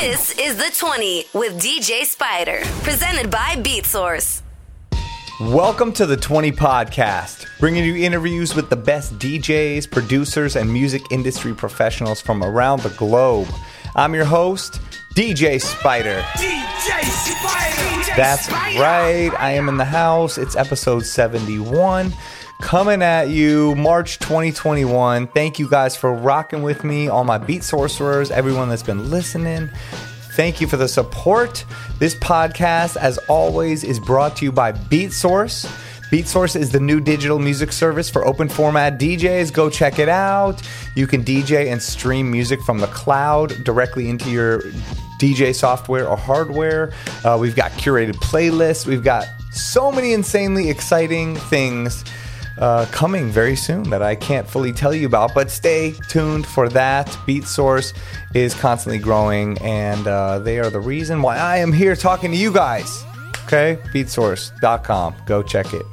This is the 20 with DJ Spider, presented by BeatSource. Welcome to the 20 podcast, bringing you interviews with the best DJs, producers, and music industry professionals from around the globe. I'm your host, DJ Spider. DJ Spider. That's right. I am in the house. It's episode 71 coming at you March 2021. Thank you guys for rocking with me, all my beat sorcerers, everyone that's been listening. Thank you for the support. This podcast, as always, is brought to you by BeatSource. BeatSource is the new digital music service for open format DJs. Go check it out. You can DJ and stream music from the cloud directly into your DJ software or hardware. Uh, we've got curated playlists. We've got so many insanely exciting things uh, coming very soon that I can't fully tell you about, but stay tuned for that. Beat Source is constantly growing, and uh, they are the reason why I am here talking to you guys. Okay, beatsource.com. Go check it.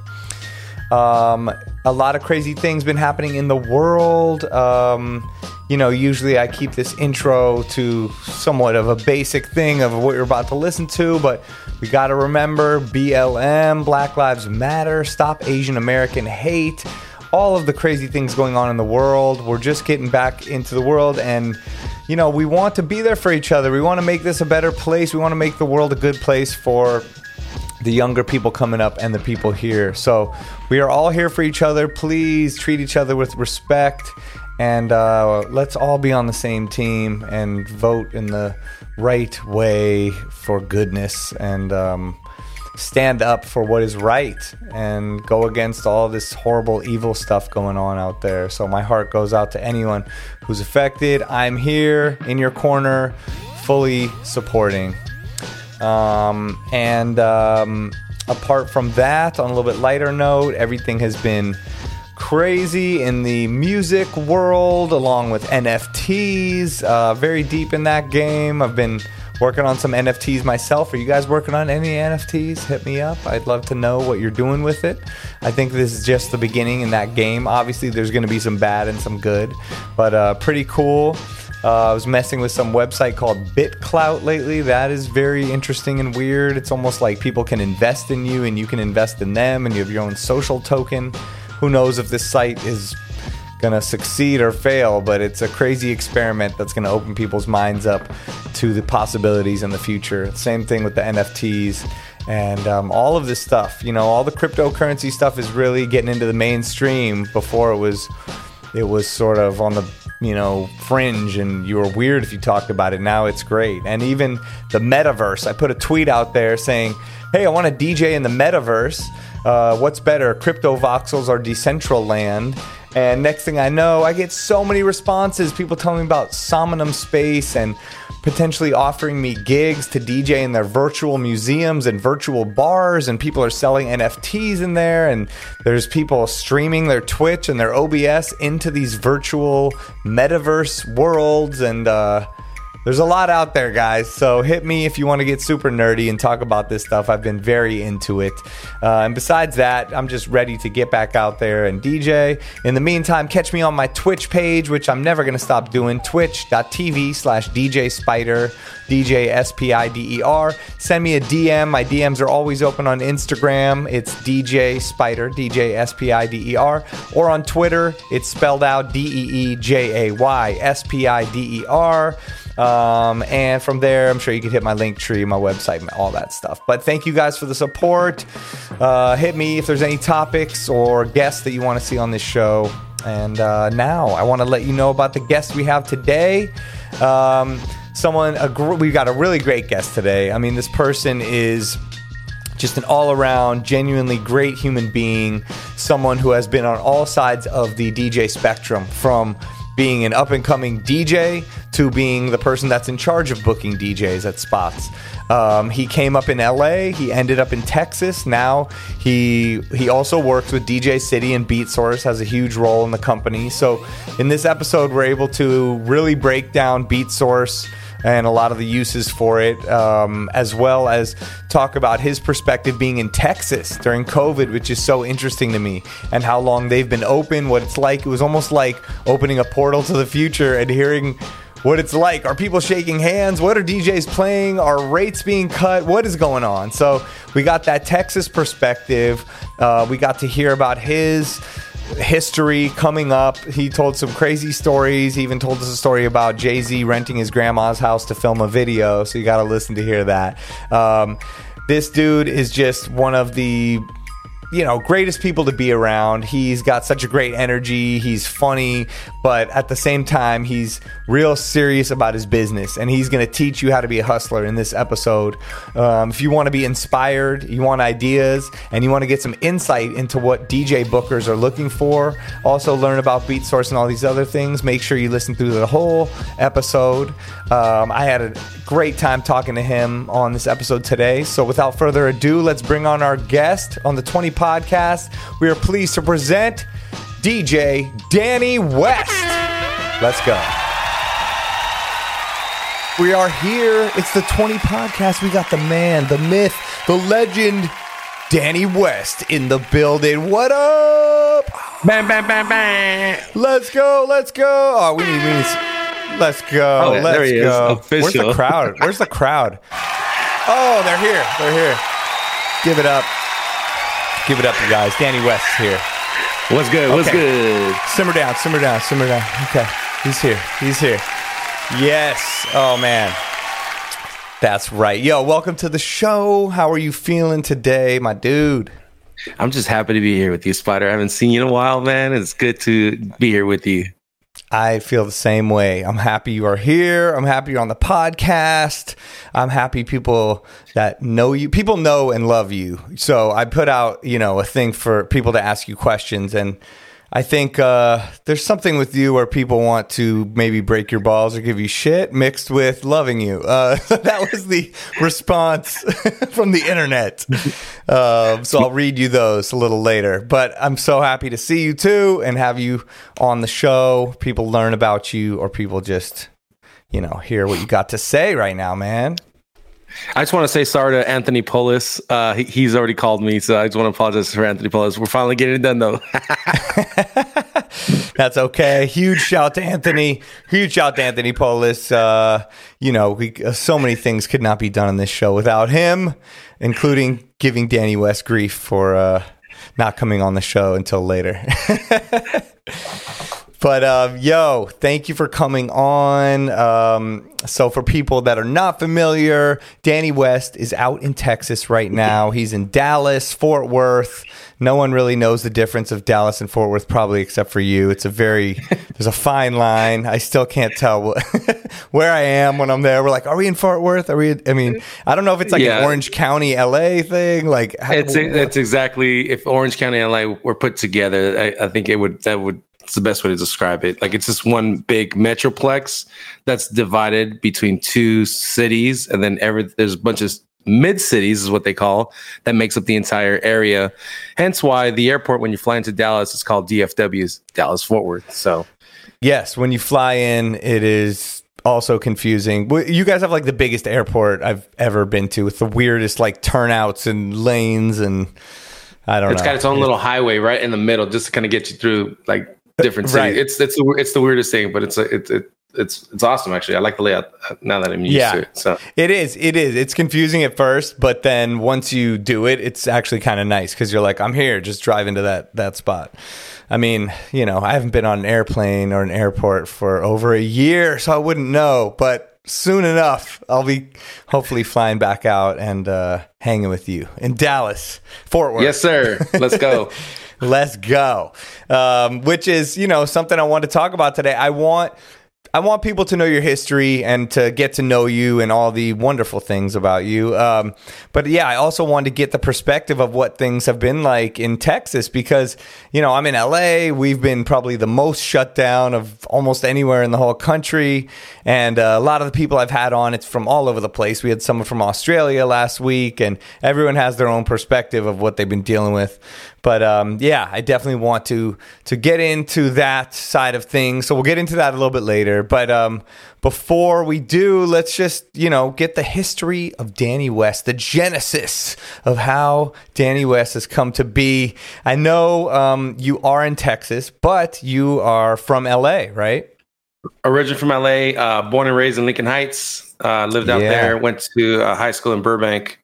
Um, a lot of crazy things been happening in the world. Um, you know, usually I keep this intro to somewhat of a basic thing of what you're about to listen to, but we got to remember BLM, Black Lives Matter, Stop Asian American Hate, all of the crazy things going on in the world. We're just getting back into the world and you know, we want to be there for each other. We want to make this a better place. We want to make the world a good place for the younger people coming up and the people here. So we are all here for each other. Please treat each other with respect and uh, let's all be on the same team and vote in the right way for goodness and um, stand up for what is right and go against all this horrible evil stuff going on out there. So my heart goes out to anyone who's affected. I'm here in your corner fully supporting. Um, and um, apart from that on a little bit lighter note everything has been crazy in the music world, along with NFTs. Uh, very deep in that game. I've been working on some NFTs myself. Are you guys working on any NFTs? Hit me up. I'd love to know what you're doing with it. I think this is just the beginning in that game. Obviously, there's going to be some bad and some good, but uh, pretty cool. Uh, I was messing with some website called BitClout lately. That is very interesting and weird. It's almost like people can invest in you and you can invest in them, and you have your own social token who knows if this site is going to succeed or fail, but it's a crazy experiment that's going to open people's minds up to the possibilities in the future. Same thing with the NFTs and um, all of this stuff. You know, all the cryptocurrency stuff is really getting into the mainstream. Before it was, it was sort of on the you know fringe, and you were weird if you talked about it. Now it's great, and even the metaverse. I put a tweet out there saying, "Hey, I want to DJ in the metaverse." Uh, what's better, Cryptovoxels or Decentraland? And next thing I know, I get so many responses. People telling me about Somnium Space and potentially offering me gigs to DJ in their virtual museums and virtual bars. And people are selling NFTs in there. And there's people streaming their Twitch and their OBS into these virtual metaverse worlds. And, uh, there's a lot out there, guys. So hit me if you want to get super nerdy and talk about this stuff. I've been very into it. Uh, and besides that, I'm just ready to get back out there and DJ. In the meantime, catch me on my Twitch page, which I'm never going to stop doing twitch.tv slash DJ Spider, DJ S P I D E R. Send me a DM. My DMs are always open on Instagram. It's DJ Spider, DJ S P I D E R. Or on Twitter, it's spelled out D E E J A Y S P I D E R. Um, and from there, I'm sure you can hit my link tree, my website, all that stuff. But thank you guys for the support. Uh, hit me if there's any topics or guests that you want to see on this show. And uh, now I want to let you know about the guest we have today. Um, someone, gr- we got a really great guest today. I mean, this person is just an all around, genuinely great human being, someone who has been on all sides of the DJ spectrum from being an up and coming DJ to being the person that's in charge of booking DJs at spots. Um, he came up in LA. He ended up in Texas. Now he he also works with DJ City and Beat Source. Has a huge role in the company. So in this episode, we're able to really break down Beat Source and a lot of the uses for it, um, as well as talk about his perspective being in Texas during COVID, which is so interesting to me, and how long they've been open, what it's like. It was almost like opening a portal to the future and hearing what it's like. Are people shaking hands? What are DJs playing? Are rates being cut? What is going on? So we got that Texas perspective. Uh, we got to hear about his history coming up. He told some crazy stories. He even told us a story about Jay Z renting his grandma's house to film a video. So you got to listen to hear that. Um, this dude is just one of the you know, greatest people to be around. He's got such a great energy. He's funny, but at the same time, he's real serious about his business, and he's going to teach you how to be a hustler in this episode. Um, if you want to be inspired, you want ideas, and you want to get some insight into what DJ bookers are looking for, also learn about Beatsource and all these other things, make sure you listen through the whole episode. Um, I had a great time talking to him on this episode today. So without further ado, let's bring on our guest on the 20 podcast. We are pleased to present DJ Danny West. Let's go. We are here. It's the 20 podcast. We got the man, the myth, the legend, Danny West in the building. What up? Bam, bam, bam, bam. Let's go. Let's go. Oh, we need, we need let's go. Oh, let's there he is. go. Official. Where's the crowd? Where's the crowd? Oh, they're here. They're here. Give it up. Give it up, you guys. Danny West is here. What's good? What's Okay. good? Simmer down, simmer down, simmer down. Okay. He's here. He's here. Yes. Oh, man. That's right. Yo, welcome to the show. How are you feeling today, my dude? I'm just happy to be here with you, Spider. I haven't seen you in a while, man. It's good to be here with you. I feel the same way. I'm happy you are here. I'm happy you're on the podcast. I'm happy people that know you, people know and love you. So I put out, you know, a thing for people to ask you questions. And I think uh, there's something with you where people want to maybe break your balls or give you shit mixed with loving you. Uh, that was the response from the internet. Um, so I'll read you those a little later. But I'm so happy to see you too and have you on the show. People learn about you or people just, you know, hear what you got to say right now, man. I just want to say sorry to Anthony Polis. Uh, he, he's already called me, so I just want to apologize for Anthony Polis. We're finally getting it done, though. That's okay. Huge shout to Anthony. Huge shout to Anthony Polis. Uh, you know, we, uh, so many things could not be done on this show without him, including giving Danny West grief for uh, not coming on the show until later. But um, yo, thank you for coming on. Um, so, for people that are not familiar, Danny West is out in Texas right now. He's in Dallas, Fort Worth. No one really knows the difference of Dallas and Fort Worth, probably except for you. It's a very there's a fine line. I still can't tell where I am when I'm there. We're like, are we in Fort Worth? Are we? I mean, I don't know if it's like an Orange County, LA thing. Like, how- it's that's exactly if Orange County and LA were put together. I, I think it would that would it's the best way to describe it. Like it's just one big metroplex that's divided between two cities, and then every there's a bunch of mid cities is what they call that makes up the entire area. Hence why the airport when you fly into Dallas is called DFW's Dallas Fort Worth. So Yes, when you fly in, it is also confusing. You guys have like the biggest airport I've ever been to with the weirdest like turnouts and lanes and I don't it's know. It's got its own little highway right in the middle just to kind of get you through like different city. Right. It's it's the, it's the weirdest thing, but it's it's it, it's it's awesome actually. I like the layout uh, now that I'm used Yeah. to it. So It is. It is. It's confusing at first, but then once you do it, it's actually kind of nice because you're like, I'm here. Just drive into that that spot. I mean, you know, I haven't been on an airplane or an airport for over a year, so I wouldn't know. But soon enough, I'll be hopefully flying back out and uh, hanging with you in Dallas, Fort Worth. yes, sir. Let's go. Let's go. Um, which is, you know, something I want to talk about today. I want I want people to know your history and to get to know you and all the wonderful things about you. Um, but yeah, I also want to get the perspective of what things have been like in Texas because, you know, I'm in LA. We've been probably the most shut down of almost anywhere in the whole country. And uh, a lot of the people I've had on, it's from all over the place. We had someone from Australia last week, and everyone has their own perspective of what they've been dealing with. But um, yeah, I definitely want to to get into that side of things. So we'll get into that a little bit later. But um, before we do, let's just you know get the history of Danny West, the genesis of how Danny West has come to be. I know um, you are in Texas, but you are from LA, right? Originally from LA, uh, born and raised in Lincoln Heights. Uh, lived out Yeah. there. Went to uh, high school in Burbank.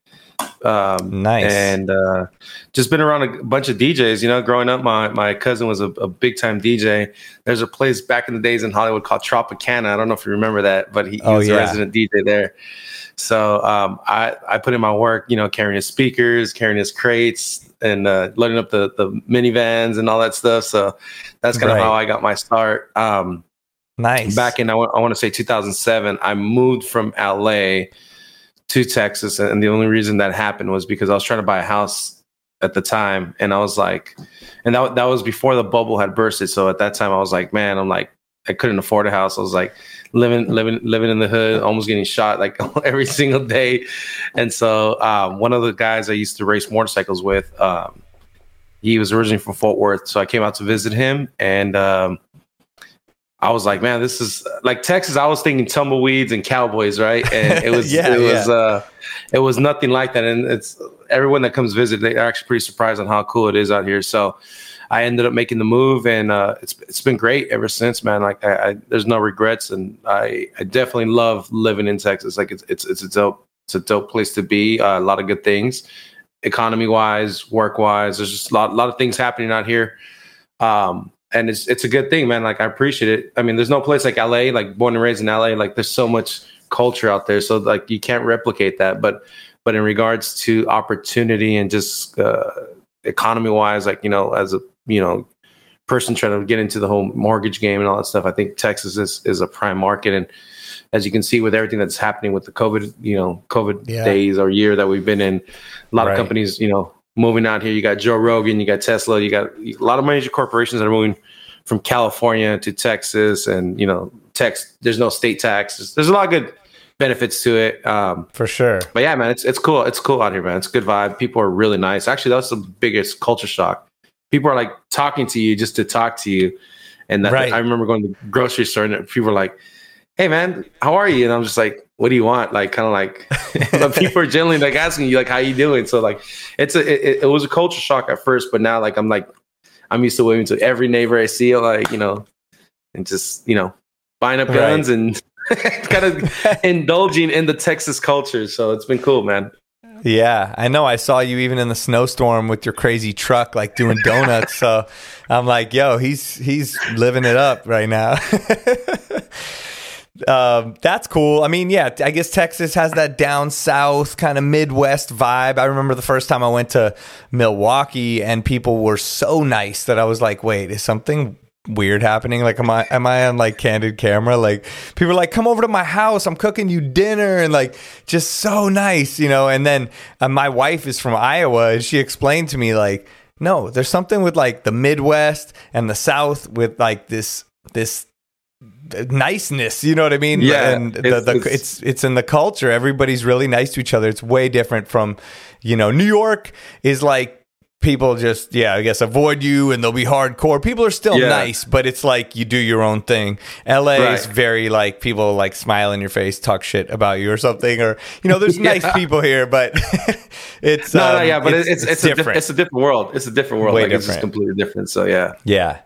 Um, Nice. And uh, just been around a bunch of DJs. You know, growing up, my my cousin was a, a big time DJ. There's a place back in the days in Hollywood called Tropicana. I don't know if you remember that, but he, he Oh, was yeah. a resident DJ there. So um, I I put in my work. You know, carrying his speakers, carrying his crates, and uh, loading up the the minivans and all that stuff. So that's kind Right. of how I got my start. Um, nice. back in I want to say 2007 i moved from la to texas and the only reason that happened was because i was trying to buy a house at the time and i was like and that, that was before the bubble had bursted. So at that time i was like man i'm like i couldn't afford a house. I was like living living living in the hood almost getting shot like every single day. And so um, one of the guys i used to race motorcycles with um, he was originally from fort worth so i came out to visit him and um, I was like, man, this is like Texas. I was thinking tumbleweeds and cowboys, right? And it was, Yeah, it was, yeah. uh, it was nothing like that. And it's everyone that comes visit, they're actually pretty surprised on how cool it is out here. So I ended up making the move, and uh, it's it's been great ever since, man. Like I, I there's no regrets, and I I definitely love living in Texas. Like it's it's it's a dope it's a dope place to be. Uh, a lot of good things, economy wise, work wise. There's just a lot, lot of things happening out here. Um, and it's it's a good thing, man. Like I appreciate it. I mean, there's no place like LA, like born and raised in LA. Like there's so much culture out there, so like you can't replicate that. But but in regards to opportunity and just uh, economy wise, like you know, as a you know person trying to get into the whole mortgage game and all that stuff, I think Texas is is a prime market. And as you can see with everything that's happening with the COVID, you know, COVID Yeah. days or year that we've been in, a lot Right. of companies, you know, moving out here. You got Joe Rogan, you got Tesla, you got a lot of major corporations that are moving from California to Texas, and you know, Tex. There's no state taxes. There's a lot of good benefits to it. Um, for sure. but yeah, man, it's it's cool. It's cool out here, man. It's a good vibe. People are really nice. Actually, that's the biggest culture shock. People are like talking to you just to talk to you. And that, Right. I remember going to the grocery store and people were like, "Hey, man, how are you?" And I'm just like, "What do you want?" Like, kind of like, but people are generally like asking you like, "How you doing?" So like, it's a it, it was a culture shock at first, but now like I'm like, I'm used to waving to every neighbor I see, like you know, and just you know, buying up Right. guns and kind of indulging in the Texas culture. So it's been cool, man. Yeah, I know. I saw you even in the snowstorm with your crazy truck, like doing donuts. so I'm like, yo, he's he's living it up right now. Um, that's cool. I mean, yeah, I guess Texas has that down south kind of Midwest vibe. I remember the first time I went to Milwaukee, and people were so nice that I was like, wait, is something weird happening like am i am i on like candid camera like people are like come over to my house i'm cooking you dinner and like just so nice you know and then uh, my wife is from iowa and she explained to me like no there's something with like the midwest and the south with like this this niceness you know what i mean Yeah, and the, it's- the, it's- it's it's in the culture everybody's really nice to each other it's way different from you know new york is like people just yeah i guess avoid you and they'll be hardcore people are still Yeah. nice but it's like you do your own thing la is very like people like smile in your face talk shit about you or something or you know there's nice people here but it's No, no, um, yeah, but it's it's, it's, a, different diff- it's a different world. It's a different world. Way like it's just completely different. So yeah. Yeah.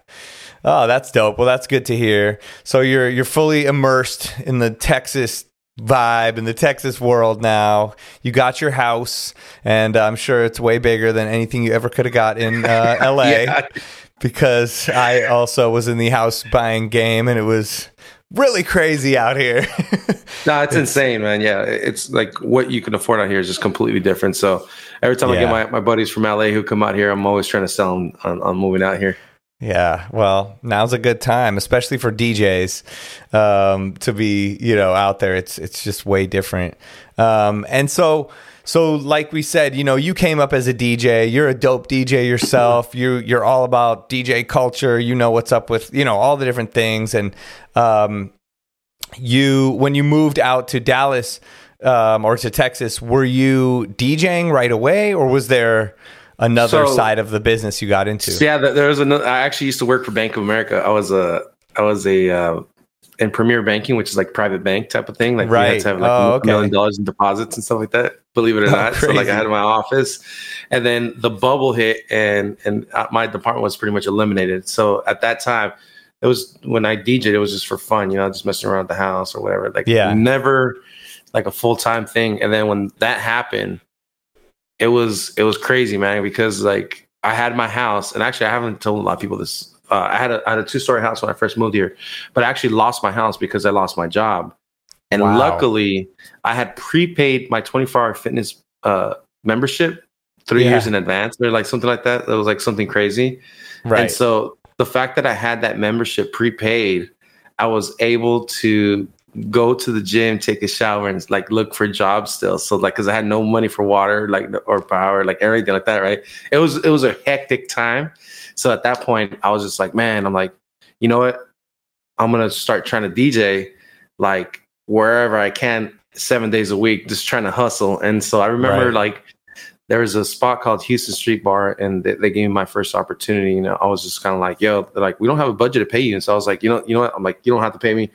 Oh, that's dope. Well, that's good to hear. So you're you're fully immersed in the Texas vibe in the Texas world now. You got your house, and I'm sure it's way bigger than anything you ever could have got in uh, LA. Yeah. Because I also was in the house buying game, and it was really crazy out here. No, it's, insane, man. Yeah, it's like what you can afford out here is just completely different. So every time I get my, my buddies from LA who come out here, I'm always trying to sell them on, on moving out here. Yeah, well, now's a good time, especially for DJs, um, to be you know out there. It's it's just way different. Um, and so so like we said, you know, you came up as a DJ. You're a dope DJ yourself. you you're all about DJ culture. You know what's up with you know all the different things. And um, you when you moved out to Dallas um, or to Texas, were you DJing right away, or was there another So- side of the business you got into? So yeah, there was another. I actually used to work for Bank of America. I was a I was a uh, in Premier Banking, which is like private bank type of thing. Like Right. had to have like Oh, a okay. million dollars in deposits and stuff like that. Believe it or Oh, not. So like. I had my office, and then the bubble hit, and and uh, my department was pretty much eliminated. So at that time, it was when I DJed, it was just for fun, you know, just messing around the house or whatever. Like, Yeah. never like a full time thing. And then when that happened, it was it was crazy, man, because like I had my house, and actually I haven't told a lot of people this. Uh, I had a I had a two story house when I first moved here, but I actually lost my house because I lost my job. And Wow. luckily, I had prepaid my 24 hour fitness uh, membership three Yeah. years in advance, or like something like that. It was like something crazy. Right. And so the fact that I had that membership prepaid, I was able to go to the gym, take a shower, and like look for jobs still. So like, cause I had no money for water, like or power, like everything like that. Right. It was it was a hectic time. So at that point, I was just like, man, I'm like, you know what? I'm gonna start trying to DJ like wherever I can, seven days a week, just trying to hustle. And so I remember Right. like there was a spot called Houston Street Bar, and they, they gave me my first opportunity. You know, I was just kind of like, "Yo, they're like we don't have a budget to pay you," and so I was like, "You know, you know what?" I'm like, "You don't have to pay me.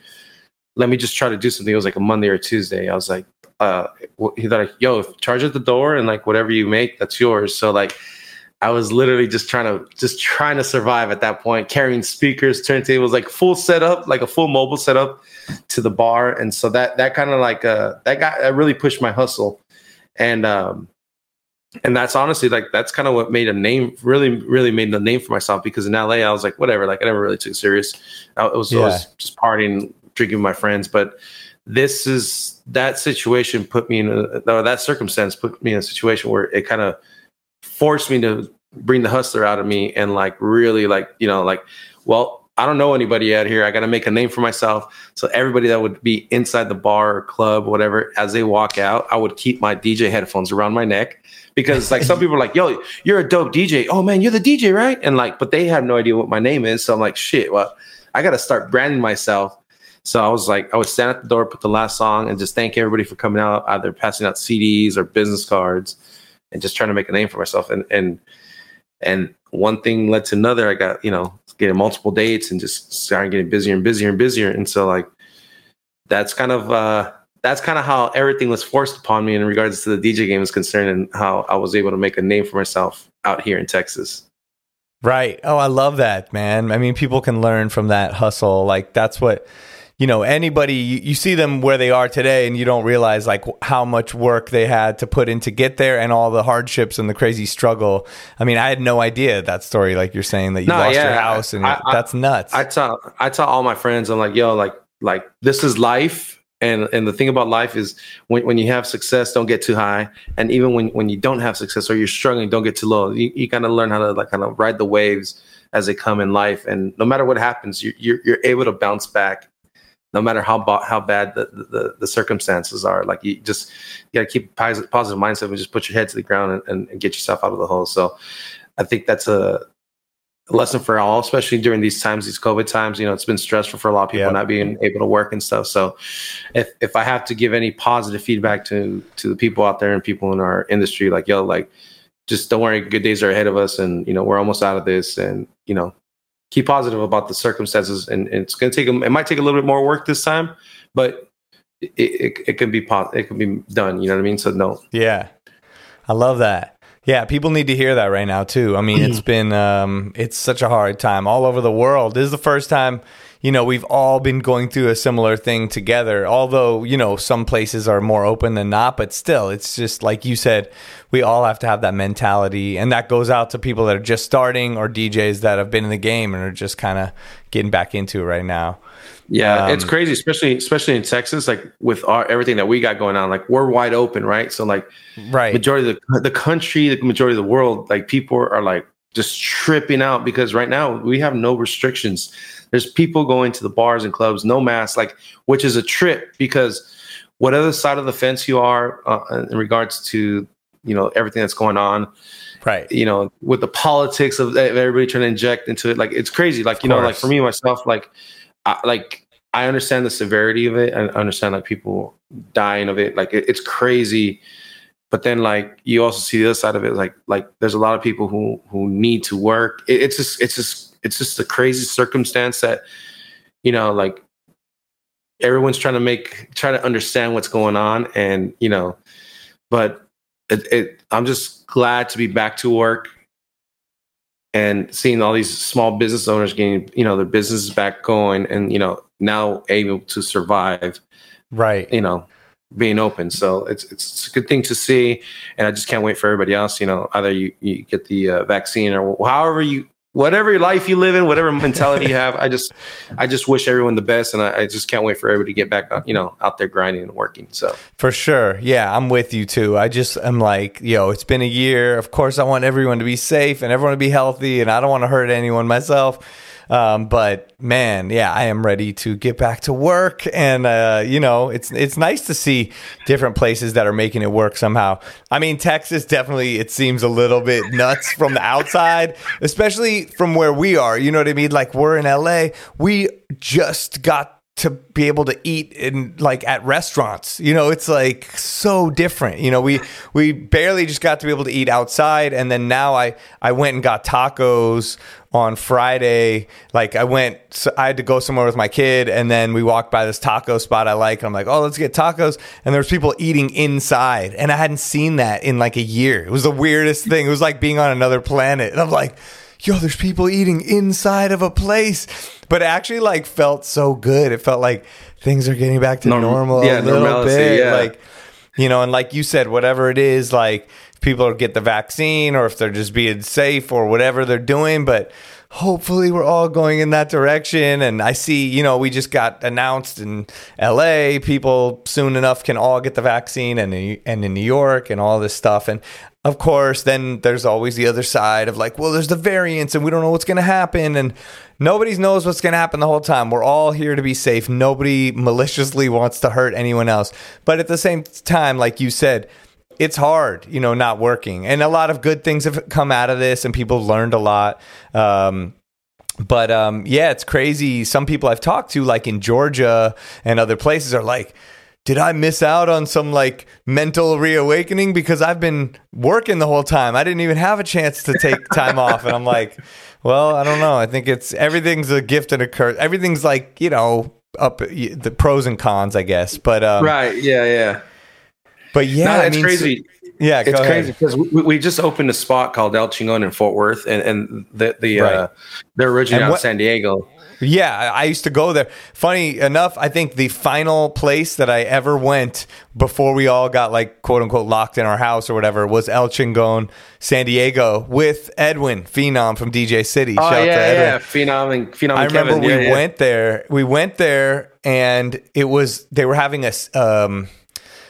Let me just try to do something." It was like a Monday or Tuesday. I was like, uh, wh- "He's like, yo, charge at the door, and like whatever you make, that's yours." So like, I was literally just trying to just trying to survive at that point, carrying speakers, turntables, like full setup, like a full mobile setup to the bar, and so that that kind of like uh that got that really pushed my hustle, and um and that's honestly like that's kind of what made a name really really made the name for myself because in LA I was like whatever like I never really took it serious I it was, I was just partying drinking with my friends but this is that situation put me in a or that circumstance put me in a situation where it kind of forced me to bring the hustler out of me and like really like you know like well I don't know anybody out here I got to make a name for myself so everybody that would be inside the bar or club whatever as they walk out I would keep my DJ headphones around my neck because like some people are like, yo, you're a dope DJ. Oh man, you're the DJ, right? And like, but they have no idea what my name is. So I'm like, shit, well, I gotta start branding myself. So I was like, I would stand at the door, put the last song, and just thank everybody for coming out, either passing out CDs or business cards, and just trying to make a name for myself. And and and one thing led to another. I got, you know, getting multiple dates and just started getting busier and busier and busier. And so like that's kind of uh that's kind of how everything was forced upon me in regards to the DJ game is concerned and how I was able to make a name for myself out here in Texas. Right. Oh, I love that, man. I mean, people can learn from that hustle. Like that's what you know, anybody you, you see them where they are today and you don't realize like how much work they had to put in to get there and all the hardships and the crazy struggle. I mean, I had no idea that story like you're saying that you No, lost yeah, your house and I- I- that's nuts. I tell I tell all my friends, I'm like, yo, like like this is life. And and the thing about life is when, when you have success, don't get too high. And even when, when you don't have success or you're struggling, don't get too low. You, you kind of learn how to like kind of ride the waves as they come in life. And no matter what happens, you, you're you're able to bounce back, no matter how ba- how bad the, the the circumstances are. Like you just you got to keep a positive, positive mindset and just put your head to the ground and, and, and get yourself out of the hole. So I think that's a a lesson for all, especially during these times, these COVID times. You know, it's been stressful for a lot of people Yeah. not being able to work and stuff. So, if if I have to give any positive feedback to to the people out there and people in our industry, like yo, like just don't worry, good days are ahead of us, and you know we're almost out of this, and you know keep positive about the circumstances, and, and it's gonna take a, it might take a little bit more work this time, but it it, it can be pos- it can be done. You know what I mean? So no, Yeah. I love that. Yeah, people need to hear that right now too. I mean, it's been um it's such a hard time all over the world. This is the first time, you know, we've all been going through a similar thing together. Although, you know, some places are more open than not, but still, it's just like you said, we all have to have that mentality and that goes out to people that are just starting or DJs that have been in the game and are just kind of getting back into it right now. Yeah, Um, it's crazy, especially especially in Texas, like with our everything that we got going on. Like we're wide open, right? So like Right. majority of the the country, the majority of the world, like people are like just tripping out because right now we have no restrictions. There's people going to the bars and clubs, no mask, like which is a trip because whatever side of the fence you are uh, in regards to you know everything that's going on, Right. you know, with the politics of everybody trying to inject into it. Like it's crazy. Like, you know, like for me myself, like I, like I understand the severity of it. I understand like people dying of it. Like it, it's crazy. But then like you also see the other side of it. Like like there's a lot of people who who need to work. It, it's just it's just it's just a crazy circumstance that you know like everyone's trying to make try to understand what's going on and you know but it, it i'm just glad to be back to work and seeing all these small business owners getting you know their businesses back going and you know now able to survive Right. you know being open so it's it's a good thing to see and i just can't wait for everybody else you know either you, you get the uh, vaccine or however you whatever life you live in whatever mentality you have i just i just wish everyone the best and i, I just can't wait for everybody to get back you know out there grinding and working so For sure. Yeah, I'm with you too. I just am like, yo, it's been a year. Of course, I want everyone to be safe and everyone to be healthy, and I don't want to hurt anyone myself. Um, but man, yeah, I am ready to get back to work, and uh, you know, it's it's nice to see different places that are making it work somehow. I mean, Texas definitely it seems a little bit nuts from the outside, especially from where we are. You know what I mean? Like we're in LA, we just got to be able to eat in like at restaurants. You know, it's like so different. You know, we we barely just got to be able to eat outside and then now I I went and got tacos on Friday. Like I went so I had to go somewhere with my kid and then we walked by this taco spot I like and I'm like, "Oh, let's get tacos." And there's people eating inside and I hadn't seen that in like a year. It was the weirdest thing. It was like being on another planet. And I'm like, yo, there's people eating inside of a place. But it actually like felt so good. It felt like things are getting back to Norm- normal yeah, a little normalcy, bit. yeah. Like, you know, and like you said, whatever it is, like people get the vaccine or if they're just being safe or whatever they're doing, but hopefully we're all going in that direction. And I see, you know, we just got announced in LA, people soon enough can all get the vaccine and, and in New York and all this stuff. And of course, then there's always the other side of like, well, there's the variants and we don't know what's going to happen. And nobody knows what's going to happen the whole time. We're all here to be safe. Nobody maliciously wants to hurt anyone else. But at the same time, like you said, it's hard, you know, not working. And a lot of good things have come out of this and people learned a lot. Um, but um, yeah, it's crazy. Some people I've talked to, like in Georgia and other places, are like, did I miss out on some like mental reawakening because I've been working the whole time? I didn't even have a chance to take time off. And I'm like, well, I don't know. I think it's everything's a gift and a curse. Everything's like, you know, up the pros and cons, I guess. But um, right yeah yeah but yeah, no, I it's mean, crazy so- yeah, it's crazy because we, we just opened a spot called El Chingon in Fort Worth, and and the the Right. uh, they're originally out of San Diego. Yeah, I used to go there. Funny enough, I think the final place that I ever went before we all got like quote unquote locked in our house or whatever was El Chingon, San Diego, with Edwin Phenom from DJ City. Oh Shout out to yeah, Edwin. yeah, Phenom and Phenom. I and remember Kevin. we Yeah, yeah. went there. We went there, and it was they were having a um,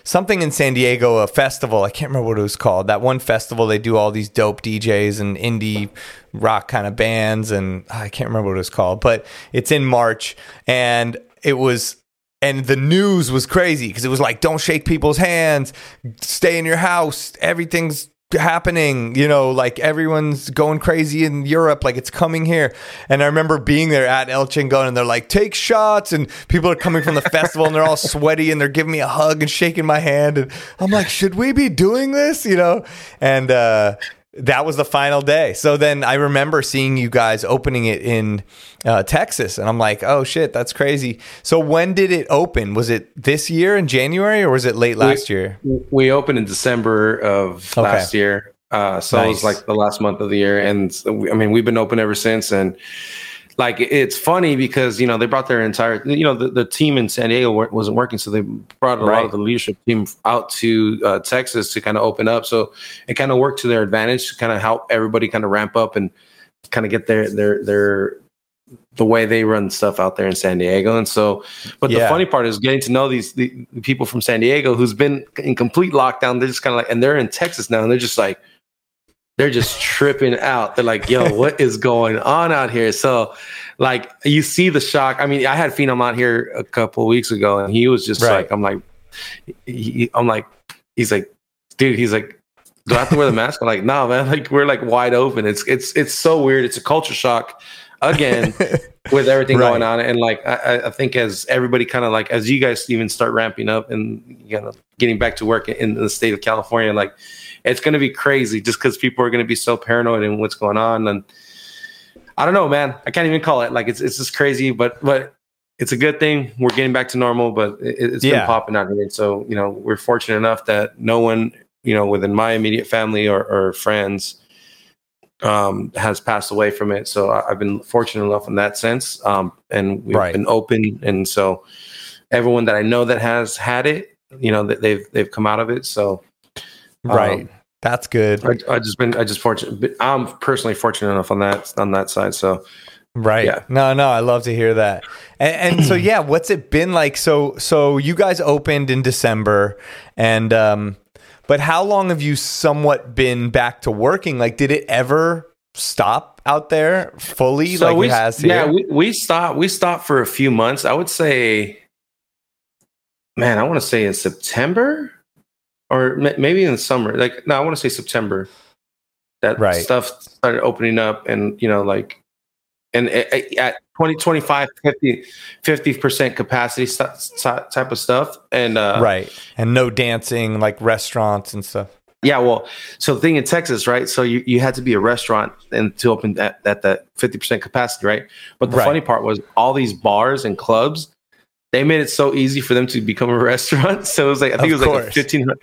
something in San Diego, a festival. I can't remember what it was called. That one festival they do all these dope DJs and indie rock kind of bands, and ah, I can't remember what it was called. But it's in March, and it was. And the news was crazy because it was like, don't shake people's hands, stay in your house, everything's happening you know like everyone's going crazy in europe like it's coming here. And i remember being there at el chingon and they're like take shots. And people are coming from the festival and they're all sweaty and they're giving me a hug and shaking my hand. And i'm like should we be doing this? You know? And uh that was the final day. So then I remember seeing you guys opening it in uh, Texas, and I'm like, "Oh shit, that's crazy." So when did it open? Was it this year in January, or was it late last year? We opened in December of Okay. last year, uh, so it was like the last month of the year, and I mean we've been open ever since. And like it's funny because you know they brought their entire you know the, the team in San Diego wa- wasn't working, so they brought a lot of the leadership team out to uh, Texas to kind of open up. So it kind of worked to their advantage to kind of help everybody kind of ramp up and kind of get their their their the way they run stuff out there in San Diego. And so, but the funny part is getting to know these the, the people from San Diego who's been in complete lockdown. They're just kind of like, and they're in Texas now, and they're just like, they're just tripping out. They're like, yo, what is going on out here? So, like, you see the shock. I mean, I had Phenom out here a couple weeks ago, and he was just Right. like, I'm like, he, I'm like, he's like, dude, he's like, do I have to wear the mask? I'm like, no, man. Like, we're like wide open. It's it's it's so weird. It's a culture shock again with everything Right. going on. And like, I, I- I think as everybody kind of like, as you guys even start ramping up and you know getting back to work in the state of California, like it's going to be crazy just because people are going to be so paranoid and what's going on. And I don't know, man. I can't even call it like it's it's just crazy, but but it's a good thing. We're getting back to normal, but it, it's Yeah. been popping out here. So you know, we're fortunate enough that no one you know within my immediate family or, or friends um, has passed away from it. So I, have been fortunate enough in that sense, um, and we've Right. been open. And so everyone that I know that has had it, you know, that they've they've come out of it. So right. Um, That's good. I, I just been I just fortunate. I'm personally fortunate enough on that on that side. So Right. Yeah. No, no, I love to hear that. And, and so yeah, what's it been like? So so you guys opened in December and um but how long have you somewhat been back to working? Like did it ever stop out there fully like we it has here? yeah we, we stopped we stopped for a few months. I would say, man, I want to say in September or ma- maybe in the summer. Like no, I want to say September. That Right. stuff started opening up, and you know, like, and a- a- at 20, 25, 50 percent capacity type of stuff, and uh, right. And no dancing like restaurants and stuff. Yeah, well, so the thing in Texas, right? So you, you had to be a restaurant and to open at, at that 50% capacity, right? But the Right. funny part was all these bars and clubs, they made it so easy for them to become a restaurant. So it was like, I think Of it was like a 1500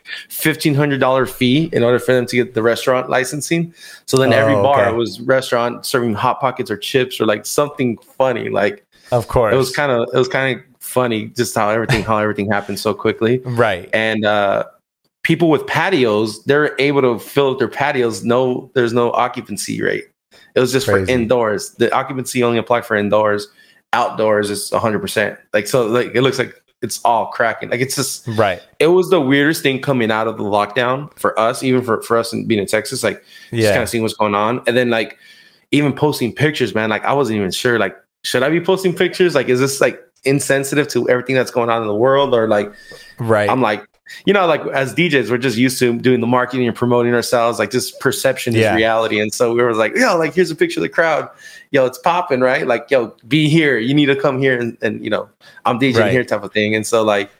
$1,500 fee in order for them to get the restaurant licensing. So then every Oh, bar okay. was restaurant serving hot pockets or chips or like something funny. Like Of course. it was kind of, it was kind of funny just how everything, how everything happened so quickly right. and uh, people with patios they're able to fill up their patios no there's no occupancy rate it was just Crazy. for indoors the occupancy only applied for indoors outdoors is 100% like so like it looks like it's all cracking like it's just Right. it was the weirdest thing coming out of the lockdown for us even for, for us and being in texas like just Yeah. kind of seeing what's going on and then like even posting pictures man like i wasn't even sure like should i be posting pictures like is this like insensitive to everything that's going on in the world or like Right. I'm like, you know, like as DJs, we're just used to doing the marketing and promoting ourselves. Like just perception Yeah. is reality. And so we were like, yo, like here's a picture of the crowd. Yo, it's popping, right? Like, yo, be here. You need to come here and, and you know, I'm DJing Right. here type of thing. And so like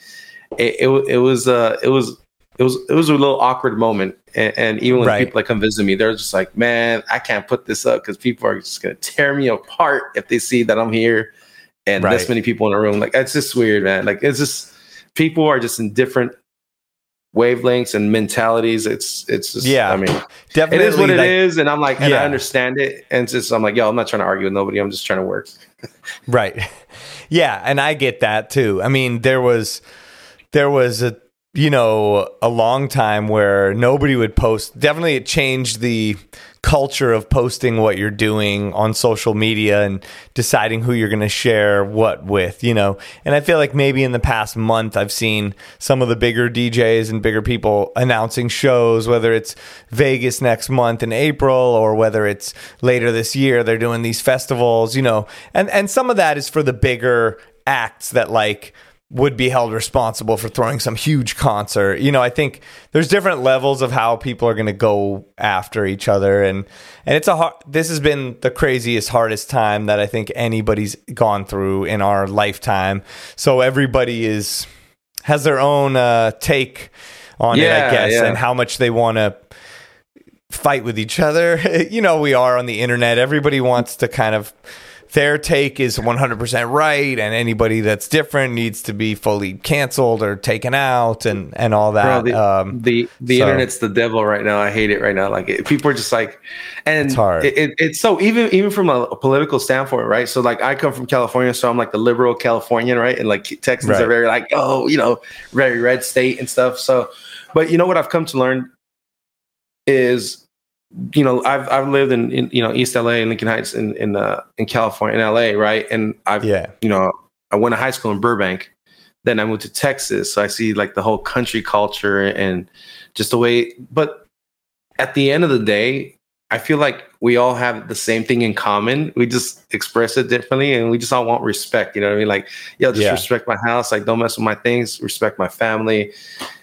it it, it was uh it was it was it was a little awkward moment. And, and even when Right. people like come visit me, they're just like, man, I can't put this up because people are just gonna tear me apart if they see that I'm here and Right. this many people in a room. Like it's just weird, man. Like it's just people are just in different wavelengths and mentalities. It's it's just Yeah. I mean Definitely. it is what it is, like- and I'm like, and Yeah. I understand it, and just I'm like, yo, I'm not trying to argue with nobody. I'm just trying to work. Right. Yeah, and I get that too. I mean, there was there was a you know, a long time where nobody would post. Definitely it changed the culture of posting what you're doing on social media and deciding who you're going to share what with, you know. And I feel like maybe in the past month I've seen some of the bigger DJs and bigger people announcing shows whether it's Vegas next month in April or whether it's later this year they're doing these festivals, you know. And and some of that is for the bigger acts that like would be held responsible for throwing some huge concert. You know, I think there's different levels of how people are going to go after each other and and it's a hard this has been the craziest hardest time that I think anybody's gone through in our lifetime. So everybody is has their own uh take on it, I guess, yeah. and how much they want to fight with each other. you know, we are on the internet. Everybody wants to kind of their take is 100% right and anybody that's different needs to be fully canceled or taken out and and all that. Bro, the um the, the so- internet's the devil right now. I hate it right now. Like it, people are just like, and It's hard. It, it- it's so even even from a, political standpoint, right? So like I come from California, so I'm like the liberal Californian, right? And like Texans Right. are very like, oh, you know, very red state and stuff. So, but you know what I've come to learn is you know I've I've lived in, in you know East LA and Lincoln Heights in in uh, in California in LA right? And I've yeah. you know I went to high school in Burbank then I moved to Texas. So I see like the whole country culture and just the way but at the end of the day I feel like we all have the same thing in common. We just express it differently and we just all want respect you know what I mean? Like yo just Yeah. respect my house like don't mess with my things respect my family.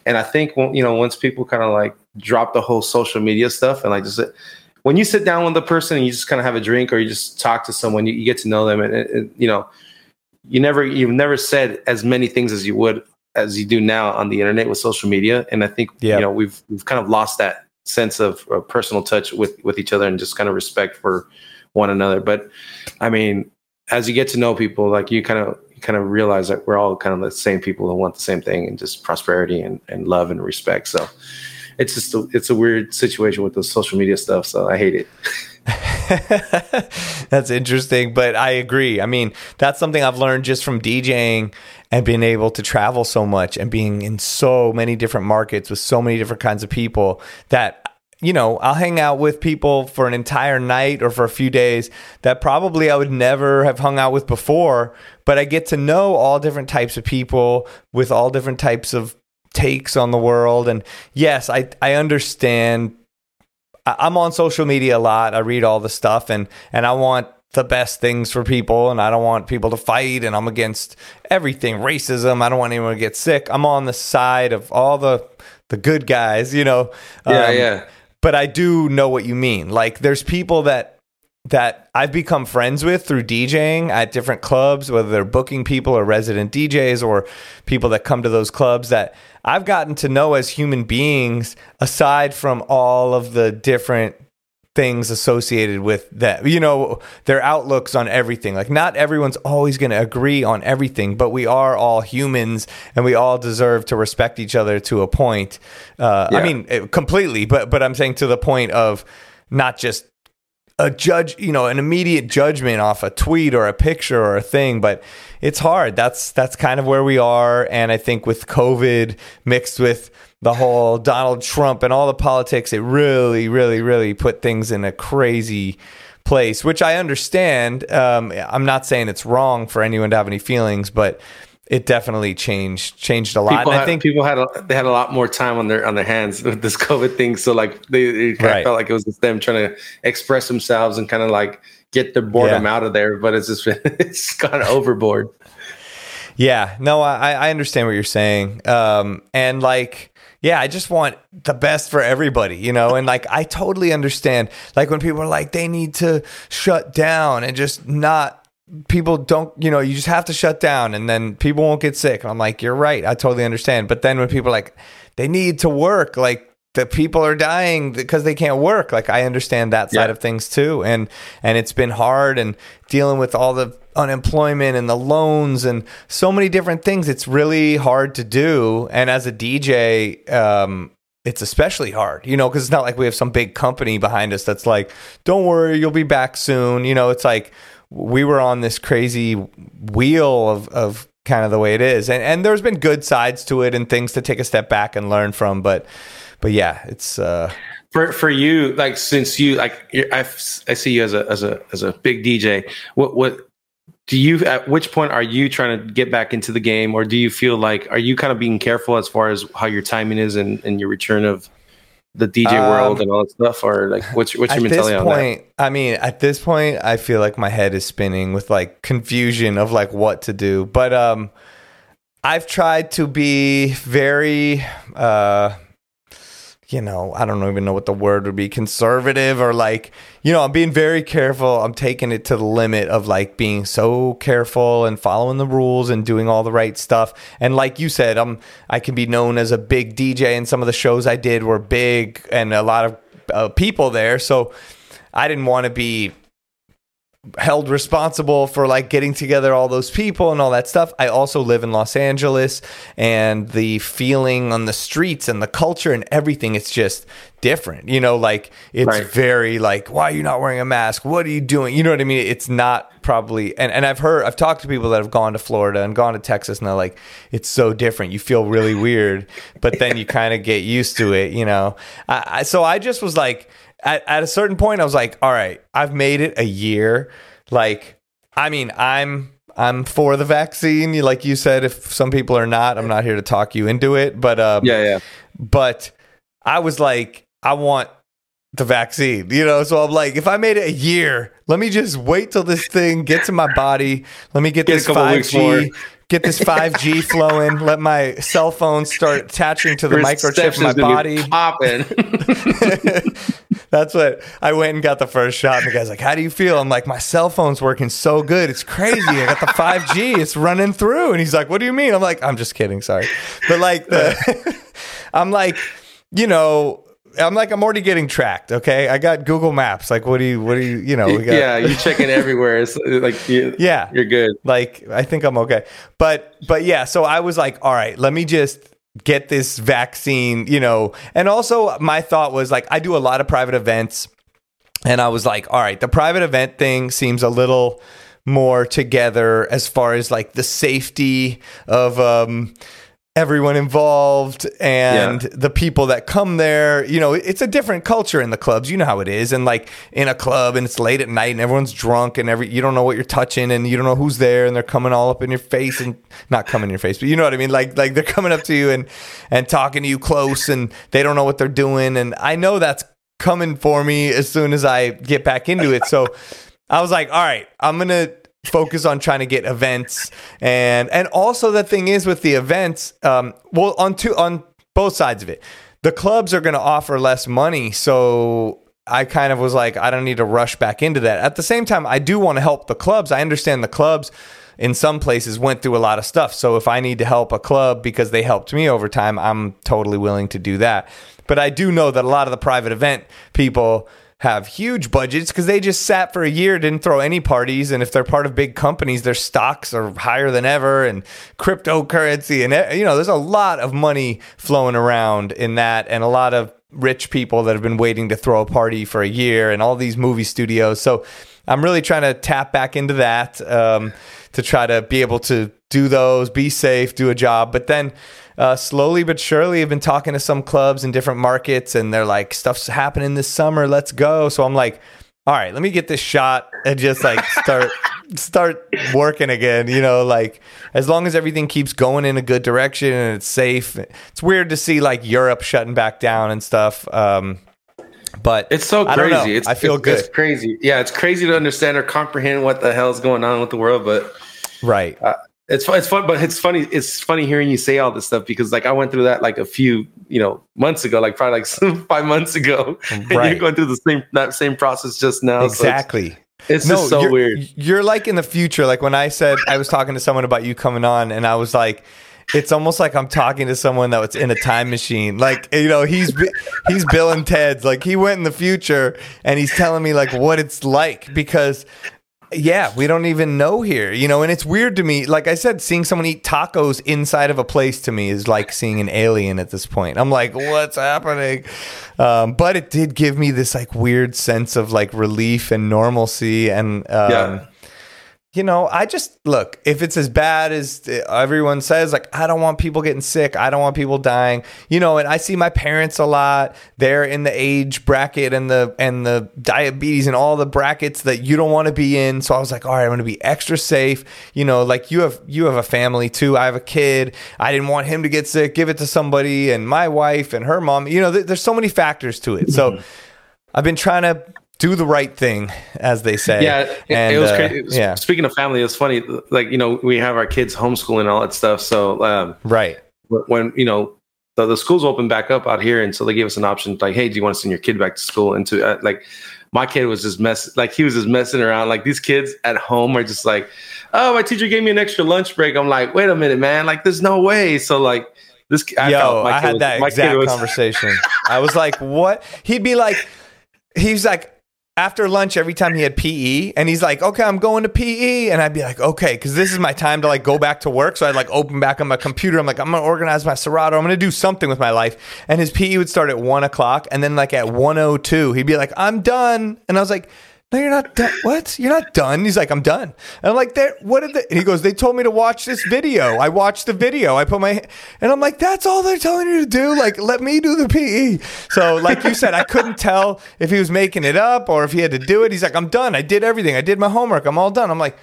And I think you know once people kind of like drop the whole social media stuff and like just when you sit down with a person and you just kind of have a drink or you just talk to someone, you, you get to know them, and, it- you know, you never you've never said as many things as you would as you do now on the internet with social media, and I think Yeah. you know we've we've kind of lost that sense of uh, personal touch with with each other and just kind of respect for one another. But I mean, as you get to know people, like you kind of you kind of realize that we're all kind of the same people who want the same thing and just prosperity and, and love and respect. So it's just a, it's a weird situation with the social media stuff. So I hate it. that's interesting, but I agree. I mean, that's something I've learned just from DJing and being able to travel so much and being in so many different markets with so many different kinds of people that you know, I'll hang out with people for an entire night or for a few days that probably I would never have hung out with before, but I get to know all different types of people with all different types of takes on the world and yes, I I understand I'm on social media a lot. I read all the stuff and and I want the best things for people and I don't want people to fight and I'm against everything racism. I don't want anyone to get sick. I'm on the side of all the the good guys, you know. Yeah, Um, yeah. But I do know what you mean. Like there's people that that I've become friends with through DJing at different clubs, whether they're booking people or resident DJs or people that come to those clubs that I've gotten to know as human beings aside from all of the different things associated with that. You know their outlooks on everything. Like not everyone's always going to agree on everything but we are all humans and we all deserve to respect each other to a point. Uh, i mean eh, completely but but i'm saying to the point of not just a judge, you know, an immediate judgment off a tweet or a picture or a thing, but it's hard. That's that's kind of where we are and I think with COVID mixed with the whole Donald Trump and all the politics, it really really really put things in a crazy place, which I understand. Um, I'm not saying it's wrong for anyone to have any feelings, but it definitely changed changed a lot. People and had, I think people had a, they had a lot more time on their on their hands with this COVID thing. So like they, it kind Right. of felt like it was just them trying to express themselves and kind of like get the boredom Yeah. out of there. But it's just it's kind of overboard. Yeah, no, I, I understand what you're saying. Um, and like, yeah, I just want the best for everybody, you know? And like, I totally understand. Like, when people are like, they need to shut down and just not, people don't, you know, you just have to shut down and then people won't get sick. And I'm like, you're right. I totally understand. But then when people are like, they need to work, like, the people are dying because they can't work. Like I understand that side Yeah. of things too, and and it's been hard and dealing with all the unemployment and the loans and so many different things. It's really hard to do, and as a DJ, um, it's especially hard, you know, because it's not like we have some big company behind us that's like, "Don't worry, you'll be back soon." You know, it's like we were on this crazy wheel of of kind of the way it is, and and there's been good sides to it and things to take a step back and learn from, but but yeah, it's uh, For for you, like since you like I I see you as a as a as a big DJ. What what do you at which point are you trying to get back into the game, or do you feel like are you kind of being careful as far as how your timing is and, and your return of the DJ Um, world and all that stuff, or like what's what's your mentality on that? point, I mean, at this point, I feel like my head is spinning with like confusion of like what to do. But um, I've tried to be very, uh, you know, I don't even know what the word would be, conservative or like, you know, I'm being very careful. I'm taking it to the limit of like being so careful and following the rules and doing all the right stuff. And like you said, I'm I can be known as a big DJ, and some of the shows I did were big and a lot of uh, people there. So I didn't want to be held responsible for like getting together all those people and all that stuff. I also live in Los Angeles and the feeling on the streets and the culture and everything it's just different. You know, like it's Right. very like why are you not wearing a mask? What are you doing? You know what I mean? It's not probably and and I've heard I've talked to people that have gone to Florida and gone to Texas and they're like it's so different. You feel really weird, but then you kind of get used to it, you know. I, I so I just was like at, at a certain point I was like, all right, I've made it a year. Like, I mean, I'm I'm for the vaccine. Like you said, if some people are not, I'm not here to talk you into it. But um, Yeah, yeah. but I was like, I want the vaccine, you know? So I'm like, if I made it a year, let me just wait till this thing gets in my body. Let me get, Get this more. 5G, get this 5G flowing. Let my cell phone start attaching to the microchip in my Reception's gonna be body. popping. That's what I went and got the first shot. And the guy's like, How do you feel? I'm like, My cell phone's working so good. It's crazy. I got the 5G. It's running through. And he's like, What do you mean? I'm like, I'm just kidding. Sorry. But like, the, I'm like, you know, I'm like, I'm already getting tracked. Okay. I got Google Maps. Like, what do you, what do you, you know, we got, yeah, you're checking everywhere. It's like you, Yeah. you're good. like I think I'm okay. But but yeah, so I was like, all right, let me just get this vaccine, you know. And also my thought was like I do a lot of private events and I was like, all right, the private event thing seems a little more together as far as like the safety of um, everyone involved and Yeah. the people that come there. You know, it's a different culture in the clubs. You know how it is. And like in a club and it's late at night and everyone's drunk and every you don't know what you're touching and you don't know who's there and they're coming all up in your face and not coming in your face, but you know what I mean? Like like they're coming up to you and and talking to you close and they don't know what they're doing. And I know that's coming for me as soon as I get back into it. So I was like, all right, I'm gonna focus on trying to get events and and also the thing is with the events, um, well on two on both sides of it, the clubs are gonna offer less money, so I kind of was like, I don't need to rush back into that. At the same time, I do want to help the clubs. I understand the clubs in some places went through a lot of stuff. So if I need to help a club because they helped me over time, I'm totally willing to do that. But I do know that a lot of the private event people have huge budgets because they just sat for a year, didn't throw any parties, and if they're part of big companies, their stocks are higher than ever, and cryptocurrency, and eh, you know, there's a lot of money flowing around in that, and a lot of rich people that have been waiting to throw a party for a year, and all these movie studios. So I'm really trying to tap back into that um, to try to be able to do those, be safe, do a job, but then uh, slowly but surely I've been talking to some clubs in different markets and they're like stuff's happening this summer let's go so I'm like all right let me get this shot and just like start start working again you know like as long as everything keeps going in a good direction and it's safe it's weird to see like Europe shutting back down and stuff um but It's so I crazy. It's, I feel it's, good It's crazy. Yeah, it's crazy to understand or comprehend what the hell is going on with the world. But right it's fun. It's fun, but it's funny. It's funny hearing you say all this stuff because, like, I went through that like a few, you know, months ago, like probably like five months ago, and you're going through the same that same process just now. So it's- exactly it's, just so you're, weird. You're like in the future. Like when I said I was talking to someone about you coming on, and I was like, it's almost like I'm talking to someone that was in a time machine. Like you know, he's he's Bill and Ted's. Like he went in the future, and he's telling me like what it's like because. Yeah, we don't even know here, you know, and it's weird to me. Like I said, seeing someone eat tacos inside of a place to me is like seeing an alien at this point. I'm like, what's happening? Um, but it did give me this like weird sense of like relief and normalcy, and um, Yeah. You know, I just look, if it's as bad as everyone says, like, I don't want people getting sick. I don't want people dying, you know, and I see my parents a lot. They're in the age bracket and the, and the diabetes and all the brackets that you don't want to be in. So I was like, all right, I'm going to be extra safe. You know, like you have, you have a family too. I have a kid. I didn't want him to get sick. Give it to somebody and my wife and her mom, you know, th- there's so many factors to it. So mm-hmm. I've been trying to do the right thing, as they say. Yeah, it, And, it was uh, crazy. Yeah. Speaking of family, it was funny. Like you know, we have our kids homeschooling and all that stuff. So um, Right. when you know the, the schools open back up out here, and so they gave us an option like, hey, do you want to send your kid back to school? And to uh, like, my kid was just mess like he was just messing around. Like these kids at home are just like, oh, my teacher gave me an extra lunch break. I'm like, wait a minute, man. Like, there's no way. So like this. I Yo, my I had was- that exact was- conversation. I was like, what? He'd be like, he's like, after lunch, every time he had PE, and he's like, okay, I'm going to PE. And I'd be like, okay, because this is my time to like go back to work. So I'd like open back on my computer. I'm like, I'm going to organize my Serato. I'm going to do something with my life. And his PE would start at one o'clock. And then like at 102, he'd be like, I'm done. And I was like, no, you're not done. What? You're not done. He's like, I'm done. And I'm like, there. What did they? And he goes, they told me to watch this video. I watched the video. I put my, and I'm like, that's all they're telling you to do. Like, let me do the PE. So, like you said, I couldn't tell if he was making it up or if he had to do it. He's like, I'm done. I did everything. I did my homework. I'm all done. I'm like.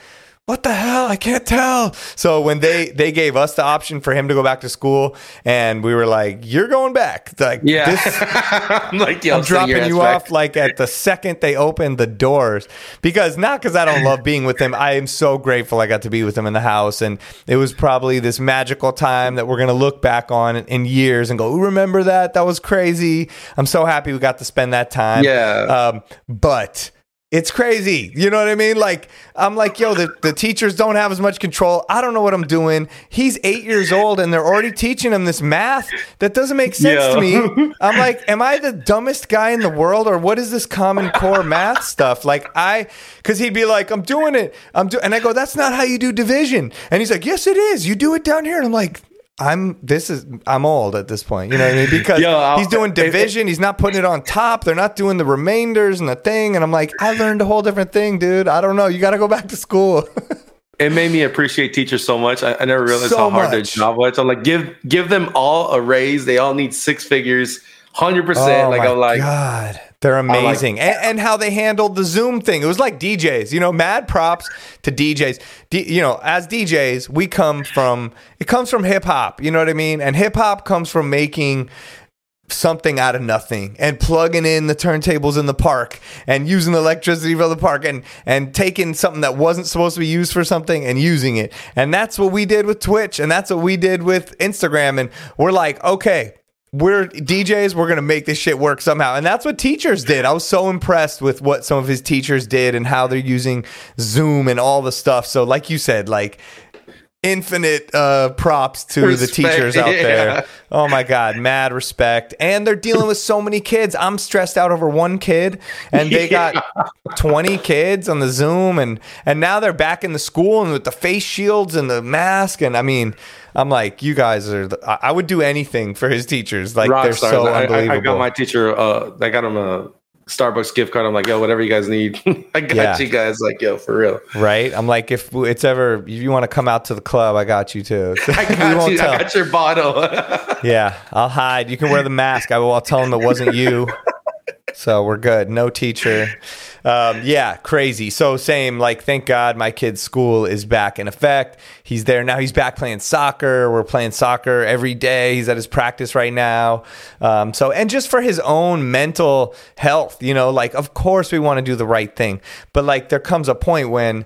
What the hell? I can't tell. So when they they gave us the option for him to go back to school, and we were like, "You're going back." Like, Yeah, this, I'm like, I'm dropping you back. off like at the second they open the doors because not because I don't love being with him. I am so grateful I got to be with him in the house, and it was probably this magical time that we're gonna look back on in years and go, "Remember that? That was crazy." I'm so happy we got to spend that time. Yeah. Um, but. It's crazy. You know what I mean? Like, I'm like, yo, the, the teachers don't have as much control. I don't know what I'm doing. He's eight years old and they're already teaching him this math that doesn't make sense Yeah. to me. I'm like, am I the dumbest guy in the world, or what is this Common Core math stuff? Like, I, because he'd be like, I'm doing it, I'm doing, and I go, that's not how you do division, and he's like, yes, it is. You do it down here, and I'm like. I'm this is I'm old at this point. You know what I mean? Because Yo, he's doing division, he's not putting it on top. They're not doing the remainders and the thing. And I'm like, I learned a whole different thing, dude. I don't know. You got to go back to school. it made me appreciate teachers so much. I, I never realized So how hard their much. job was. I'm like, give give them all a raise. They all need six figures, hundred percent. Oh like Oh my I'm like, God, they're like- amazing, and, and how they handled the Zoom thing. It was like DJs, you know, mad props to DJs. D, you know, as DJs, we come from it comes from hip hop. You know what I mean? And hip hop comes from making something out of nothing and plugging in the turntables in the park and using the electricity for the park and and taking something that wasn't supposed to be used for something and using it and that's what we did with twitch and that's what we did with instagram and we're like okay we're DJs, we're gonna make this shit work somehow. And that's what teachers did. I was so impressed with what some of his teachers did and how they're using Zoom and all the stuff. So, like you said, like infinite uh, props to the teachers out yeah. there. Oh my God, mad respect. And they're dealing with so many kids. I'm stressed out over one kid, and they got 20 kids on the Zoom, and and now they're back in the school and with the face shields and the mask. And I mean, I'm like, you guys are. The, I would do anything for his teachers. Like rock they're stars. so I, unbelievable. I got my teacher. Uh, I got him a Starbucks gift card. I'm like, yo, whatever you guys need, I got Yeah. you guys. Like, yo, for real. right? I'm like, if it's ever if you want to come out to the club, I got you too. I got you. tell. I got your bottle. Yeah, I'll hide. You can wear the mask. I will I'll tell them it wasn't you. So we're good. No teacher. Um, yeah, crazy. So same. Like, thank God my kid's school is back in effect. He's there now. He's back playing soccer. We're playing soccer every day. He's at his practice right now. Um, so and just for his own mental health, you know, like of course we want to do the right thing, but like there comes a point when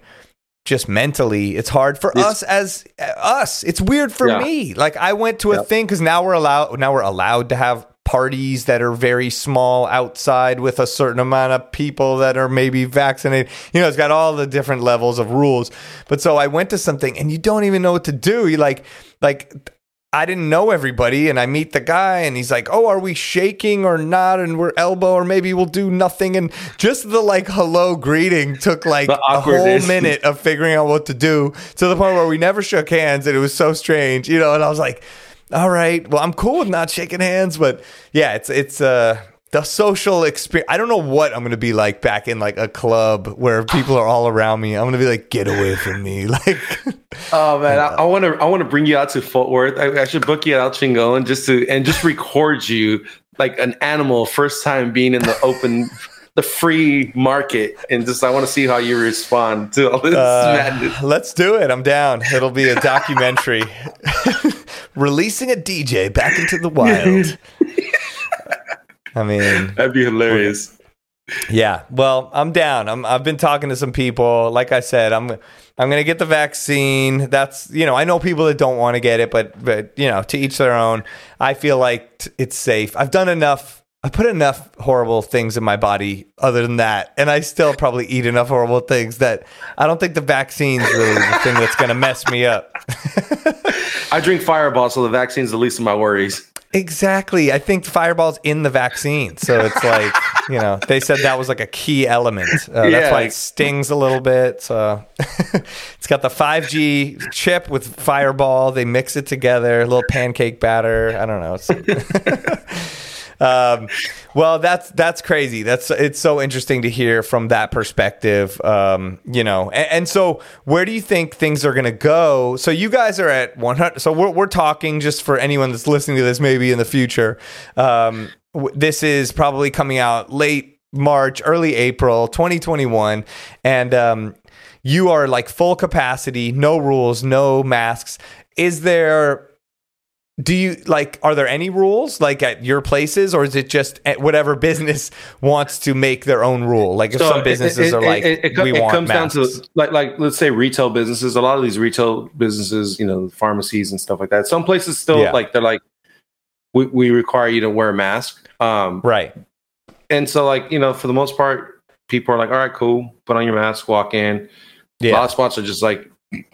just mentally it's hard for us as us it's weird for Yeah. me like i went to a Yep. thing because now we're allowed now we're allowed to have parties that are very small outside with a certain amount of people that are maybe vaccinated you know it's got all the different levels of rules but so i went to something and you don't even know what to do you like like I didn't know everybody, and I meet the guy, and he's like, "Oh, are we shaking or not?" And we're elbow, or maybe we'll do nothing. And just the like hello greeting took like a whole minute of figuring out what to do to the point where we never shook hands, and it was so strange, you know. And I was like, "All right, well, I'm cool with not shaking hands, but yeah, it's it's uh." The social experience. I don't know what I'm going to be like back in like a club where people are all around me. I'm going to be like, get away from me. Like, Oh man, I want to I want to bring you out to Fort Worth. I, I should book you out Chingon just to and just record you like an animal first time being in the open, the free market, and just I want to see how you respond to all this Uh, madness. let's do it. I'm down. It'll be a documentary. Releasing a DJ back into the wild. I mean, That'd be hilarious. yeah. Well, I'm down. I'm, I've been talking to some people. Like I said, I'm I'm gonna get the vaccine. That's you know I know people that don't want to get it, but but you know to each their own. I feel like t- it's safe. I've done enough. I put enough horrible things in my body other than that, and I still probably eat enough horrible things that I don't think the vaccine's really the thing that's gonna mess me up. I drink Fireball, so the vaccine's the least of my worries. Exactly. I think Fireball's in the vaccine. So it's like, you know, they said that was like a key element. Uh, That's Yeah. why it stings a little bit. So it's got the 5G chip with Fireball. They mix it together, a little pancake batter. I don't know. Um, well, that's that's crazy. That's it's so interesting to hear from that perspective. Um, you know, and, and so where do you think things are going to go? So you guys are at 100. So we're we're talking just for anyone that's listening to this, maybe in the future. Um, w- this is probably coming out late March, early April, 2021, and um, you are like full capacity, no rules, no masks. Is there do you like are there any rules like at your places or is it just at whatever business wants to make their own rule like if So some businesses it- are it- like it, it, we it want comes masks. down to like like let's say retail businesses. A lot of these retail businesses, you know, pharmacies and stuff like that. Some places still Yeah. like they're like we, we require you to wear a mask. Um, right and so like you know for the most part people are like all right cool put on your mask walk in a lot of spots are just like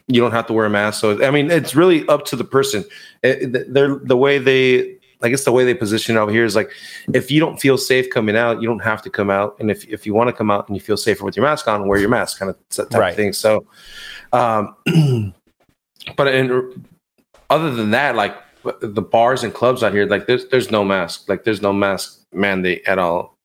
you don't have to wear a mask so i mean it's really up to the person It- they're the way they i guess the way they position it over here is like if you don't feel safe coming out you don't have to come out and if, if you want to come out and you feel safer with your mask on wear your mask kind of type Right. of thing so um but in other than that like the bars and clubs out here, like there's there's no mask, like there's no mask mandate at all.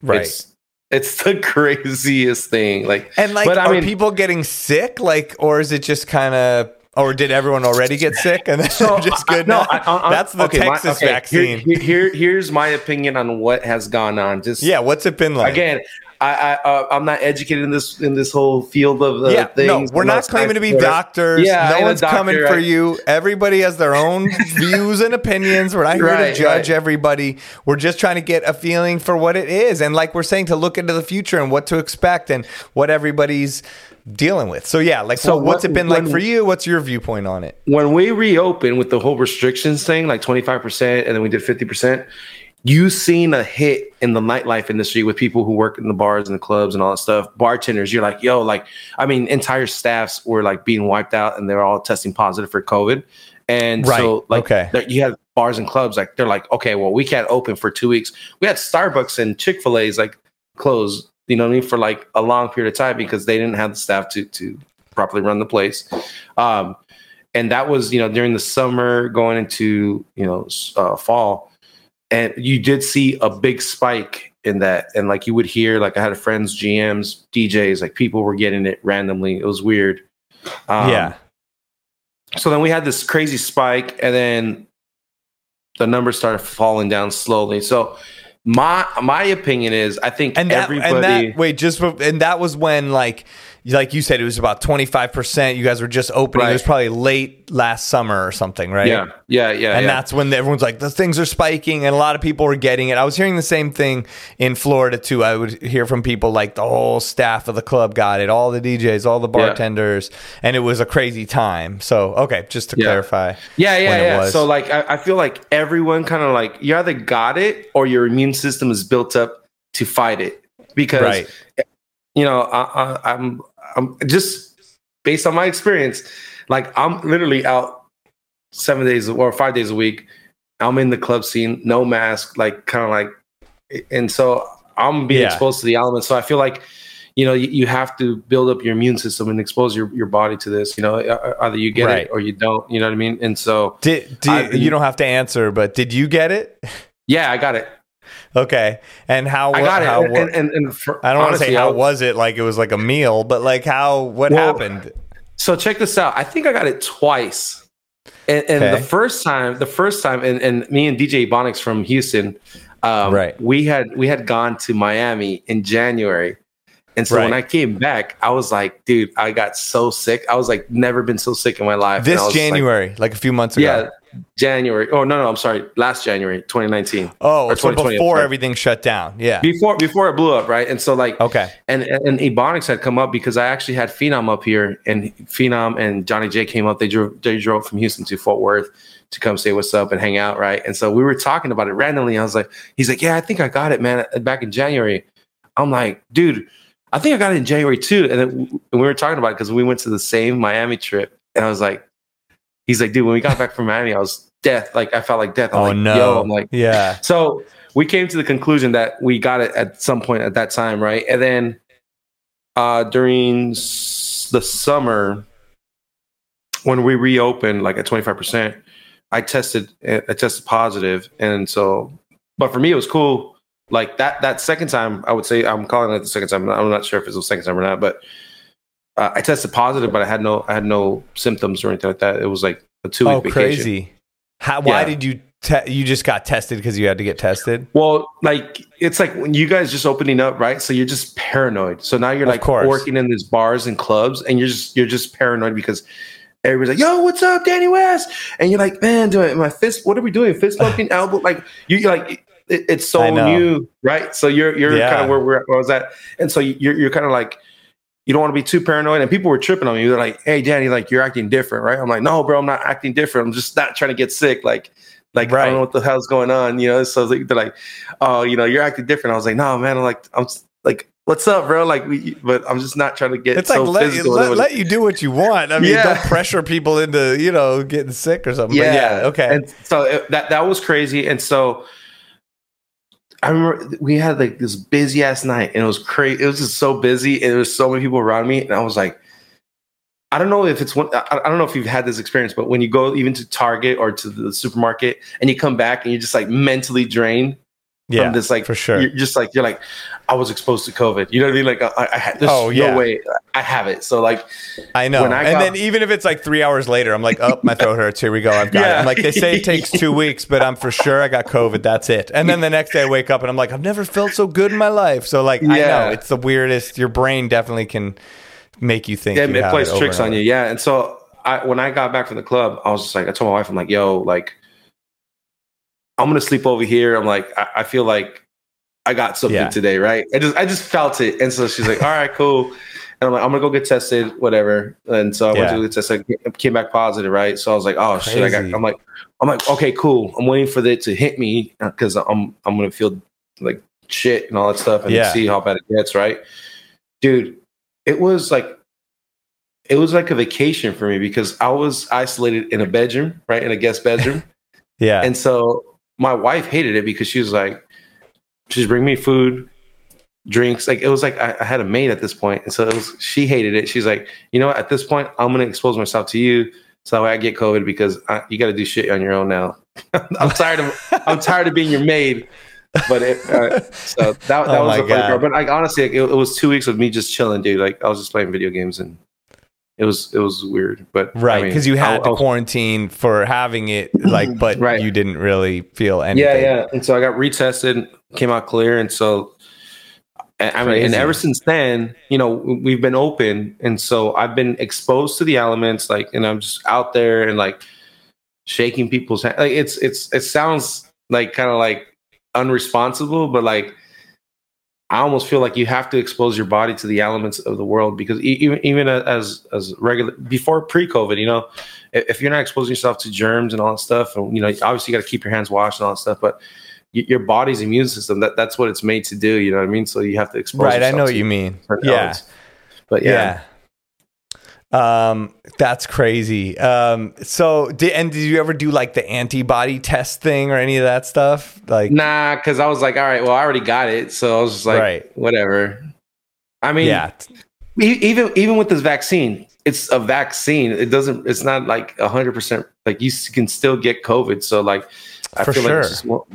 Right. It's, it's the craziest thing. Like, and like, but I are mean- people getting sick? Like, or is it just kind of, or did everyone already get sick and then they're just good no. I- I- I- That's the okay, my- Texas okay, vaccine. Here, here- here's my opinion on what has gone on. Just yeah, what's it been like? again, I, I uh, I'm not educated in this in this whole field of uh, yeah, things. no, we're not claiming to be doctors. Yeah, no one's coming doctor, for you. Everybody has their own views and opinions. We're not here Right, to judge right. everybody. We're just trying to get a feeling for what it is, and like we're saying, to look into the future and what to expect and what everybody's dealing with. So yeah, like, So so what's it been like for you? What's your viewpoint on it? when we reopened with the whole restrictions thing, like 25%, and then we did 50%, you seen a hit in the nightlife industry with people who work in the bars and the clubs and all that stuff. Bartenders, you're like, yo, like, I mean, entire staffs were like being wiped out and they're all testing positive for COVID. And Right, so, like, okay. you have bars and clubs, like, they're like, okay, well, we can't open for two weeks. We had Starbucks and Chick fil A's like closed, you know what I mean, for like a long period of time because they didn't have the staff to, to properly run the place. Um, and that was you know during the summer going into you know uh, fall and you did see a big spike in that. And like you would hear like i had friends gms djs like people were getting it randomly. It was weird. Um, yeah, so then we had this crazy spike and then the numbers started falling down slowly. So my my opinion is i think and that, everybody and that wait, just and that was when like like you said, it was about twenty five percent. You guys were just opening. It was probably late last summer or something, right? yeah yeah yeah and yeah. that's when everyone's like, the things are spiking, and a lot of people were getting it. I was hearing the same thing in Florida too. I would hear from people like the whole staff of the club got it, all the DJs, all the Yeah. bartenders, and it was a crazy time. So, okay, just to Yeah. clarify, Yeah, yeah, yeah. So like I, I feel like everyone kind of like you either got it or your immune system is built up to fight it because right, you know I, I, I'm I'm just based on my experience, like I'm literally out seven days or five days a week. I'm in the club scene, no mask, like kind of like, and so I'm being Yeah. exposed to the elements. So I feel like you know you, you have to build up your immune system and expose your, your body to this. You know, either you get Right. it or you don't. You know what I mean? And so did, did you don't have to answer, but did you get it? yeah, I got it. Okay, and how? I got it. How, and, and, and, and for, I don't want to say how was it like it was like a meal, but like how what Well, happened? So check this out. I think I got it twice. And, and Okay. the first time, the first time, and, and me and DJ Bonix from Houston, um, Right. we had we had gone to Miami in January. And so when I came back, I was like, dude, I got so sick. I was like, never been so sick in my life. This was like- January, like, a few months ago. yeah, January. Oh no, no, I'm sorry, last January, 2019. Oh, so before everything shut down. Yeah. before before it blew up, right? And so like Okay. and and Ebonics had come up because I actually had Phenom up here, and Phenom and Johnny J came up. They drove they drove from Houston to Fort Worth to come say what's up and hang out, right? And so we were talking about it randomly. I was like, he's like, yeah, I think I got it, man, back in January. I'm like, dude, I think I got it in January too. And then we were talking about it because we went to the same Miami trip, and I was like, he's like, dude, when we got back from Miami, I was death. Like I felt like death. I'm Oh like, no. Yo, I'm like, yeah. so we came to the conclusion that we got it at some point at that time, right? And then uh, during s- the summer, when we reopened, like at twenty five percent, I tested. I tested positive, and so, but for me, it was cool. Like that that second time, I would say I'm calling it the second time. I'm not sure if it's the second time or not, but uh, I tested positive, but I had no I had no symptoms or anything like that. It was like a two week Oh, vacation. crazy. How, why Yeah. did you, te- you just got tested because you had to get tested? Well, like it's like when you guys just opening up, right? So you're just paranoid. So now you're like working in these bars and clubs, and you're just you're just paranoid because everybody's like, "Yo, what's up, Danny West?" And you're like, "Man, doing my fist? What are we doing? Fist bumping, elbow?" Like you you're like it, it's so new, right? So you're you're Yeah. kind of where, where I was at, and so you're you're kind of like. You don't want to be too paranoid, and people were tripping on me. They're like, "Hey, Danny, like you're acting different, right?" I'm like, "No, bro, I'm not acting different. I'm just not trying to get sick. Like, like I don't know what the hell's going on, you know." So like, they're like, oh, you know, you're acting different. I was like, no, man, I'm like, I'm like, what's up, bro? Like, we, but I'm just not trying to get It's so like let, you- physical. let, let you do what you want. I mean, Yeah. don't pressure people into you know getting sick or something. But yeah, yeah. Okay. And so it, that that was crazy. And so I remember we had like this busy ass night, and it was crazy. It was just so busy, and there was so many people around me, and I was like, I don't know if it's one. I I don't know if you've had this experience, but when you go even to Target or to the supermarket and you come back and you're just like mentally drained Yeah, from this, like for sure. You're just like you're like, I was exposed to COVID. You know what I mean? Like I, I had. There's Oh, yeah. no way I have it. So like, I know. I and got- then even if it's like three hours later, I'm like, oh, my throat hurts. Here we go. I've got it. I'm like, they say it takes two weeks, but I'm for sure I got COVID. That's it. And then the next day I wake up and I'm like, I've never felt so good in my life. So like, I Yeah. know it's the weirdest. Your brain definitely can make you think. yeah, you it plays over tricks on you. Yeah, and so I when I got back from the club, I was just like, I told my wife, I'm like, yo, like, I'm gonna sleep over here. I'm like, I, I feel like I got something Yeah. today, right? I just I just felt it, and so she's like, all right, cool. And I'm like, I'm gonna go get tested, whatever. And so I went to get tested, came back positive, right? So I was like, oh shit, I got. I'm like, I'm like, okay, cool. I'm waiting for it to hit me uh, because I'm I'm gonna feel like shit and all that stuff, and Yeah. see how bad it gets, right? Dude, it was like it was like a vacation for me because I was isolated in a bedroom, right, in a guest bedroom, Yeah. and so my wife hated it because she was like, she's bring me food, drinks, like it was like I, I had a maid at this point, and so it was she hated it. She's like, you know, what, at this point, I'm gonna expose myself to you, so that way I get COVID because I, you got to do shit on your own now. I'm tired of I'm tired of being your maid. But it, uh, so that, that Oh was the funny part. But like honestly, like, it, it was two weeks of me just chilling, dude. Like I was just playing video games and it was it was weird. But I Right, mean, because you had I- to I was- quarantine for having it, like, but Right. you didn't really feel anything. Yeah, yeah. And so I got retested, came out clear, and so I I mean, and ever since then, you know, we've been open, and so I've been exposed to the elements, like, and I'm just out there and like shaking people's hands. Like, it's it's it sounds like kind of like unresponsible, but like I almost feel like you have to expose your body to the elements of the world because even even as as regular before pre-COVID, you know, if you're not exposing yourself to germs and all that stuff, and you know, obviously you got to keep your hands washed and all that stuff, but your body's immune system that that's what it's made to do. You know what I mean? So you have to expose. Yourself. Right, I know what you mean. Yeah. elements. but yeah. Yeah. Um, that's crazy. Um, so did and did you ever do like the antibody test thing or any of that stuff? Like, Nah, because I was like, all right, well, I already got it, so I was just like, Right. whatever. I mean, yeah, even even with this vaccine it's a vaccine it doesn't it's not like a 100% like you can still get covid so like i For feel like sure. it's just well,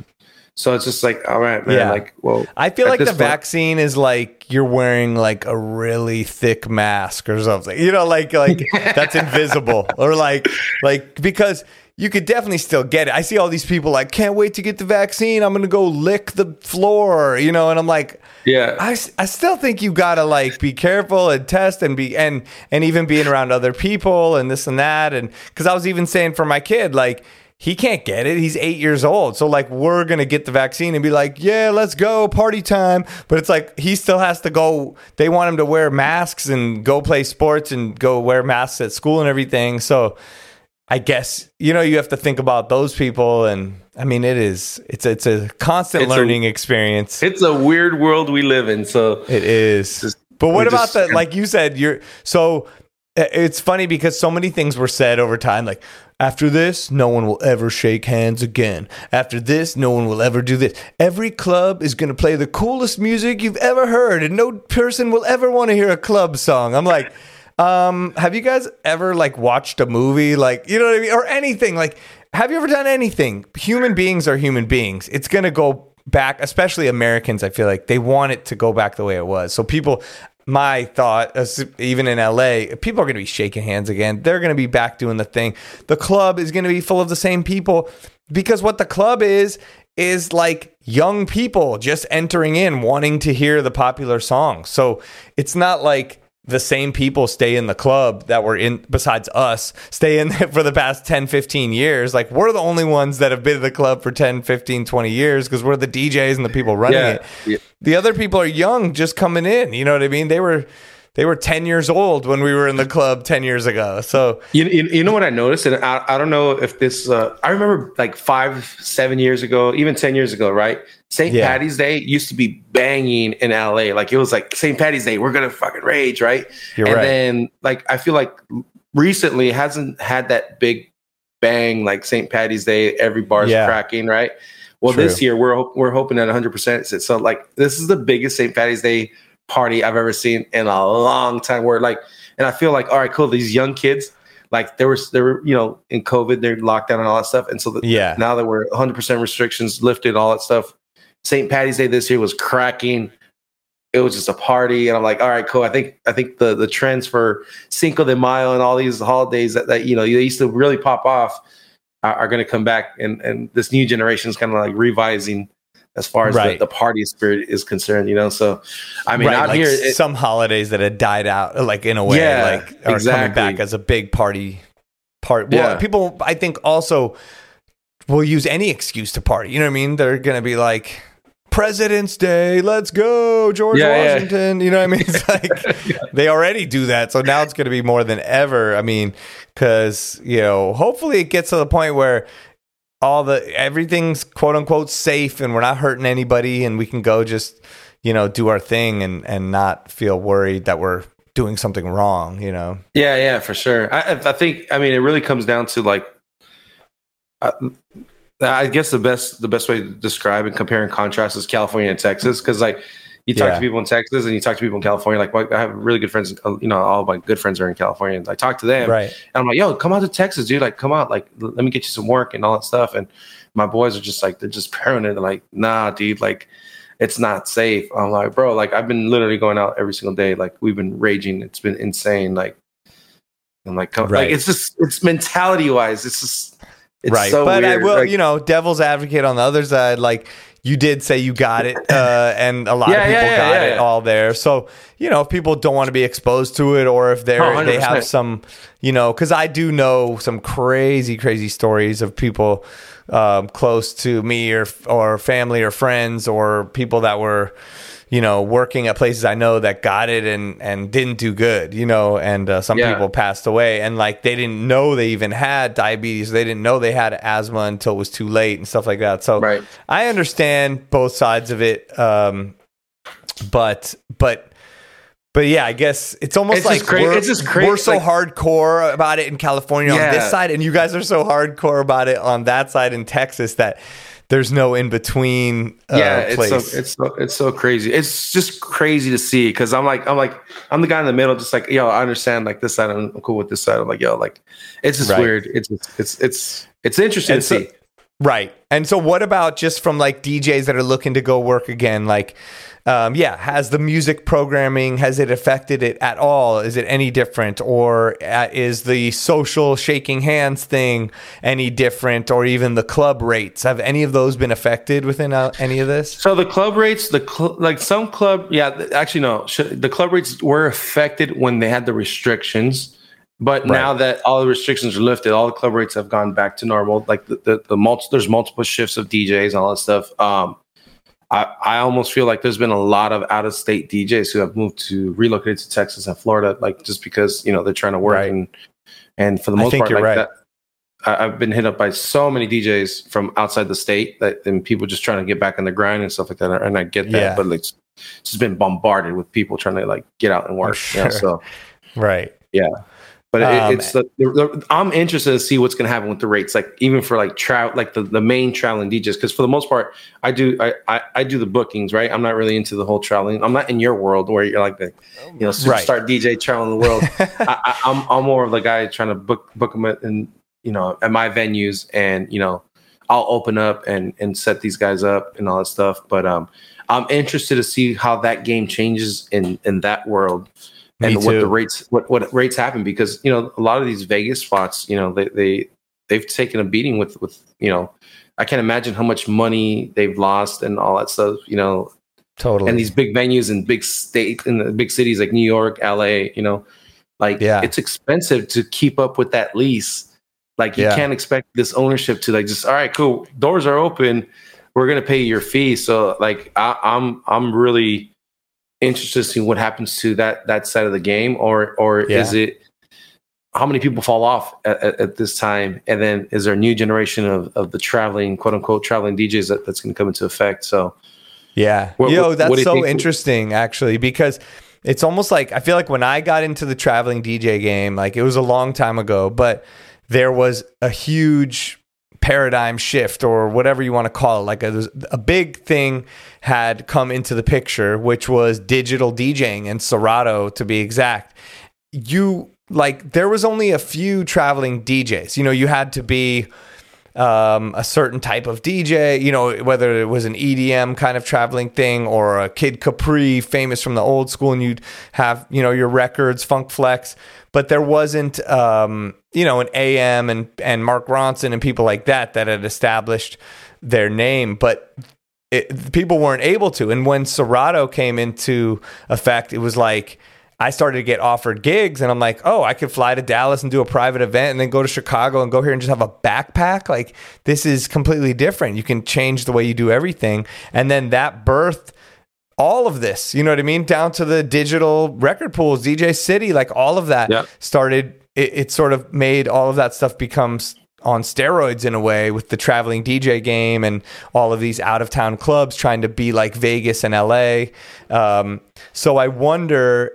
so it's just like all right man Yeah. like well I feel like the point- vaccine is like you're wearing like a really thick mask or something. You know, like like that's invisible or like like because you could definitely still get it. I see all these people like can't wait to get the vaccine. I'm going to go lick the floor, you know, and I'm like yeah I, I still think you gotta like be careful and test and be and and even being around other people and this and that and because I was even saying for my kid like he can't get it. He's eight years old. So like we're gonna get the vaccine and be like yeah let's go party time. But it's like he still has to go. They want him to wear masks and go play sports and go wear masks at school and everything. So I guess you know you have to think about those people. And I mean it is it's it's a constant It's a- learning experience. it's a weird world we live in so it is. Just- but what about just- the like you said you're so it's funny because so many things were said over time like after this no one will ever shake hands again. After this no one will ever do this. Every club is going to play the coolest music you've ever heard and no person will ever want to hear a club song. I'm like um have you guys ever like watched a movie like you know what I mean or anything like have you ever done anything? Human beings are human beings. It's going to go back, especially Americans, I feel like they want it to go back the way it was. So people, my thought, even in LA, people are going to be shaking hands again. They're going to be back doing the thing. The club is going to be full of the same people because what the club is is like young people just entering in wanting to hear the popular songs. So it's not like the same people stay in the club that were in besides us stay in there for the past 10 15 years like we're the only ones that have been in the club for 10 15 20 years because we're the djs and the people running Yeah. it Yeah. the other people are young just coming in you know what i mean they were they were 10 years old when we were in the club 10 years ago so You, you, you know what I noticed, and I, I don't know if this. Uh, I remember like five, seven years ago, even ten years ago, right? St. Yeah. Patty's Day used to be banging in LA. Like it was like St. Patty's Day, we're gonna fucking rage, right? You're and right. then like I feel like recently hasn't had that big bang like St. Patty's Day. Every bar's Yeah. cracking, right? Well, True. this year we're we're hoping at 100. percent So like this is the biggest St. Patty's Day party I've ever seen in a long time. Where like and I feel like all right, cool. These young kids, like there was there were you know in COVID, they're locked down and all that stuff, and so the, Yeah. now that we're 100 percent restrictions lifted, all that stuff. St. Patty's Day this year was cracking. It was just a party, and I'm like, all right, cool. I think I think the the trends for Cinco de Mayo and all these holidays that, that you know they used to really pop off are, are going to come back, and and this new generation is kind of like revising as far as Right. the, the party spirit is concerned. You know, so I mean, right, out like here, it- some holidays that had died out, like in a way, Yeah, like are coming exactly. back as a big party part. Well, Yeah. people, I think, also will use any excuse to party. You know what I mean? They're gonna be like. President's Day, let's go, George yeah. Washington. You know what I mean? It's like they already do that. So now it's going to be more than ever. I mean, because, you know, hopefully it gets to the point where all the everything's quote unquote safe and we're not hurting anybody and we can go just, you know, do our thing and, and not feel worried that we're doing something wrong, you know? Yeah, yeah, for sure. I, I- I think. I mean, it really comes down to like. Uh, I guess the best the best way to describe and compare and contrast is California and Texas because like you talk Yeah. to people in Texas and you talk to people in California like well, I have really good friends uh, you know all my good friends are in California and I talk to them Right. and I'm like yo come out to Texas dude like come out like let me get you some work and all that stuff and my boys are just like they're just paranoid they're like nah dude like it's not safe I'm like bro like I've been literally going out every single day like we've been raging it's been insane like I'm like, come, Right. like it's just it's mentality wise. It's just it's right. so but I will, Like, you know, devil's advocate on the other side, like you did say you got it, uh, and a lot Yeah, of people yeah, got yeah, it all there. So, you know, if people don't want to be exposed to it or if they're, Oh, they have some, you know, because I do know some crazy, crazy stories of people um, close to me or, or family or friends or people that were, you know, working at places I know that got it and, and didn't do good, you know, and uh, some Yeah. people passed away and like they didn't know they even had diabetes. They didn't know they had asthma until it was too late and stuff like that. So Right. I understand both sides of it. Um, but, but, but yeah, I guess it's almost It's like just cra- we're, it's just cra- we're so like- hardcore about it in California on this side, and you guys are so hardcore about it on that side in Texas that there's no in between uh, yeah, it's place. so it's so it's so crazy. It's just crazy to see because I'm like I'm like I'm the guy in the middle, just like yo, I understand like this side, I'm cool with this side. I'm like yo, like it's just Right. weird. It's it's it's it's interesting And to so- see. Right. And so what about just from like DJs that are looking to go work again? Like, um, yeah, has the music programming, has it affected it at all? Is it any different? Or uh, is the social shaking hands thing any different? Or even the club rates? Have any of those been affected within uh, any of this? So the club rates, the cl- like some club, yeah, actually no, sh- the club rates were affected when they had the restrictions, but now that all the restrictions are lifted, all the club rates have gone back to normal. Like the the, the multi- there's multiple shifts of DJs and all that stuff. Um, I I almost feel like there's been a lot of out of state DJs who have moved to relocated to Texas and Florida, like just because you know they're trying to work Right. and and for the most part, like right. that. I- I've been hit up by so many DJs from outside the state that and people just trying to get back on the grind and stuff like that. And I get that, Yeah. but it's it's just been bombarded with people trying to like get out and work. you know, so, Right. But it, Um, it's the, the, the- I'm interested to see what's going to happen with the rates, like even for like trout, like the, the main traveling DJs. Because for the most part, I do I, I I do the bookings, right? I'm not really into the whole traveling. I'm not in your world where you're like the you know Right. superstar DJ traveling the world. I, I, I'm I'm more of the guy trying to book book them at, in you know at my venues, and you know I'll open up and and set these guys up and all that stuff. But um, I'm interested to see how that game changes in in that world and what the rates what what rates happen because you know a lot of these Vegas spots, you know they they they've taken a beating with with you know. I can't imagine how much money they've lost and all that stuff. You know, Totally. and these big venues in big state in the big cities like New York, LA, you know, like Yeah. it's expensive to keep up with that lease. Like you Yeah. can't expect this ownership to like just all right, cool, doors are open, we're gonna pay your fee. So like I, I'm I'm really interested to see what happens to that that side of the game, or or Yeah. is it how many people fall off at, at, at this time, and then is there a new generation of, of the traveling quote unquote traveling DJs that, that's going to come into effect? So Yeah. What- Yo, what- what that's you so think? interesting actually because it's almost like I feel like when I got into the traveling DJ game, like it was a long time ago, but there was a huge paradigm shift or whatever you want to call it. Like a, a big thing had come into the picture, which was digital DJing and Serato to be exact. you like there was only a few traveling DJs. You know, you had to be um, a certain type of DJ, you know, whether it was an EDM kind of traveling thing or a Kid Capri, famous from the old school, and you'd have, you know, your records, Funk Flex, but there wasn't, um, you know, an AM and, and Mark Ronson and people like that that had established their name. But it, people weren't able to. And when Serato came into effect, it was like, I started to get offered gigs and I'm like, oh, I could fly to Dallas and do a private event and then go to Chicago and go here and just have a backpack. Like, this is completely different. You can change the way you do everything. And then that birthed all of this, you know what I mean? Down to the digital record pools, DJcity, like all of that Yep. started, it, it sort of made all of that stuff becomes on steroids in a way with the traveling DJ game and all of these out of town clubs trying to be like Vegas and LA. Um, so I wonder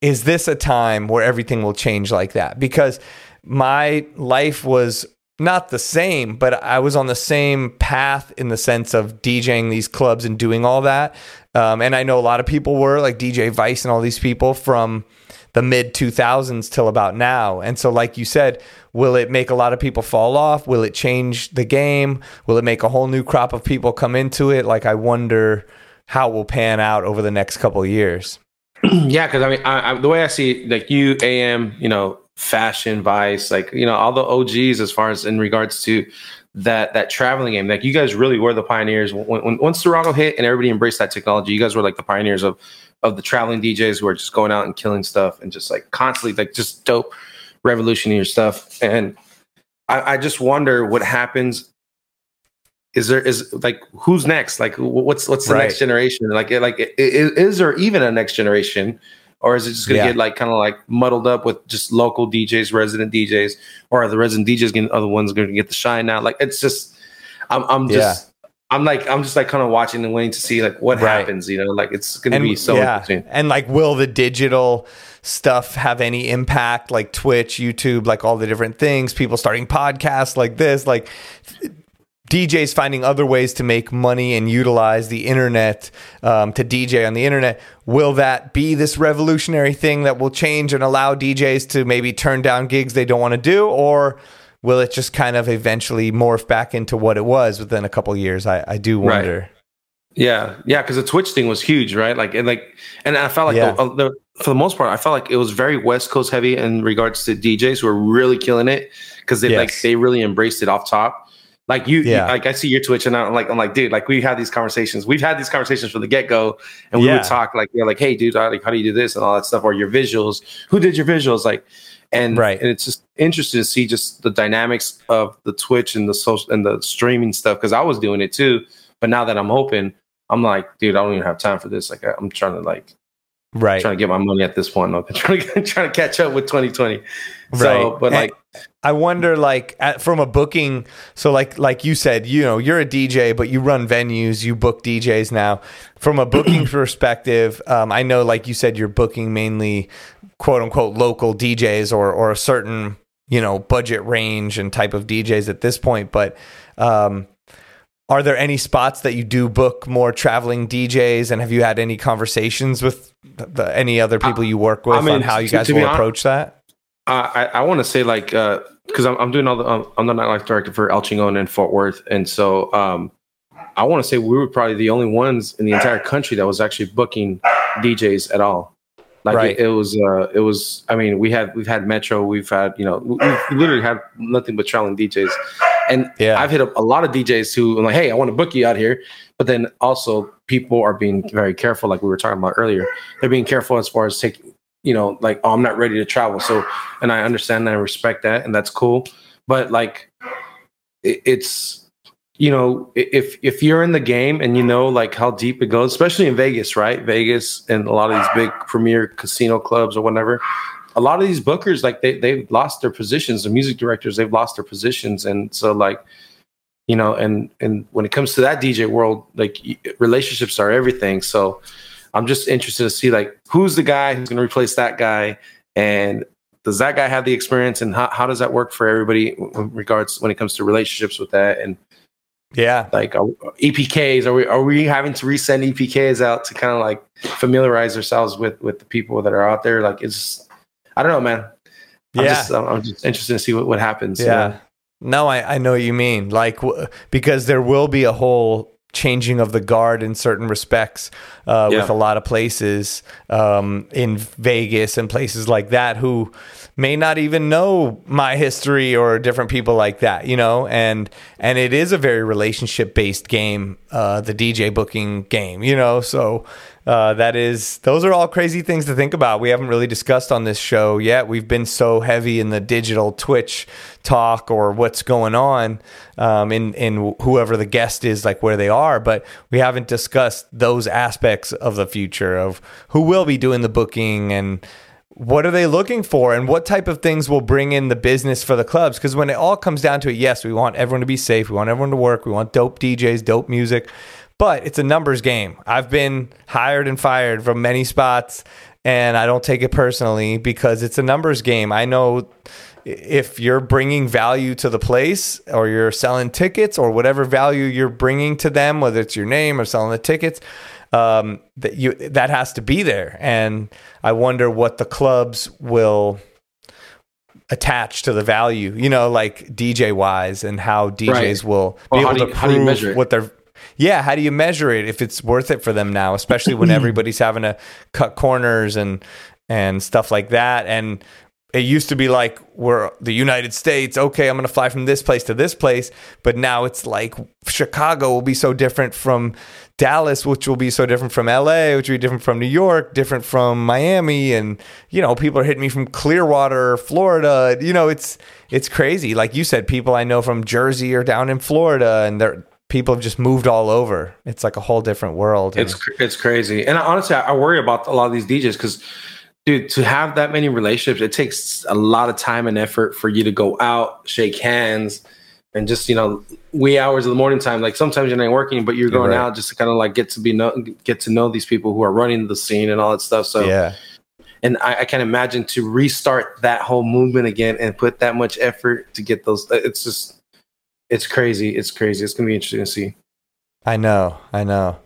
is this a time where everything will change like that? Because my life was not the same, but I was on the same path in the sense of DJing these clubs and doing all that. Um, and I know a lot of people were like DJ Vice and all these people from the mid 2000s till about now. And so, like you said, will it make a lot of people fall off? Will it change the game? Will it make a whole new crop of people come into it? Like, I wonder how it will pan out over the next couple of years. yeah, because I mean, I, I, the way I see it, like you, AM, you know, fashion, Vice, like you know, all the OGs as far as in regards to that that traveling game. Like you guys really were the pioneers. When, when once Serato hit and everybody embraced that technology, you guys were like the pioneers of of the traveling DJs who are just going out and killing stuff and just like constantly like just dope revolutionary stuff. And I, I just wonder what happens. Is there is like who's next? Like what's what's the Right. next generation? Like like is there even a next generation? Or is it just gonna Yeah. get like kind of like muddled up with just local DJs, resident DJs, or are the resident DJs getting other ones going to get the shine now? Like it's just, I'm, I'm just, I'm like, I'm just like kind of watching and waiting to see like what Right. happens. You know, like it's going to be so yeah. interesting. And like, will the digital stuff have any impact? Like Twitch, YouTube, like all the different things, people starting podcasts like this, like DJs finding other ways to make money and utilize the internet um, to DJ on the internet. Will that be this revolutionary thing that will change and allow DJs to maybe turn down gigs they don't want to do? Or will it just kind of eventually morph back into what it was within a couple years? I, I do Right. wonder. Yeah, yeah, because the Twitch thing was huge, right? Like, and like, and I felt like Yeah. the, the, for the most part, I felt like it was very West Coast heavy in regards to DJs who were really killing it because they like they really embraced it off top. Like you, Yeah. you- like I see your Twitch, and I'm like, I'm like, dude, like we had these conversations. We've had these conversations from the get go, and we Yeah. would talk like, you're like, hey, dude, like, how do you do this and all that stuff, or your visuals? Who did your visuals? Like, and Right. and it's just interesting to see just the dynamics of the Twitch and the social and the streaming stuff because I was doing it too, but now that I'm open. I'm like, dude, I don't even have time for this. Like, I- I'm trying to like Right. trying to get my money at this point. I'm trying to trying to catch up with 2020. right. So, but like, I wonder, like, at, from a booking. So, like, like you said, you know, you're a DJ, but you run venues, you book DJs now. From a booking perspective, um, I know, like you said, you're booking mainly quote unquote local DJs or or a certain you know budget range and type of DJs at this point. But um, are there any spots that you do book more traveling DJs? And have you had any conversations with the, any other people you work with I mean, on how you guys to will approach that? I I, want to say like because I'm, I'm doing all the um, I'm the nightlife director for El Chingon in Fort Worth, and so um, I want to say we were probably the only ones in the entire country that was actually booking DJs at all. Like Right. it, it was, uh, it was. I mean, we had we've had Metro, we've had you know, we, literally had nothing but traveling DJs, and Yeah. I've hit up a lot of DJs who are like, hey, I want to book you out here, but then also people are being very careful, like we were talking about earlier. They're being careful as far as taking, you know, like oh, I'm not ready to travel. So, and I understand and I respect that, and that's cool. But like, it, it's you know if if you're in the game and you know like how deep it goes especially in vegas right vegas and a lot of these big premier casino clubs or whatever a lot of these bookers like they they've lost their positions the music directors they've lost their positions and so like you know and and when it comes to that dj world like relationships are everything so i'm just interested to see like who's the guy who's going to replace that guy and does that guy have the experience and how, how does that work for everybody in regards when it comes to relationships with that and Yeah. like EPKs? Are we are we having to resend EPKs out to kind of like familiarize ourselves with with the people that are out there? Like it's, I don't know, man. I'm Yeah. just, I'm just interested to see what, what happens. you Yeah. know? No, I, I know what you mean. Like, w- because there will be a whole changing of the guard in certain respects uh, with a lot of places um, in Vegas and places like that who may not even know my history or different people like that, you know. And and it is a very relationship based game, uh, the DJ booking game, you know. So uh, that is those are all crazy things to think about. We haven't really discussed on this show yet. We've been so heavy in the digital Twitch talk or what's going on um, in in whoever the guest is, like where they are, but we haven't discussed those aspects of the future of who will be doing the booking and what are they looking for and what type of things will bring in the business for the clubs because when it all comes down to it yes we want everyone to be safe we want everyone to work we want dope djs dope music but it's a numbers game. I've been hired and fired from many spots and i don't take it personally because it's a numbers game. I know if you're bringing value to the place or you're selling tickets or whatever value you're bringing to them whether it's your name or selling the tickets um, that you that has to be there. And i wonder what the clubs will attach to the value you know like dj wise and how djs Right. will be how able to you- you prove what they're yeah how do you measure it if it's worth it for them now especially when hmm. everybody's having to cut corners and and stuff like that and it used to be like we're the United States. Okay, I'm going to fly from this place to this place, but now it's like Chicago will be so different from Dallas, which will be so different from LA, which will be different from New York, different from Miami, and you know people are hitting me from Clearwater, Florida. You know it's it's crazy. Like you said, people I know from Jersey are down in Florida, and they're people have just moved all over. It's like a whole different world. It's it's crazy, and honestly, I, I worry about a lot of these DJs because, dude, to have that many relationships, it takes a lot of time and effort for you to go out, shake hands, and just you know, wee hours of the morning time. Like sometimes you're not working, but you're going right. out just to kind of like get to be know, get to know these people who are running the scene and all that stuff. So yeah. and I, I can imagine to restart that whole movement again and put that much effort to get those. Uh, it's just, it's crazy. It's crazy. It's gonna be interesting to see. I know, I know.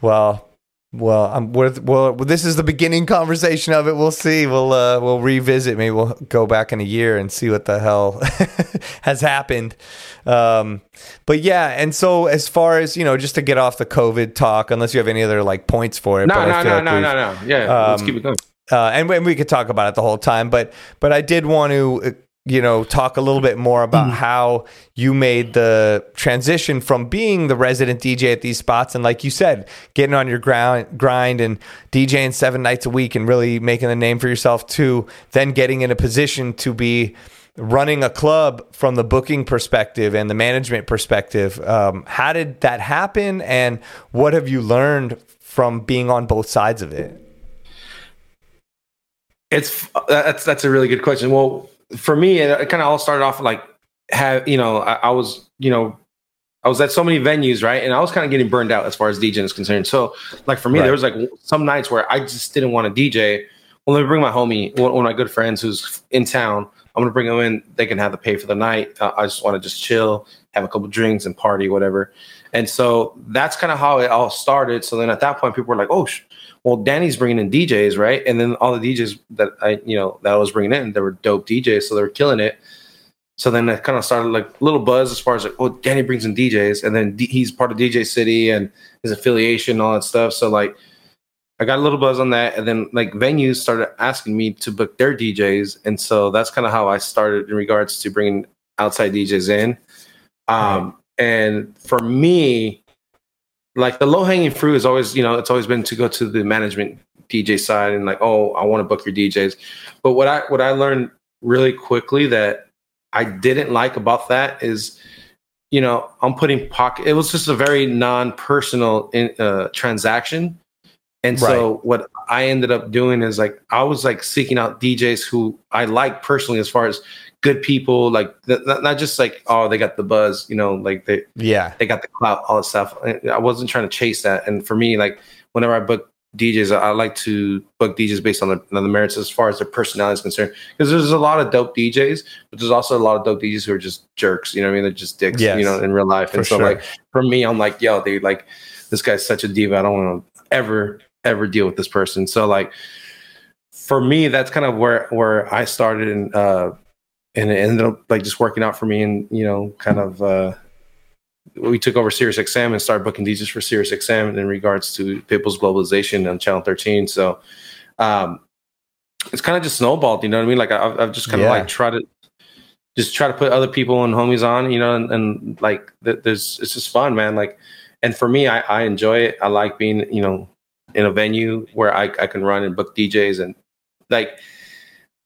Well, well, I'm we're, well. This is the beginning conversation of it. We'll see. We'll uh, we'll revisit. Maybe we'll go back in a year and see what the hell has happened. Um, but yeah, and so as far as you know, just to get off the COVID talk, unless you have any other like points for it. No, but no, no, like no, no, no. Yeah, let's um, keep it going. uh, and, and we could talk about it the whole time, but but I did want to uh, you know talk a little bit more about how you made the transition from being the resident DJ at these spots and like you said, getting on your ground grind and DJing seven nights a week and really making a name for yourself to then getting in a position to be running a club from the booking perspective and the management perspective. Um, how did that happen, and what have you learned from being on both sides of it? It's that's that's a really good question. Well, for me, it, it kind of all started off like have you know I, I was you know I was at so many venues right, and I was kind of getting burned out as far as DJing is concerned. So like for me, Right. there was like some nights where I just didn't want to DJ. Well, let me bring my homie, one, one of my good friends who's in town. I'm gonna bring him in. They can have the pay for the night. Uh, I just want to just chill, have a couple drinks, and party, whatever. And so that's kind of how it all started. So then at that point, people were like, "Oh, sh- well, Danny's bringing in DJs, right?" And then all the DJs that I, you know, that I was bringing in, they were dope DJs, so they were killing it. So then it kind of started like a little buzz as far as like, oh, Danny brings in DJs, and then D- he's part of DJcity and his affiliation, and all that stuff. So like, I got a little buzz on that, and then like venues started asking me to book their DJs, and so that's kind of how I started in regards to bringing outside DJs in. Um, And for me, like the low hanging fruit is always, you know, it's always been to go to the management DJ side and like, oh, I want to book your DJs. But what I what I learned really quickly that I didn't like about that is, you know, I'm putting pocket. It was just a very non-personal uh, transaction, and so what I ended up doing is like I was like seeking out DJs who I like personally, as far as good people, like th- not just like oh they got the buzz, you know, like they Yeah, they got the clout, all that stuff. I I wasn't trying to chase that. And for me, like whenever I book DJs, I, I like to book DJs based on the, on the merits as far as their personality is concerned. Because there's a lot of dope DJs, but there's also a lot of dope DJs who are just jerks. You know what I mean? They're just dicks. Yes. You know, in real life. And so sure. like for me, I'm like, yo, dude, like this guy's such a diva. I don't want to ever ever deal with this person. So like for me, that's kind of where where I started, and uh, and it ended up like just working out for me, and you know, kind of. Uh, we took over Sirius XM and started booking DJs for Sirius XM in regards to Pitbull's Globalization on Channel 13. So um, it's kind of just snowballed, you know what I mean? Like I've, I've just kind of Yeah. like tried to just try to put other people and homies on, you know, and, and like th- there's it's just fun, man. Like, and for me, I, I enjoy it. I like being, you know, in a venue where I, I can run and book DJs and like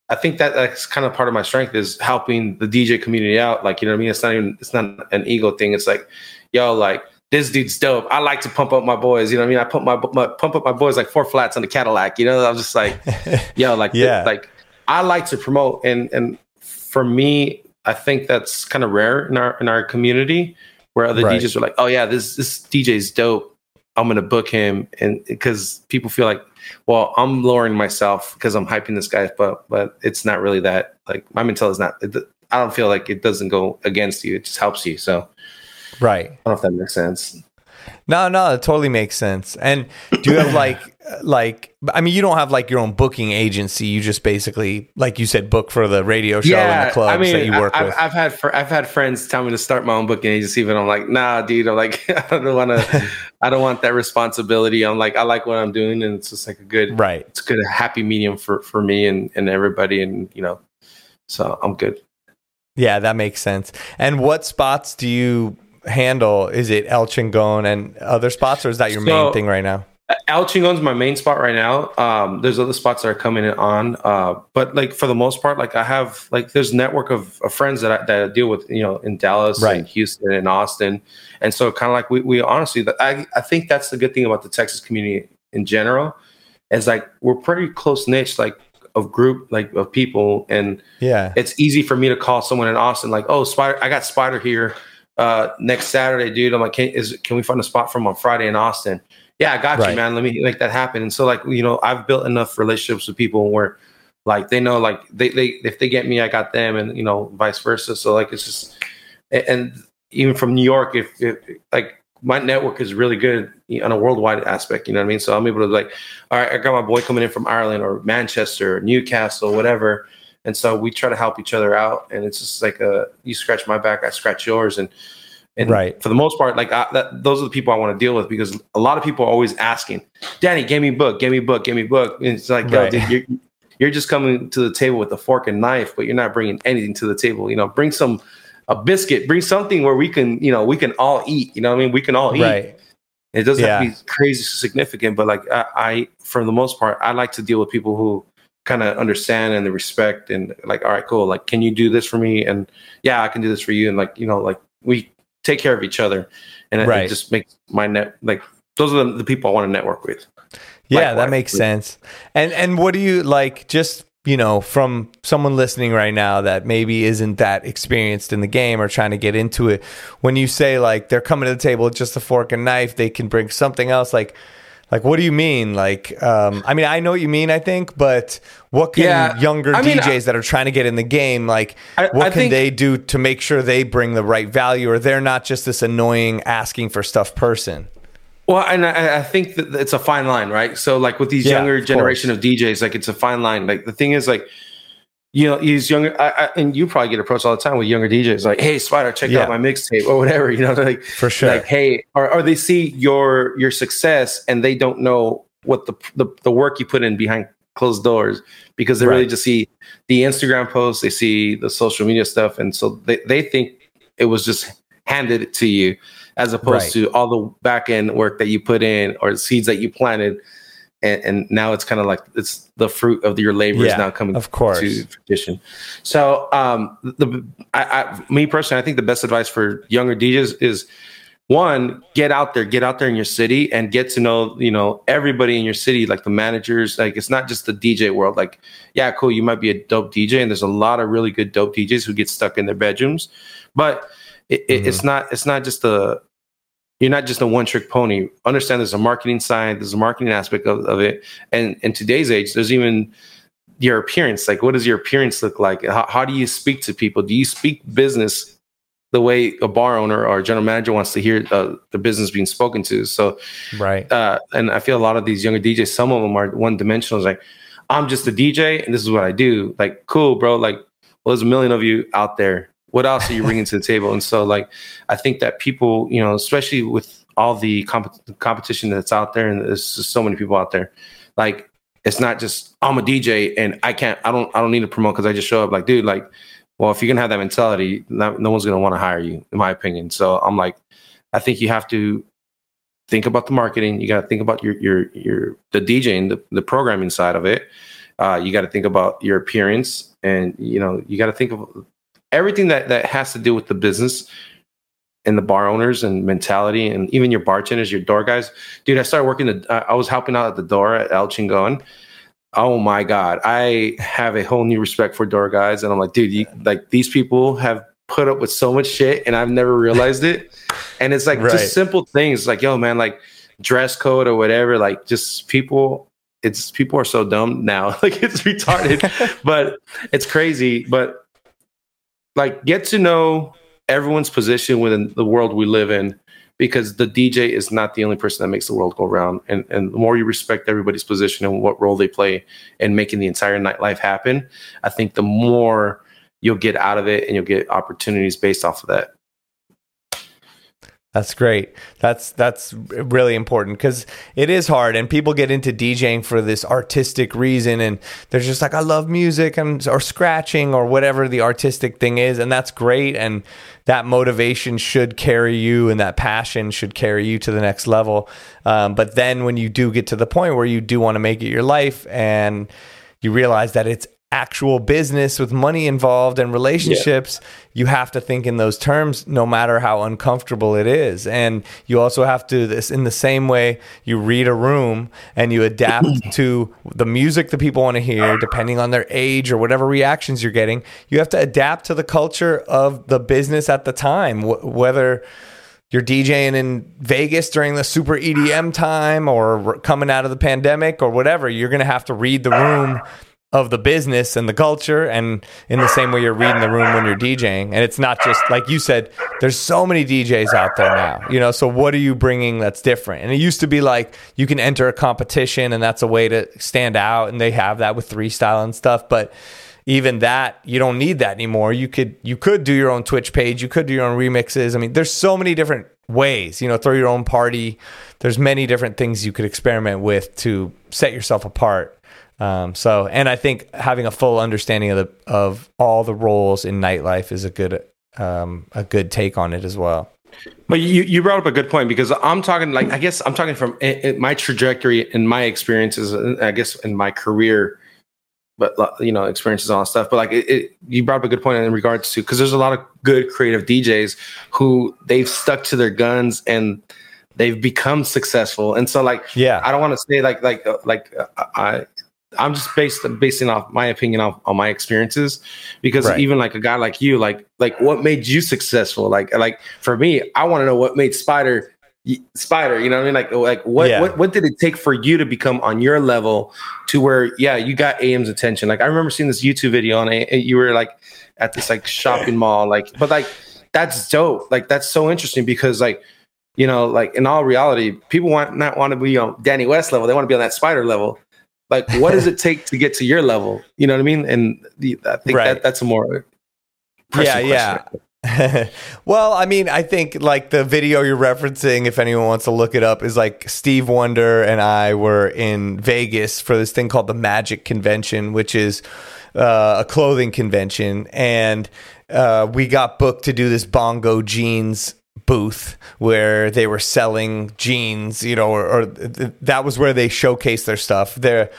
I think that that's kind of part of my strength is helping the DJ community out. Like, you know what I mean? It's not even it's not an ego thing. It's like, yo, like this dude's dope. I like to pump up my boys. You know what I mean? I pump my, my pump up my boys like four flats on the Cadillac. You know, I'm just like, yo, like Yeah. like I like to promote and and for me, I think that's kind of rare in our in our community where other Right. DJs are like, oh yeah, this this DJ's dope. I'm gonna book him, and because people feel like, well, I'm lowering myself because I'm hyping this guy, but but it's not really that. Like my mental is not. It, I don't feel like it doesn't go against you. It just helps you. So right. I don't know if that makes sense. No, no, it totally makes sense. And do you have like, like, I mean, you don't have like your own booking agency. You just basically, like you said, book for the radio show and the clubs that you work I, with. I've, had fr- I've had friends tell me to start my own booking agency, but I'm like, nah, dude. I'm like, I don't want to. I don't want that responsibility. I'm like, I like what I'm doing, and it's just like a good, right. it's a good, a happy medium for for me and and everybody, and you know, so I'm good. Yeah, that makes sense. And what spots do you handle? Is it El Chingon and other spots, or is that your main thing right now? El Chingon's my main spot right now. Um, there's other spots that are coming in on, uh, but like for the most part, like I have like there's a network of, of friends that I, that I deal with, you know, in Dallas Right. and Houston and Austin, and so kind of like we we honestly, I I think that's the good thing about the Texas community in general, is like we're pretty close niche, like of group like of people, and Yeah. it's easy for me to call someone in Austin like, oh, Spider, I got Spider here uh, next Saturday, dude. I'm like, can, is can we find a spot for him on Friday in Austin? Yeah, I got Right. you, man. Let me make that happen. And so, like, you know, I've built enough relationships with people where, like, they know, like, they they if they get me, I got them, and you know, vice versa. So, like, it's just, and even from New York, if, if like my network is really good on a worldwide aspect, you know what I mean? So I'm able to like, all right, I got my boy coming in from Ireland or Manchester, or Newcastle, whatever. And so we try to help each other out, and it's just like a you scratch my back, I scratch yours, and and Right. for the most part, like I, that, those are the people I want to deal with because a lot of people are always asking, "Danny, give me book, give me book, give me book." And it's like, yo, Right. dude, you're, you're just coming to the table with a fork and knife, but you're not bringing anything to the table. You know, bring some a biscuit, bring something where we can, you know, we can all eat. You know, what I mean, we can all eat. Right. It doesn't have to be crazy significant, but like I, I, for the most part, I like to deal with people who kind of understand and the respect and like, all right, cool. Like, can you do this for me? And yeah, I can do this for you. And like, you know, like we take care of each other, and Right. it just makes my net like those are the, the people I want to network with. Yeah, that makes sense. And and what do you like just you know, from someone listening right now that maybe isn't that experienced in the game or trying to get into it, when you say like they're coming to the table with just a fork and knife, they can bring something else like like what do you mean? Like um I mean I know what you mean I think, but what can Yeah, younger I mean, DJs that are trying to get in the game like I- what I can think- they do to make sure they bring the right value or they're not just this annoying asking for stuff person? Well, and I, I think that it's a fine line, right? So, like with these Yeah, younger of generation of DJs, like it's a fine line. Like the thing is, like you know, he's younger, I, I, and you probably get approached all the time with younger DJs, like, "Hey, Spider, check Yeah. out my mixtape" or whatever. You know, like For sure. like, "Hey," or, or they see your your success and they don't know what the the, the work you put in behind closed doors because they really just see the Instagram posts, they see the social media stuff, and so they they think it was just handed to you as opposed Right. to all the back end work that you put in or seeds that you planted and, and now it's kind of like it's the fruit of your labor Yeah, is now coming of course. to fruition so um the I, I me personally i think the best advice for younger djs is one get out there get out there in your city and get to know you know everybody in your city like the managers like it's not just the dj world like yeah cool you might be a dope dj and there's a lot of really good dope djs who get stuck in their bedrooms but it, it, it's not it's not just a you're not just a one trick pony understand there's a marketing side there's a marketing aspect of, of it and in today's age there's even your appearance like what does your appearance look like how, how do you speak to people do you speak business the way a bar owner or general manager wants to hear uh, the business being spoken to so Right. uh, and I feel a lot of these younger DJs, some of them are one dimensional. It's like, I'm just a DJ and this is what I do. Like, cool, bro. Like, well, there's a million of you out there. What else are you bringing to the table? And so, like, I think that people, you know, especially with all the comp- competition that's out there, and there's just so many people out there, like, it's not just I'm a DJ and I can't, I don't, I don't need to promote because I just show up. Like, dude, like, well, if you're gonna have that mentality, not, no one's gonna want to hire you, in my opinion. So I'm like, I think you have to think about the marketing. You got to think about your your your the DJing, the, the programming side of it. Uh, you got to think about your appearance, and you know you got to think of everything that that has to do with the business and the bar owners and mentality, and even your bartenders, your door guys. Dude, I started working. The I was helping out at the door at El Chingon. Oh my god, I have a whole new respect for door guys, and I'm like, dude, you, like these people have put up with so much shit, and I've never realized it. And it's like Right. just simple things, like yo, man, like dress code or whatever. Like just people, it's people are so dumb now. like it's retarded, but it's crazy. But like get to know everyone's position within the world we live in because the DJ is not the only person that makes the world go round. And and the more you respect everybody's position and what role they play in making the entire nightlife happen, I think the more you'll get out of it and you'll get opportunities based off of that. That's great. That's that's really important because it is hard, and people get into DJing for this artistic reason, and they're just like, I love music and or scratching or whatever the artistic thing is, and that's great, and that motivation should carry you, and that passion should carry you to the next level. Um, but then when you do get to the point where you do want to make it your life, and you realize that it's actual business with money involved and relationships, you have to think in those terms no matter how uncomfortable it is. And you also have to this in the same way you read a room and you adapt to the music that people want to hear depending on their age or whatever reactions you're getting. You have to adapt to the culture of the business at the time, wh- whether you're DJing in Vegas during the super EDM time or coming out of the pandemic or whatever, you're going to have to read the room of the business and the culture and in the same way you're reading the room when you're DJing. And it's not just like you said there's so many DJs out there now you know? So what are you bringing that's different? And it used to be like you can enter a competition and that's a way to stand out and they have that with three style and stuff but even that you don't need that anymore. You could you could do your own twitch page you could do your own remixes. I mean there's so many different ways you know throw your own party. There's many different things you could experiment with to set yourself apart um, so and i think having a full understanding of the of all the roles in nightlife is a good um, a good take on it as well But you, you brought up a good point because I'm talking like I guess I'm talking from i i my trajectory and my experiences, I guess in my career, but you know experiences and all that stuff. But like it, it, you brought up a good point in regards to because there's a lot of good creative DJs who they've stuck to their guns and they've become successful. And so like Yeah. I don't want to say like like uh, like uh, I. I'm just based basing off my opinion off on my experiences because Right. even like a guy like you like like what made you successful? Like like for me I want to know what made Spider Spider you know what I mean? Like like what Yeah. what what did it take for you to become on your level to where yeah you got AM's attention? Like I remember seeing this YouTube video on A- you were like at this like shopping mall like but like that's dope. Like that's so interesting because like you know like in all reality people want not want to be on Danny West level. They want to be on that Spider level like what does it take to get to your level you know what I mean and the, I think Right. that that's a more yeah, question. yeah. well, I mean, I think like the video you're referencing, if anyone wants to look it up, is like Steve Wonder and I were in Vegas for this thing called the Magic Convention, which is uh, a clothing convention, and uh, we got booked to do this bongo jeans booth where they were selling jeans, you know, or, or th- that was where they showcased their stuff. Their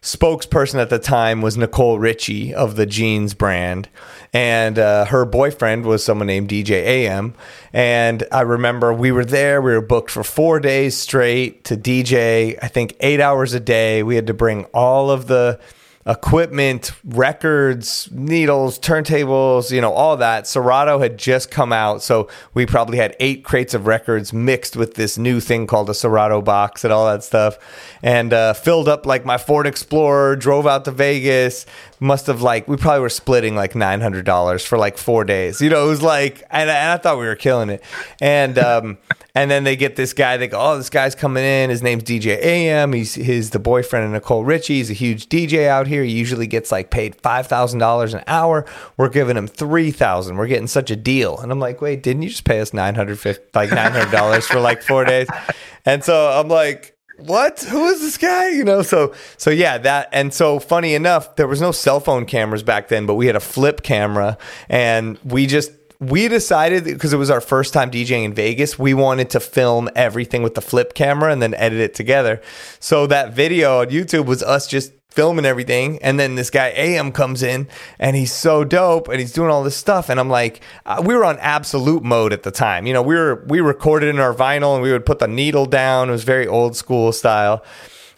spokesperson at the time was Nicole Richie of the jeans brand, and uh, her boyfriend was someone named DJ AM. And I remember we were there, we were booked for four days straight to DJ, I think eight hours a day. We had to bring all of the equipment, records, needles, turntables, you know, all that. Serato had just come out, so we probably had eight crates of records mixed with this new thing called a Serato box and all that stuff, and uh, filled up like my Ford Explorer. Drove out to Vegas. Must have like we probably were splitting like nine hundred dollars for like four days. You know, it was like, and, and I thought we were killing it, and um, And then they get this guy. They go, "Oh, this guy's coming in. His name's DJ AM. He's he's the boyfriend of Nicole Richie. He's a huge DJ out here. He usually gets like paid five thousand dollars an hour. We're giving him three thousand. We're getting such a deal." And I'm like, "Wait, didn't you just pay us nine hundred like nine hundred dollars for like four days?" And so I'm like, what who is this guy you know so so yeah that and so funny enough there was no cell phone cameras back then but we had a flip camera and we just we decided because it was our first time DJing in Vegas, we wanted to film everything with the flip camera and then edit it together. So that video on YouTube was us just filming everything. And then this guy AM comes in and he's so dope and he's doing all this stuff. And I'm like, uh, we were on absolute mode at the time. You know, we were, we recorded in our vinyl and we would put the needle down. It was very old school style.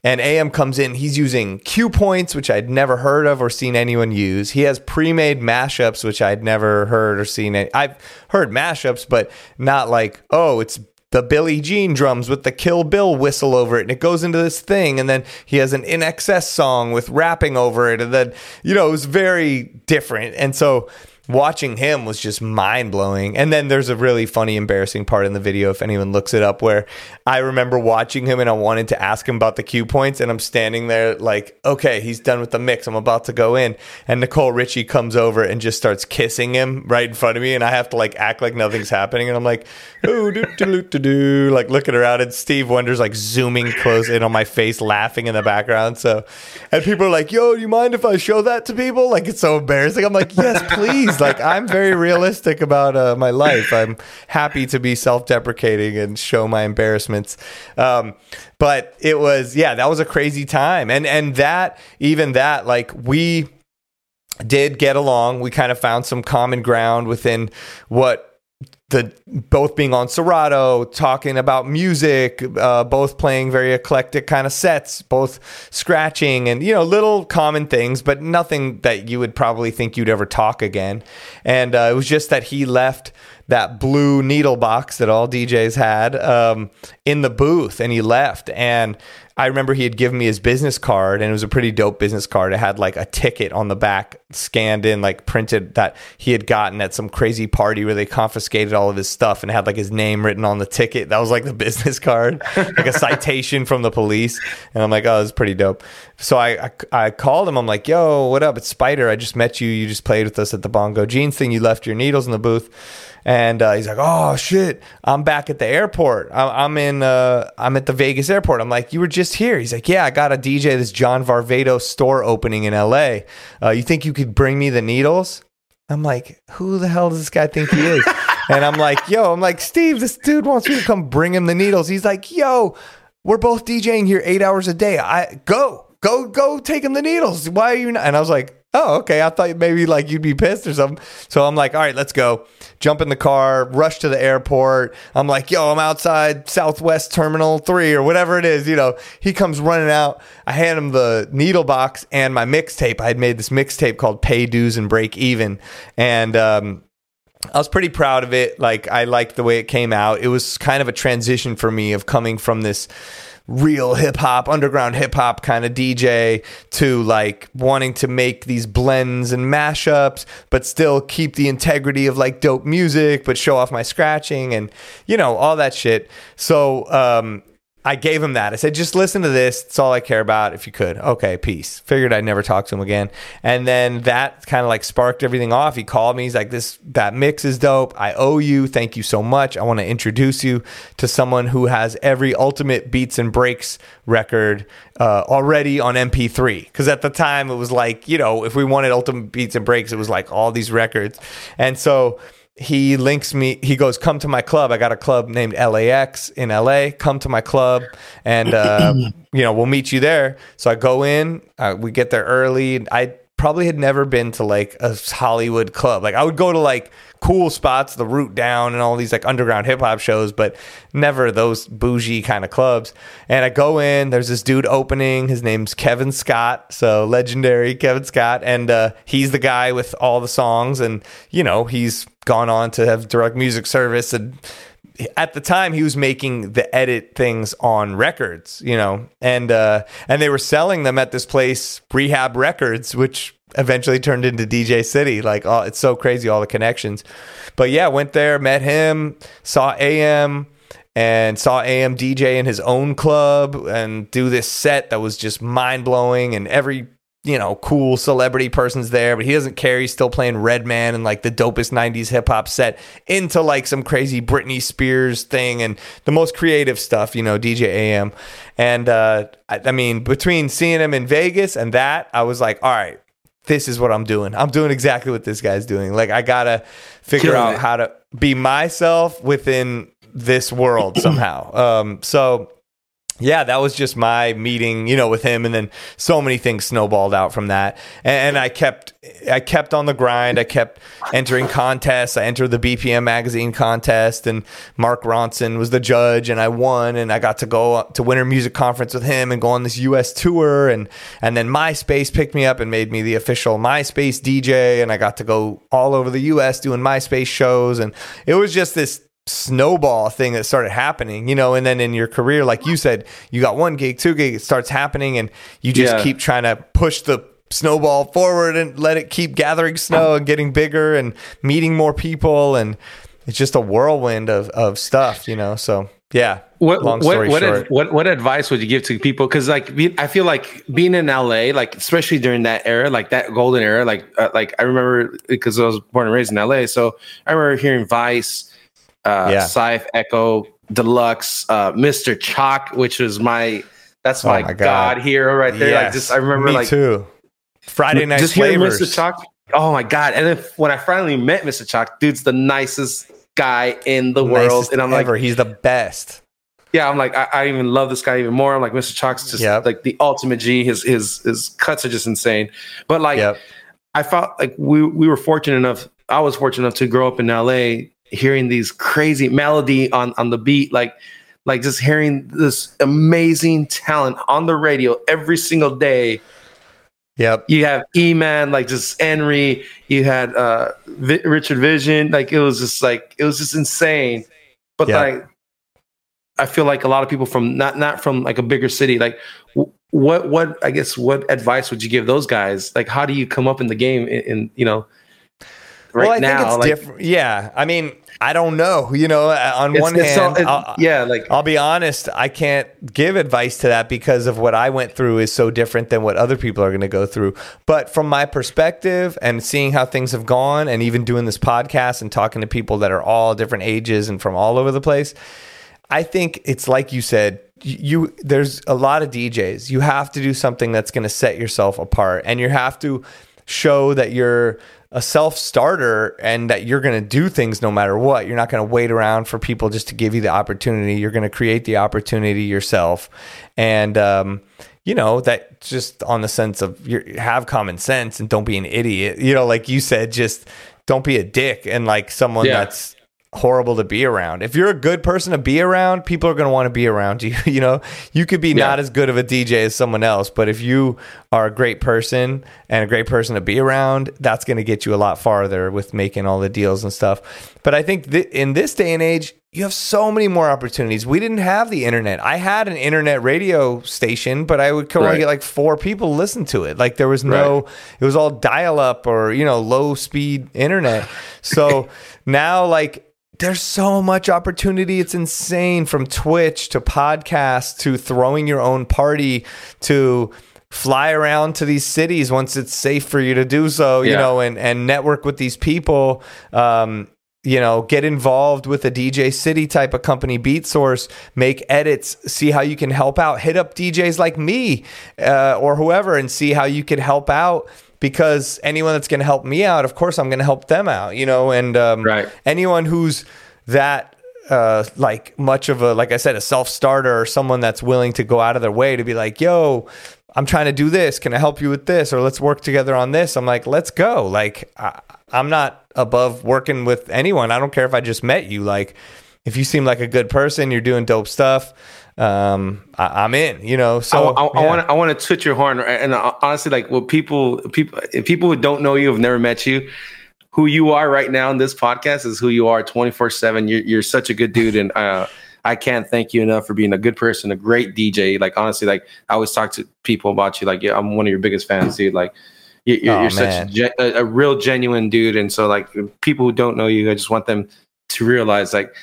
And AM comes in, he's using cue points, which I'd never heard of or seen anyone use. He has pre made mashups, which I'd never heard or seen. Any. I've heard mashups, but not like, oh, it's the Billie Jean drums with the Kill Bill whistle over it, and it goes into this thing, and then he has an INXS song with rapping over it, and then you know it was very different, and so watching him was just mind blowing. And then there's a really funny, embarrassing part in the video if anyone looks it up where I remember watching him and I wanted to ask him about the cue points, and I'm standing there like, okay, he's done with the mix. I'm about to go in, and Nicole Richie comes over and just starts kissing him right in front of me, and I have to like act like nothing's happening, and I'm like, oh, do do do do, like looking around, and Steve Wonder's like zooming close in on my face, laughing in the background. So, and people are like, yo, do you mind if I show that to people? Like it's so embarrassing. I'm like, yes, please. Like I'm very realistic about uh, my life. I'm happy to be self-deprecating and show my embarrassments. Um, but it was, yeah, that was a crazy time, and and that even that, like we did get along. We kind of found some common ground within what the both being on Serato, talking about music, uh, both playing very eclectic kind of sets, both scratching and you know little common things, but nothing that you would probably think you'd ever talk again. And uh, it was just that he left that blue needle box that all DJs had um, in the booth, and he left. And I remember he had given me his business card, and it was a pretty dope business card. It had like a ticket on the back scanned in, like printed that he had gotten at some crazy party where they confiscated all of his stuff and had like his name written on the ticket. That was like the business card, like a citation from the police. And I'm like, oh, it's pretty dope. So I, I, I called him. I'm like, yo, what up? It's Spider. I just met you. You just played with us at the Bongo Jeans thing. You left your needles in the booth. And uh, he's like, "Oh shit, I'm back at the airport. I'm, in. Uh, I'm at the Vegas airport." I'm like, "You were just here." He's like, "Yeah, I got a DJ this John Varvatos store opening in L.A. Uh, you think you could bring me the needles?" I'm like, "Who the hell does this guy think he is?" and I'm like, "Yo," I'm like, "Steve, this dude wants me to come bring him the needles." He's like, "Yo, we're both DJing here eight hours a day. I go." Go, go, take him the needles. Why are you not? And I was like, oh, okay. I thought maybe like you'd be pissed or something. So I'm like, all right, let's go. Jump in the car, rush to the airport. I'm like, yo, I'm outside Southwest Terminal 3 or whatever it is. You know, he comes running out. I hand him the needle box and my mixtape. I had made this mixtape called Pay Dues and Break Even. And, um, I was pretty proud of it. Like I liked the way it came out. It was kind of a transition for me of coming from this real hip hop, underground hip hop kind of DJ to like wanting to make these blends and mashups, but still keep the integrity of like dope music, but show off my scratching and, you know, all that shit. So, um, I gave him that. I said, just listen to this. It's all I care about. If you could. Okay, peace. Figured I'd never talk to him again. And then that kind of like sparked everything off. He called me. He's like, this, that mix is dope. I owe you. Thank you so much. I want to introduce you to someone who has every ultimate beats and breaks record uh, already on MP3. Because at the time it was like, you know, if we wanted ultimate beats and breaks, it was like all these records. And so, he links me he goes come to my club. I got a club named lax in la come to my club and uh, you know we'll meet you there. So i go in uh, we get there early. I probably had never been to like a hollywood club. Like i would go to like cool spots the root down and all these like underground hip-hop shows but never those bougie kind of clubs. And i go in there's this dude opening his name's kevin scott so legendary kevin scott and uh, he's the guy with all the songs and you know he's gone on to have direct music service and at the time he was making the edit things on records you know and uh and they were selling them at this place rehab records which eventually turned into dj city. Like oh it's so crazy all the connections. But yeah went there met him saw am and saw AM DJ in his own club and do this set that was just mind blowing and every you know, cool celebrity person's there, but he doesn't care. He's still playing Redman and like the dopest 90s hip hop set into like some crazy Britney Spears thing and the most creative stuff, you know, DJ AM. And uh, I, I mean, between seeing him in Vegas and that, I was like, all right, this is what I'm doing. I'm doing exactly what this guy's doing. Like, I gotta figure Killing out it. how to be myself within this world somehow. Um, so yeah, that was just my meeting, you know, with him, and then so many things snowballed out from that. And, and I kept, I kept on the grind. I kept entering contests. I entered the BPM magazine contest, and Mark Ronson was the judge, and I won. And I got to go to Winter Music Conference with him and go on this U.S. tour. And and then MySpace picked me up and made me the official MySpace DJ, and I got to go all over the U.S. doing MySpace shows, and it was just this snowball thing that started happening, you know, and then in your career, like you said, you got one gig, two gig, it starts happening, and you just Yeah. keep trying to push the snowball forward and let it keep gathering snow and getting bigger and meeting more people, and it's just a whirlwind of of stuff, you know. So yeah, What what what, ad- what what advice would you give to people? Because like I feel like being in LA, like especially during that era, like that golden era, like uh, like I remember because I was born and raised in LA, so I remember hearing Vice, uh, Yeah. Scythe, Echo, Deluxe, uh, Mr. Choc, which was my that's Oh my, my god. God. hero right there. Like Yes, just I remember me like too. Friday night just flavors. Mr. Choc. Oh my god! And then when I finally met Mr. Choc, dude's the nicest guy in the world, and I'm like, ever. he's the best. yeah, I'm like, I, I even love this guy even more. I'm like, Mr. Choc's just Yep. like the ultimate G. His his his cuts are just insane. But like, Yep. I felt like we we were fortunate enough. I was fortunate enough to grow up in LA, hearing these crazy melody on on the beat, like like just hearing this amazing talent on the radio every single day. Yep. You have E Man, like just Henry. You had uh Vi- Richard Vission. Like it was just like it was just insane. But Yeah. like, I feel like a lot of people from not not from like a bigger city. Like, w- what what I guess what advice would you give those guys? Like, how do you come up in the game? In, in you know, right well, I now, think it's like, different. Yeah, I mean, I don't know. You know, uh, on it's- one it's all- hand, it- I'll- yeah, like I'll be honest, I can't give advice to that because of what I went through is so different than what other people are going to go through. But from my perspective and seeing how things have gone and even doing this podcast and talking to people that are all different ages and from all over the place, I think it's like you said, you there's a lot of DJs. You have to do something that's going to set yourself apart and you have to show that you're a self-starter and that you're going to do things no matter what. You're not going to wait around for people just to give you the opportunity. You're going to create the opportunity yourself. And um you know that just on the sense of you have common sense and don't be an idiot. You know, like you said, just don't be a dick and like someone Yeah. that's horrible to be around. If you're a good person to be around, people are going to want to be around you. You know, you could be not as good of a DJ as someone else, but if you are a great person and a great person to be around, that's going to get you a lot farther with making all the deals and stuff. But I think th- in this day and age, you have so many more opportunities. We didn't have the internet. I had an internet radio station, but I would only Right. get like four people listen to it. Like there was no, it was all dial up or, you know, low speed internet. So now, like, there's so much opportunity. It's insane from Twitch to podcasts to throwing your own party to fly around to these cities once it's safe for you to do so, you Yeah. know, and, and network with these people. Um, you know, get involved with a DJcity type of company, Beatsource, make edits, see how you can help out. Hit up DJs like me uh, or whoever and see how you can help out because anyone that's going to help me out, of course, I'm going to help them out, you know, and um, Right. anyone who's that uh, like much of a like I said a self starter or someone that's willing to go out of their way to be like, yo, I'm trying to do this. Can I help you with this? Or let's work together on this. I'm like, let's go. Like I, I'm not above working with anyone. I don't care if I just met you. Like if you seem like a good person, you're doing dope stuff. Um, I, I'm in. You know. So I, I, want to I want to twitch your horn, and uh, honestly, like, what people people if people who don't know you have never met you, who you are right now in this podcast is who you are twenty four seven. You're you're such a good dude, and uh, I can't thank you enough for being a good person, a great DJ. Like honestly, like I always talk to people about you. Like, yeah, I'm one of your biggest fans, dude. Like. you- You're, Oh, you're such gen- a, a real genuine dude, and so like people who don't know you, I just want them to realize like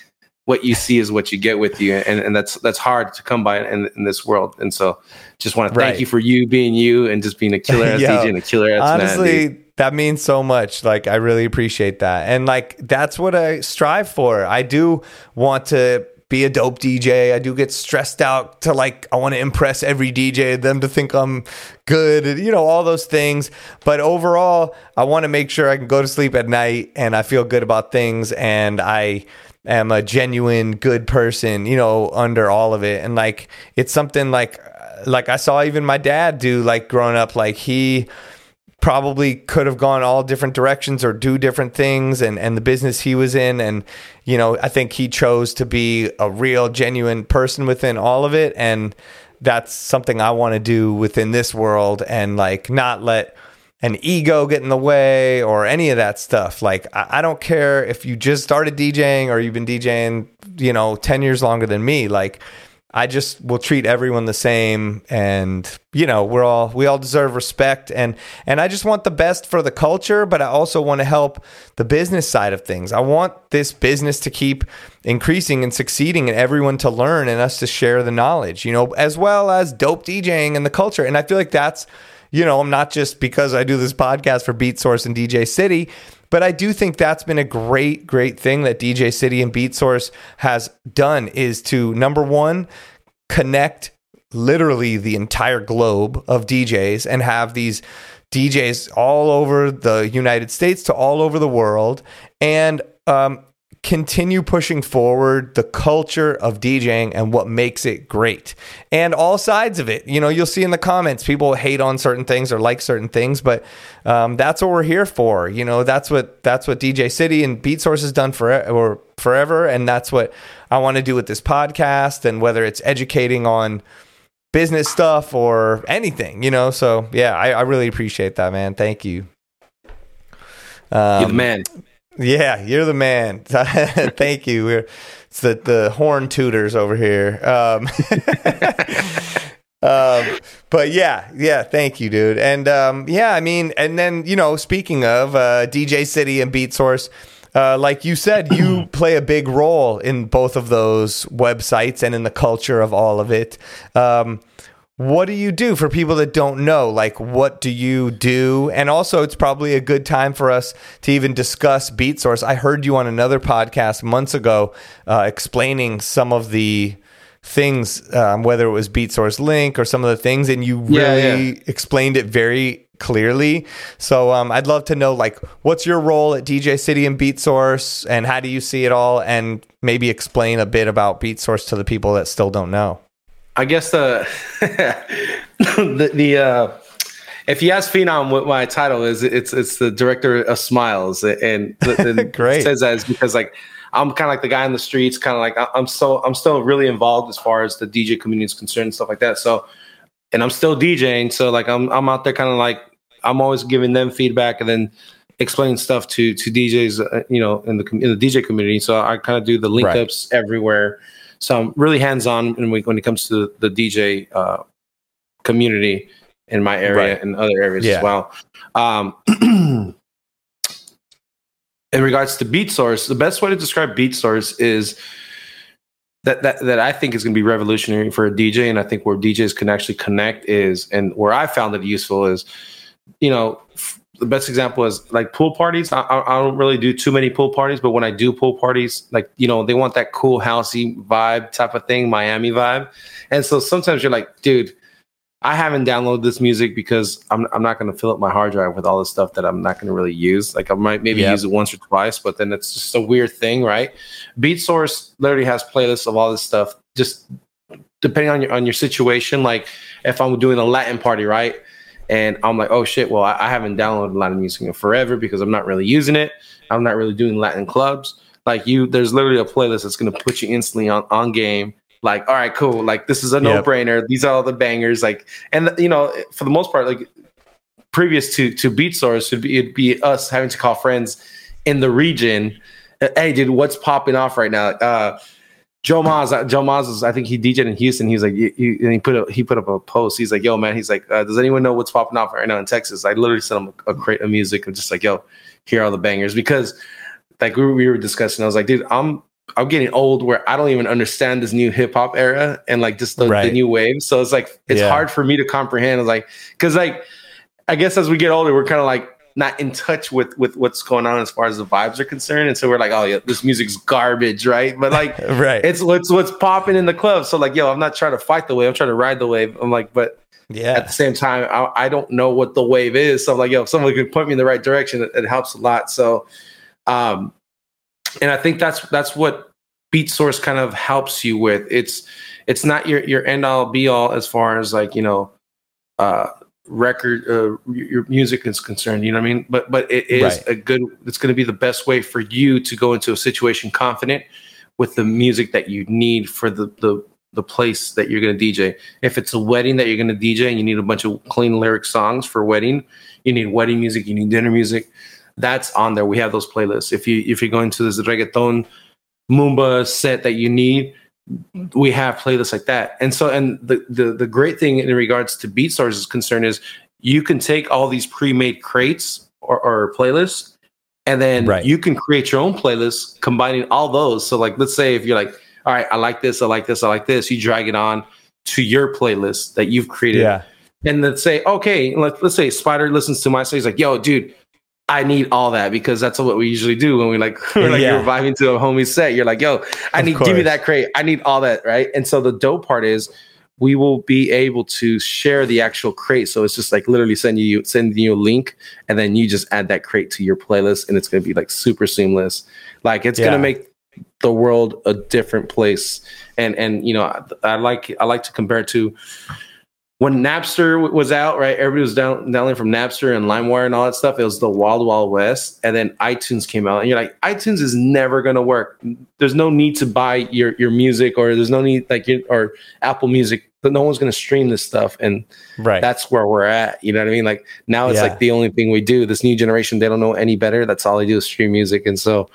what you see is what you get with you, and, and that's that's hard to come by in, in this world. And so, just want to thank Right. you for you being you and just being a killer ass Yo, DJ and a killer ass honestly dude. that means so much like i really appreciate that and like that's what i strive for i do want to be a dope dj i do get stressed out to like i want to impress every dj them to think i'm good you know all those things but overall i want to make sure i can go to sleep at night and i feel good about things and i am a genuine good person you know under all of it. And like it's something like like i saw even my dad do like growing up like he probably could have gone all different directions or do different things and and the business he was in. And you know I think he chose to be a real genuine person within all of it. And that's something I want to do within this world and like not let an ego get in the way or any of that stuff. Like I, I don't care if you just started DJing or you've been DJing, you know, 10 years longer than me. Like I just will treat everyone the same and you know, we're all we all deserve respect and and I just want the best for the culture, but I also want to help the business side of things. I want this business to keep increasing and succeeding and everyone to learn and us to share the knowledge, you know, as well as dope DJing and the culture. And I feel like that's you know, I'm not just because I do this podcast for Beatsource and DJcity, but I do think that's been a great, great thing that DJcity and Beatsource has done is to number one, connect literally the entire globe of DJs and have these DJs all over the United States to all over the world. And um, continue pushing forward the culture of DJing and what makes it great and all sides of it. You know, you'll see in the comments people hate on certain things or like certain things, but um, that's what we're here for. You know, that's what that's what DJcity and Beatsource has done for or forever, and that's what I want to do with this podcast. And whether it's educating on business stuff or anything, you know. So yeah, I, I really appreciate that, man. Thank you. Um, You're the man. Yeah, you're the man. Thank you. We're it's the the horn tutors over here. Um, um, but yeah, yeah, thank you, dude. And um, yeah, I mean, and then you know, speaking of uh, DJcity and Beatsource. Uh, like you said, you play a big role in both of those websites and in the culture of all of it. Um, what do you do for people that don't know? Like, what do you do? And also, it's probably a good time for us to even discuss Beatsource. I heard you on another podcast months ago uh, explaining some of the things, um, whether it was Beatsource Link or some of the things, and you Yeah, really yeah. explained it very clearly. So, um, I'd love to know, like, what's your role at DJcity and Beatsource, and how do you see it all? And maybe explain a bit about Beatsource to the people that still don't know. I guess the the, the uh, if you ask Phenom what my title is, it's it's the director of Smiles, and the, says that is because like I'm kind of like the guy in the streets, kind of like I- I'm so I'm still really involved as far as the DJ community is concerned and stuff like that. So, and I'm still DJing, so like I'm I'm out there kind of like I'm always giving them feedback and then explaining stuff to to DJs, uh, you know, in the in the DJ community. So I kind of do the link Right. ups everywhere. So I'm really hands on when, we, when it comes to the DJ uh, community in my area Right. and other areas Yeah. as well. Um, in regards to Beatsource, the best way to describe Beatsource is that that, that I think is going to be revolutionary for a DJ, and I think where DJs can actually connect is, and where I found it useful is, you know, f- the best example is like pool parties. I, I don't really do too many pool parties, but when I do pool parties, like you know, they want that cool housey vibe type of thing, Miami vibe, and so sometimes you're like, dude. I haven't downloaded this music because I'm I'm not going to fill up my hard drive with all this stuff that I'm not going to really use. Like I might maybe use it once or twice, but then it's just a weird thing, right? Beatsource literally has playlists of all this stuff, just depending on your on your situation. Like if I'm doing a Latin party, right? And I'm like, oh shit, well, I, I haven't downloaded Latin music in forever because I'm not really using it. I'm not really doing Latin clubs. Like you, there's literally a playlist that's gonna put you instantly on, on game. Like, all right, cool. Like this is a no-brainer. These are all the bangers. Like, and you know, for the most part, like previous to to Beatsource, it'd be, it'd be us having to call friends in the region. Hey, dude, what's popping off right now? Uh, Joe Maz, uh, Joe Maz is, I think he DJed in Houston. He's like, he, he- and he put a, he put up a post. He's like, yo, man. He's like, uh, does anyone know what's popping off right now in Texas? I literally sent him a, a crate of music. I'm just like, yo, here are all the bangers because, like we were, we were discussing. I was like, dude, I'm I'm getting old where I don't even understand this new hip hop era and like just the, Right. the new wave. So it's like it's Yeah. hard for me to comprehend. It's like because like I guess as we get older, we're kind of like not in touch with with what's going on as far as the vibes are concerned, and so we're like, oh yeah, this music's garbage, right? But like Right. it's what's what's popping in the club. So like, yo, I'm not trying to fight the wave. I'm trying to ride the wave. I'm like, but yeah. at the same time, I, I don't know what the wave is. So I'm like, yo, if someone could point me in the right direction, it, it helps a lot. So, um, and I think that's that's what Beatsource kind of helps you with. It's it's not your your end all be all as far as like you know, uh, record uh, your music is concerned. You know what I mean? But but it is Right. a good. It's going to be the best way for you to go into a situation confident with the music that you need for the the the place that you're going to DJ. If it's a wedding that you're going to DJ and you need a bunch of clean lyric songs for wedding, you need wedding music, you need dinner music. That's on there. We have those playlists. If you if you're going to this reggaeton Mumba set that you need, we have playlists like that. And so and the the the great thing in regards to Beatsource is concerned is you can take all these pre-made crates or, or playlists and then Right. you can create your own playlist combining all those. So like let's say if you're like, all right, I like this, I like this, I like this, you drag it on to your playlist that you've created Yeah. and let's say, okay, let's, let's say Spider listens to my song. He's like, yo, dude, I need all that because that's what we usually do when we like, we're like Yeah. you're vibing to a homie set. You're like, yo, I Of need, give me that crate. I need all that. Right. And so the dope part is we will be able to share the actual crate. So it's just like literally send you, sending you a link and then you just add that crate to your playlist and it's going to be like super seamless. Like it's Yeah. going to make the world a different place. And, and, you know, I, I like, I like to compare it to, when Napster was out, right? Everybody was down, downloading from Napster and LimeWire and all that stuff. It was the wild, wild west. And then iTunes came out, and you're like, iTunes is never going to work. There's no need to buy your your music, or there's no need like your, or Apple Music. But no one's going to stream this stuff, and Right. that's where we're at. You know what I mean? Like now it's Yeah. like the only thing we do. This new generation, they don't know any better. That's all they do is stream music, and so.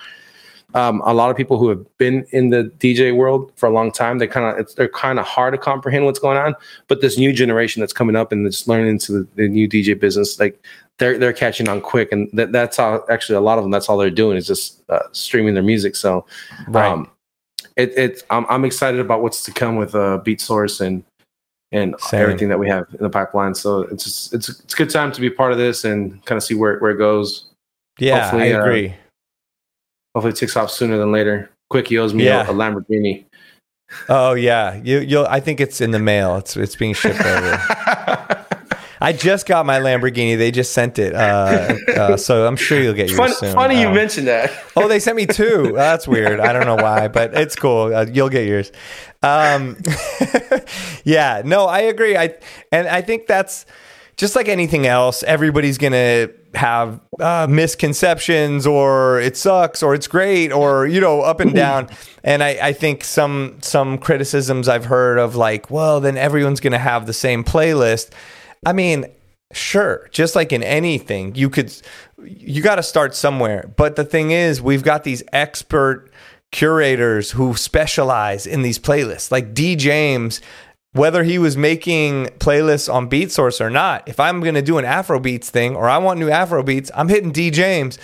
Um, a lot of people who have been in the DJ world for a long time, they kind of it's they're kind of hard to comprehend what's going on. But this new generation that's coming up and just learning into the, the new DJ business, like they're they're catching on quick, and that, that's how actually a lot of them that's all they're doing is just uh, streaming their music. So, Right. um, it it I'm, I'm excited about what's to come with uh, Beatsource and and Same. everything that we have in the pipeline. So it's just, it's it's a good time to be part of this and kind of see where where it goes. yeah, hopefully, I uh, agree. Hopefully, it takes off sooner than later. Quick, he owes me Yeah. a, a Lamborghini. Oh yeah, you you'll. I think it's in the mail. It's it's being shipped over. I just got my Lamborghini. They just sent it, uh, uh, so I'm sure you'll get yours Fun, soon. funny you Um, mentioned that. Oh, they sent me two. That's weird. I don't know why, but it's cool. Uh, you'll get yours. Um, yeah, no, I agree. I and I think that's just like anything else. Everybody's gonna have uh, misconceptions, or it sucks, or it's great, or you know, up and down. And I, I think some some criticisms I've heard of like, well, then everyone's gonna have the same playlist. I mean, sure, just like in anything, you could you got to start somewhere. But the thing is, we've got these expert curators who specialize in these playlists. Like D James, whether he was making playlists on Beatsource or not, if I'm going to do an Afrobeats thing or I want new Afrobeats, I'm hitting D James.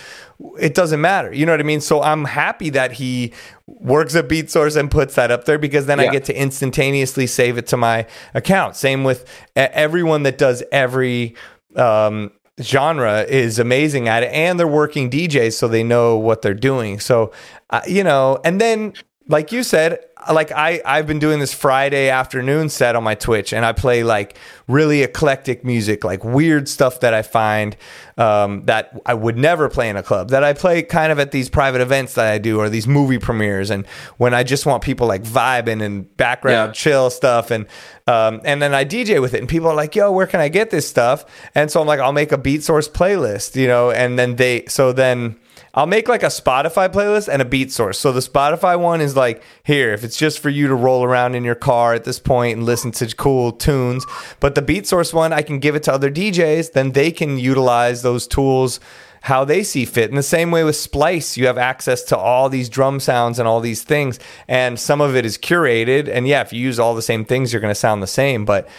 It doesn't matter. You know what I mean? So I'm happy that he works at Beatsource and puts that up there because then I get to instantaneously save it to my account. Same with everyone that does every um, genre is amazing at it, and they're working DJs, so they know what they're doing. So, uh, you know, and then like you said, like I I've been doing this Friday afternoon set on my Twitch, and I play like really eclectic music, like weird stuff that I find um, that I would never play in a club. That I play kind of at these private events that I do, or these movie premieres, and when I just want people like vibing and background Yeah. chill stuff, and um, and then I DJ with it, and people are like, "Yo, where can I get this stuff?" And so I'm like, "I'll make a Beatsource playlist," you know, and then they so then. I'll make like a Spotify playlist and a Beatsource. So the Spotify one is like here, if it's just for you to roll around in your car at this point and listen to cool tunes. But the Beatsource one, I can give it to other DJs, then they can utilize those tools how they see fit. In the same way with Splice, you have access to all these drum sounds and all these things, and some of it is curated. And yeah, if you use all the same things, you're going to sound the same. But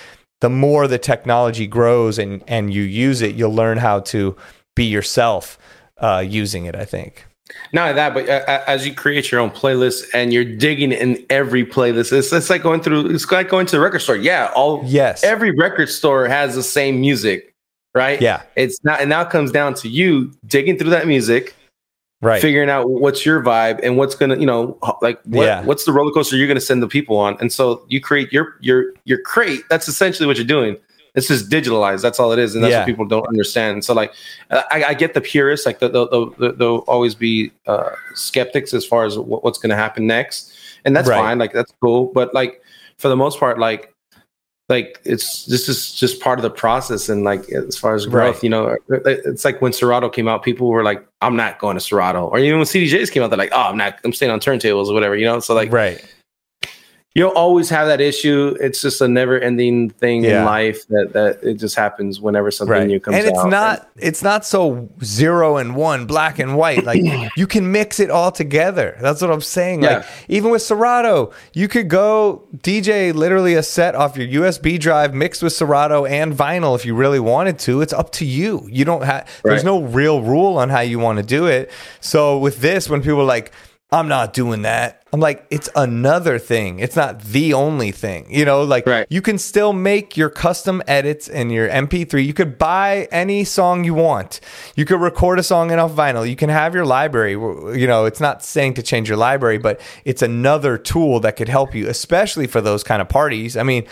the more the technology grows and and you use it, you'll learn how to be yourself uh, using it. I think. Not that, but uh, as you create your own playlist and you're digging in every playlist, it's, it's like going through. It's like going to the record store. Yeah, all Yes. Every record store has the same music, right? Yeah. It's not, and now it comes down to you digging through that music, Right. figuring out what's your vibe and what's gonna, you know, like what, Yeah. what's the roller coaster you're gonna send the people on. And so you create your your your crate. That's essentially what you're doing. It's just digitalized. That's all it is, and that's Yeah. what people don't understand. So, like, I, I get the purists. Like, they'll, they'll, they'll, there'll always be uh, skeptics as far as what, what's going to happen next, and that's Right. fine. Like, that's cool. But like, for the most part, like, like it's this is just part of the process. And like, as far as growth, Right. you know, it's like when Serato came out, people were like, "I'm not going to Serato," or even when CDJs came out, they're like, "Oh, I'm not. I'm staying on turntables or whatever." You know, so like, right. You'll always have that issue. It's just a never ending thing Yeah. in life that, that it just happens whenever something Right. new comes and it's out. not it's not so zero and one, black and white. Like you can mix it all together. That's what I'm saying. Like even with Serato, you could go DJ literally a set off your USB drive mixed with Serato and vinyl if you really wanted to. It's up to you. You don't have there's no real rule on how you want to do it. So with this, when people are like, I'm not doing that. I'm like, it's another thing. It's not the only thing. You know, like Right. you can still make your custom edits and your MP3. You could buy any song you want. You could record a song in off vinyl. You can have your library. You know, it's not saying to change your library, but it's another tool that could help you, especially for those kind of parties. I mean,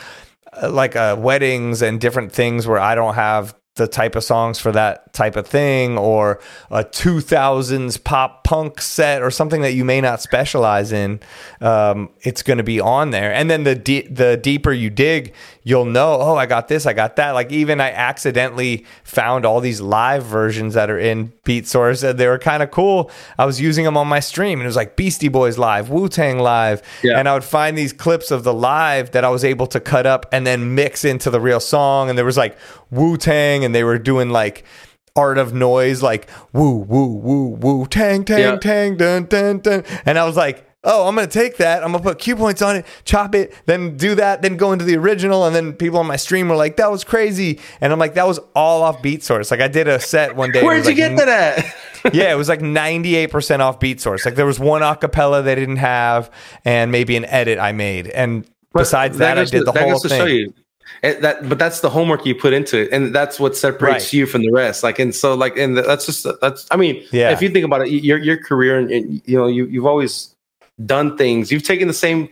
uh, like uh, weddings and different things where I don't have the type of songs for that type of thing or a 2000s pop punk set or something that you may not specialize in um, it's going to be on there and then the de- the deeper you dig you'll know oh I got this I got that like even I accidentally found all these live versions that are in Beatsource and they were kind of cool I was using them on my stream and it was like Beastie Boys live Wu-Tang live Yeah. and I would find these clips of the live that I was able to cut up and then mix into the real song. And there was like Wu Tang, and they were doing like art of noise, like woo, woo, woo, woo, tang, tang, Yeah. tang, dun, dun, dun. And I was like, oh, I'm going to take that. I'm going to put cue points on it, chop it, then do that, then go into the original. And then people on my stream were like, that was crazy. And I'm like, that was all off Beatsource. Like I did a set one day. Where'd you like get that at? yeah, it was like 98% off Beatsource. Like there was one acapella they didn't have and maybe an edit I made. And besides that, I did the that whole goes to show thing. It- that, but that's the homework you put into it, and that's what separates Right. you from the rest. Like, and so, like, and that's just that's. I mean, Yeah. if you think about it, your your career, and, and you know, you you've always done things. You've taken the same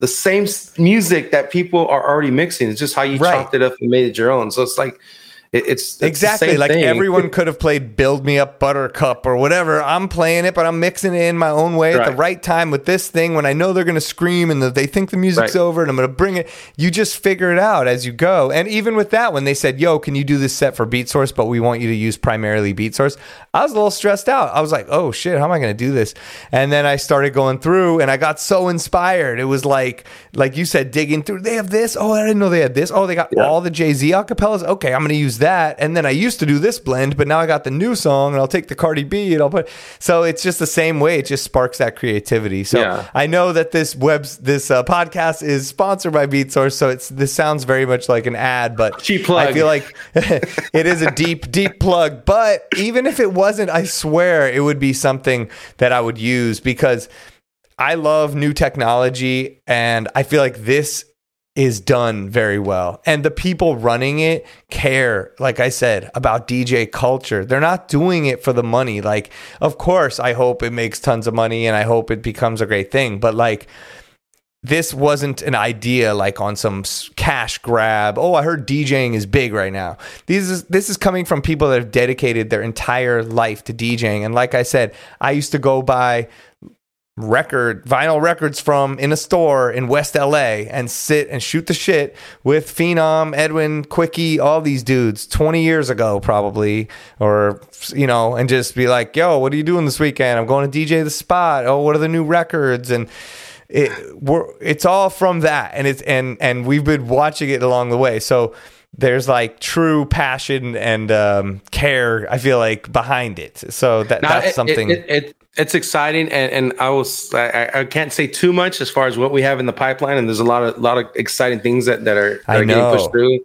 the same music that people are already mixing. It's just how you Right. chopped it up and made it your own. So it's like it, it's, it's the Exactly. Like thing. everyone could have played Build Me Up Buttercup or whatever. I'm playing it, but I'm mixing it in my own way at the Right. right time with this thing when I know they're going to scream and that they think the music's Right. over and I'm going to bring it. You just figure it out as you go. And even with that, when they said, yo, can you do this set for Beatsource, but we want you to use primarily Beatsource, I was a little stressed out. I was like, oh shit, how am I going to do this? And then I started going through and I got so inspired. It was like, like you said, digging through. They have this. Oh, I didn't know they had this. Oh, they got Yeah. all the Jay Z acapellas. Okay, I'm going to use that. And then I used to do this blend, but now I got the new song and I'll take the Cardi B and I'll put. So it's just the same way. It just sparks that creativity. So Yeah. I know that this webs this uh, podcast is sponsored by Beatsource, so it's this sounds very much like an ad, but Cheap plug. I feel like it is a deep, deep plug. But even if it wasn't, I swear it would be something that I would use because I love new technology and I feel like this is done very well. And the people running it care, like I said, about DJ culture. They're not doing it for the money. Like, of course, I hope it makes tons of money and I hope it becomes a great thing. But like, this wasn't an idea like on some cash grab. Oh, I heard DJing is big right now. This is this is coming from people that have dedicated their entire life to DJing. And like I said, I used to go buy record vinyl records from in a store in West LA and sit and shoot the shit with Phenom, Edwin, Quickie, all these dudes 20 years ago probably or you know and just be like, "Yo, what are you doing this weekend? I'm going to DJ the spot. Oh, what are the new records?" and it we're it's all from that and it's and and we've been watching it along the way. So there's like true passion and um, care. I feel like behind it. So that that's it- something. It, it, it- it's exciting, and, and I was I, I can't say too much as far as what we have in the pipeline, and there's a lot of lot of exciting things that that are, that I are getting pushed through,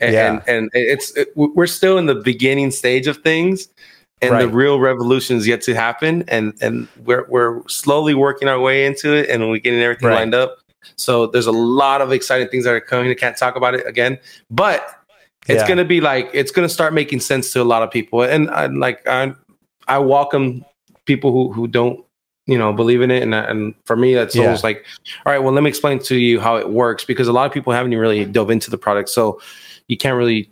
and Yeah. and, and it's it, we're still in the beginning stage of things, and the real revolution is yet to happen. And and we're we're slowly working our way into it, and we're getting everything Right. lined up. So there's a lot of exciting things that are coming. I can't talk about it again, but it's Yeah. gonna be like it's gonna start making sense to a lot of people. And I like I I welcome people who who don't you know believe in it and and for me that's Yeah. always like all right well let me explain to you how it works because a lot of people haven't really mm-hmm. dove into the product so you can't really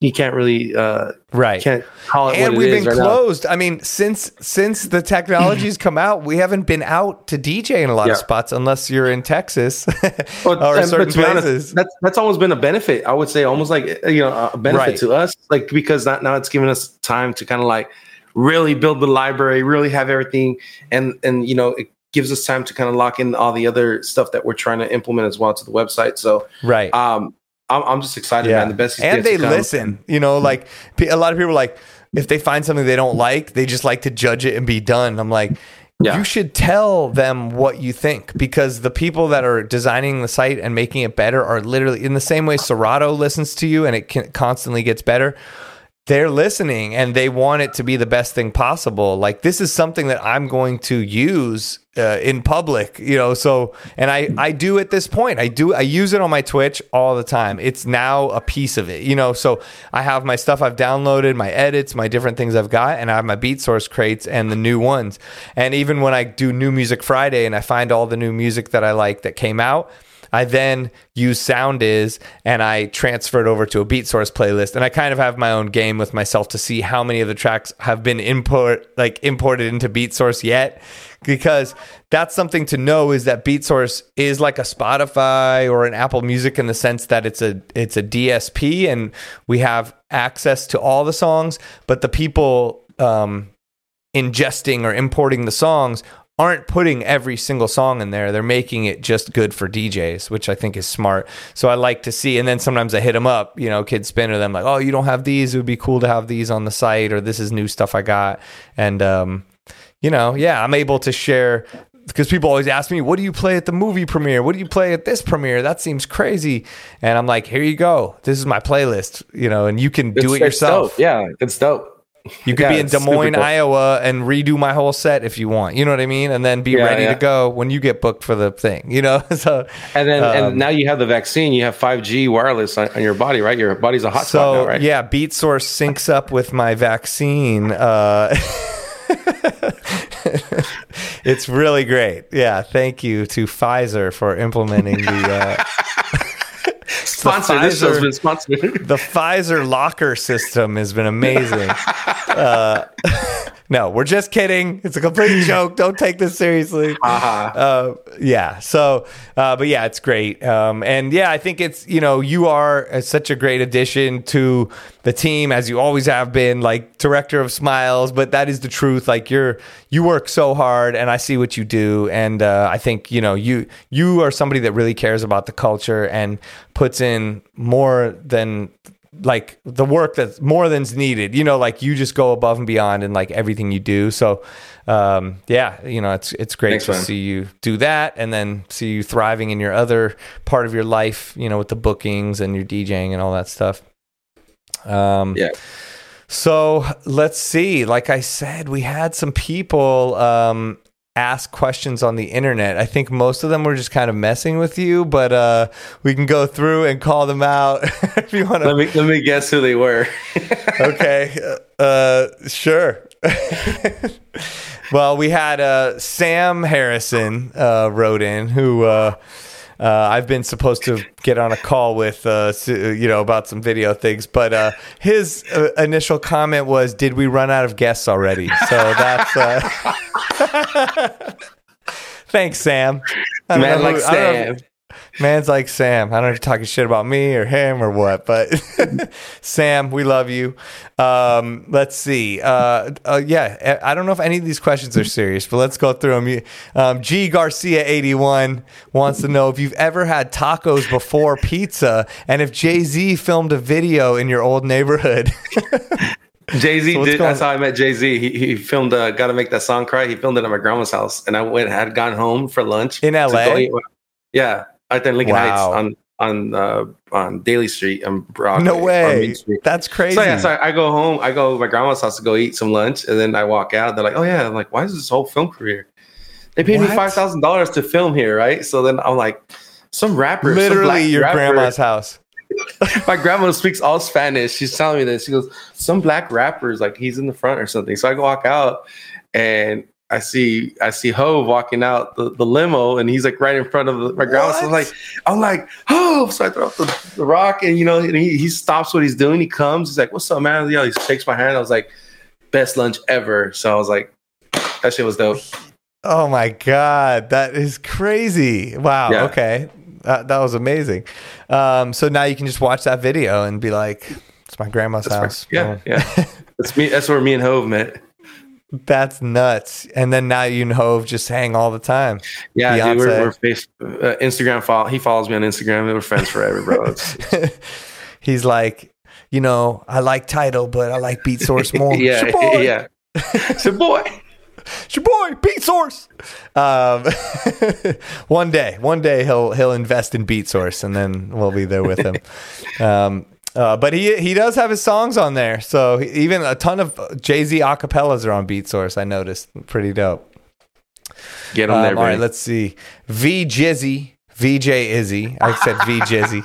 you can't really uh Right. can't call it and what we've it is been right now. closed. I mean, since since the technology's come out, we haven't been out to DJ in a lot of spots unless you're in Texas But- or and- certain but to be honest, places. that's that's almost been a benefit. I would say almost like you know a benefit Right. to us, like because that, now it's given us time to kind of like really build the library, really have everything, and and you know it gives us time to kind of lock in all the other stuff that we're trying to implement as well to the website. So right. um, I'm I'm just excited, man. The best and they listen. You know, like a lot of people are like, if they find something they don't like, they just like to judge it and be done. I'm like, Yeah. you should tell them what you think because the people that are designing the site and making it better are literally in the same way Serato listens to you and it can, constantly gets better. They're listening and they want it to be the best thing possible. Like this is something that I'm going to use uh, in public, you know. So, and I I do at this point. I do I use it on my Twitch all the time. It's now a piece of it, you know. So I have my stuff I've downloaded, my edits, my different things I've got, and I have my Beatsource crates and the new ones. And even when I do New Music Friday and I find all the new music that I like that came out. I then use Soundiiz and I transfer it over to a Beatsource playlist, and I kind of have my own game with myself to see how many of the tracks have been import like imported into Beatsource yet, because that's something to know is that Beatsource is like a Spotify or an Apple Music in the sense that it's a it's a DSP and we have access to all the songs, but the people um, ingesting or importing the songs aren't putting every single song in there. They're making it just good for DJs, which I think is smart. So I like to see. And then sometimes I hit them up, you know, Kid Spinner, them like, oh, you don't have these. It would be cool to have these on the site, or this is new stuff I got. And, um, you know, yeah, I'm able to share because people always ask me, what do you play at the movie premiere? What do you play at this premiere? That seems crazy. And I'm like, here you go. This is my playlist, you know, and you can do it yourself. dope. Yeah, it's dope. You could Yeah, be in Des Moines, dope. Iowa, and redo my whole set if you want. You know what I mean? And then be Yeah, ready yeah. to go when you get booked for the thing. You know, so And then Um, and now you have the vaccine. You have 5G wireless on, on your body, right? Your body's a hotspot so now, right? yeah, Beatsource syncs up with my vaccine. Uh, it's really great. Yeah, thank you to Pfizer for implementing the. Uh, Sponsor. This show's Pfizer- been sponsored. the Pfizer locker system has been amazing. Uh, no, we're just kidding. It's a complete joke. Don't take this seriously. Uh-huh. Uh, yeah. So, uh, but yeah, it's great. Um, and yeah, I think it's you know you are such a great addition to the team as you always have been, like director of Smiles. But that is the truth. Like you're you work so hard, and I see what you do, and uh, I think you know you you are somebody that really cares about the culture and puts in more than like the work that's more than's needed you know like you just go above and beyond in like everything you do so um yeah you know it's it's great Thanks, to man. see you do that and then see you thriving in your other part of your life you know with the bookings and your djing and all that stuff um Yeah. so let's see. Like I said, we had some people um, ask questions on the internet. I think most of them were just kind of messing with you, but uh, we can go through and call them out if you want to. Let me let me guess who they were. okay. Uh, sure. well, we had uh, Sam Harrison uh, wrote in who. Uh, uh, I've been supposed to get on a call with, uh, you know, about some video things, but uh, his uh, initial comment was, "Did we run out of guests already?" So that's. Uh, thanks, Sam. Man know like who- I don't know if- Sam. Man's like Sam. I don't know if you're talking shit about me or him or what, but Sam, we love you. Um, let's see. Uh, uh, yeah, I don't know if any of these questions are serious, but let's go through them. Um, G Garcia eighty one wants to know if you've ever had tacos before pizza, and if Jay Z filmed a video in your old neighborhood. Jay Z So did. That's how I met Jay Z. He, he filmed uh, "Got to Make That Song Cry." He filmed it at my grandma's house, and I went had gone home for lunch In LA? Yeah, there in Lincoln Wow. Heights on on uh, on Daly Street. on Broadway. No way. That's crazy. So yeah, so I, I go home. I go to my grandma's house to go eat some lunch, and then I walk out. They're like, "Oh yeah," I'm like, "Why is this whole film career?" They paid me five thousand dollars to film here, right? So then I'm like, some rapper, Literally black your rapper- grandma's house. my grandma speaks all Spanish. She's telling me this. She goes, some black rappers, like he's in the front or something. So I go walk out and I see I see Hove walking out the, the limo and he's like right in front of the, my grandma. So I'm like, I'm like, Hove. So I throw up the, the rock and you know, and he, he stops what he's doing. He comes, he's like, What's up, man? You know, he shakes my hand. I was like, best lunch ever. So I was like, that shit was dope. Oh my god, that is crazy! Wow. Yeah. Okay, that, that was amazing. Um, so now you can just watch that video and be like, "It's my grandma's That's house." right. Yeah, yeah. That's me. That's where me and Hove met. That's nuts. And then now you and Hove just hang all the time. Yeah, dude, we're, Beyonce. we're face, uh, Instagram follow. He follows me on Instagram. We were friends forever, bro. It's- He's like, you know, I like Tidal, but I like Beatsource more. yeah, It's boy. yeah. It's your boy. It's your boy, Beatsource. Um, one day, one day he'll he'll invest in Beatsource, and then we'll be there with him. Um, uh, but he he does have his songs on there, so he- even a ton of Jay Z acapellas are on Beatsource. I noticed, pretty dope. Get on Um, there, all right, let's see. V Jizzy, VJ Izzy. I said V Jizzy.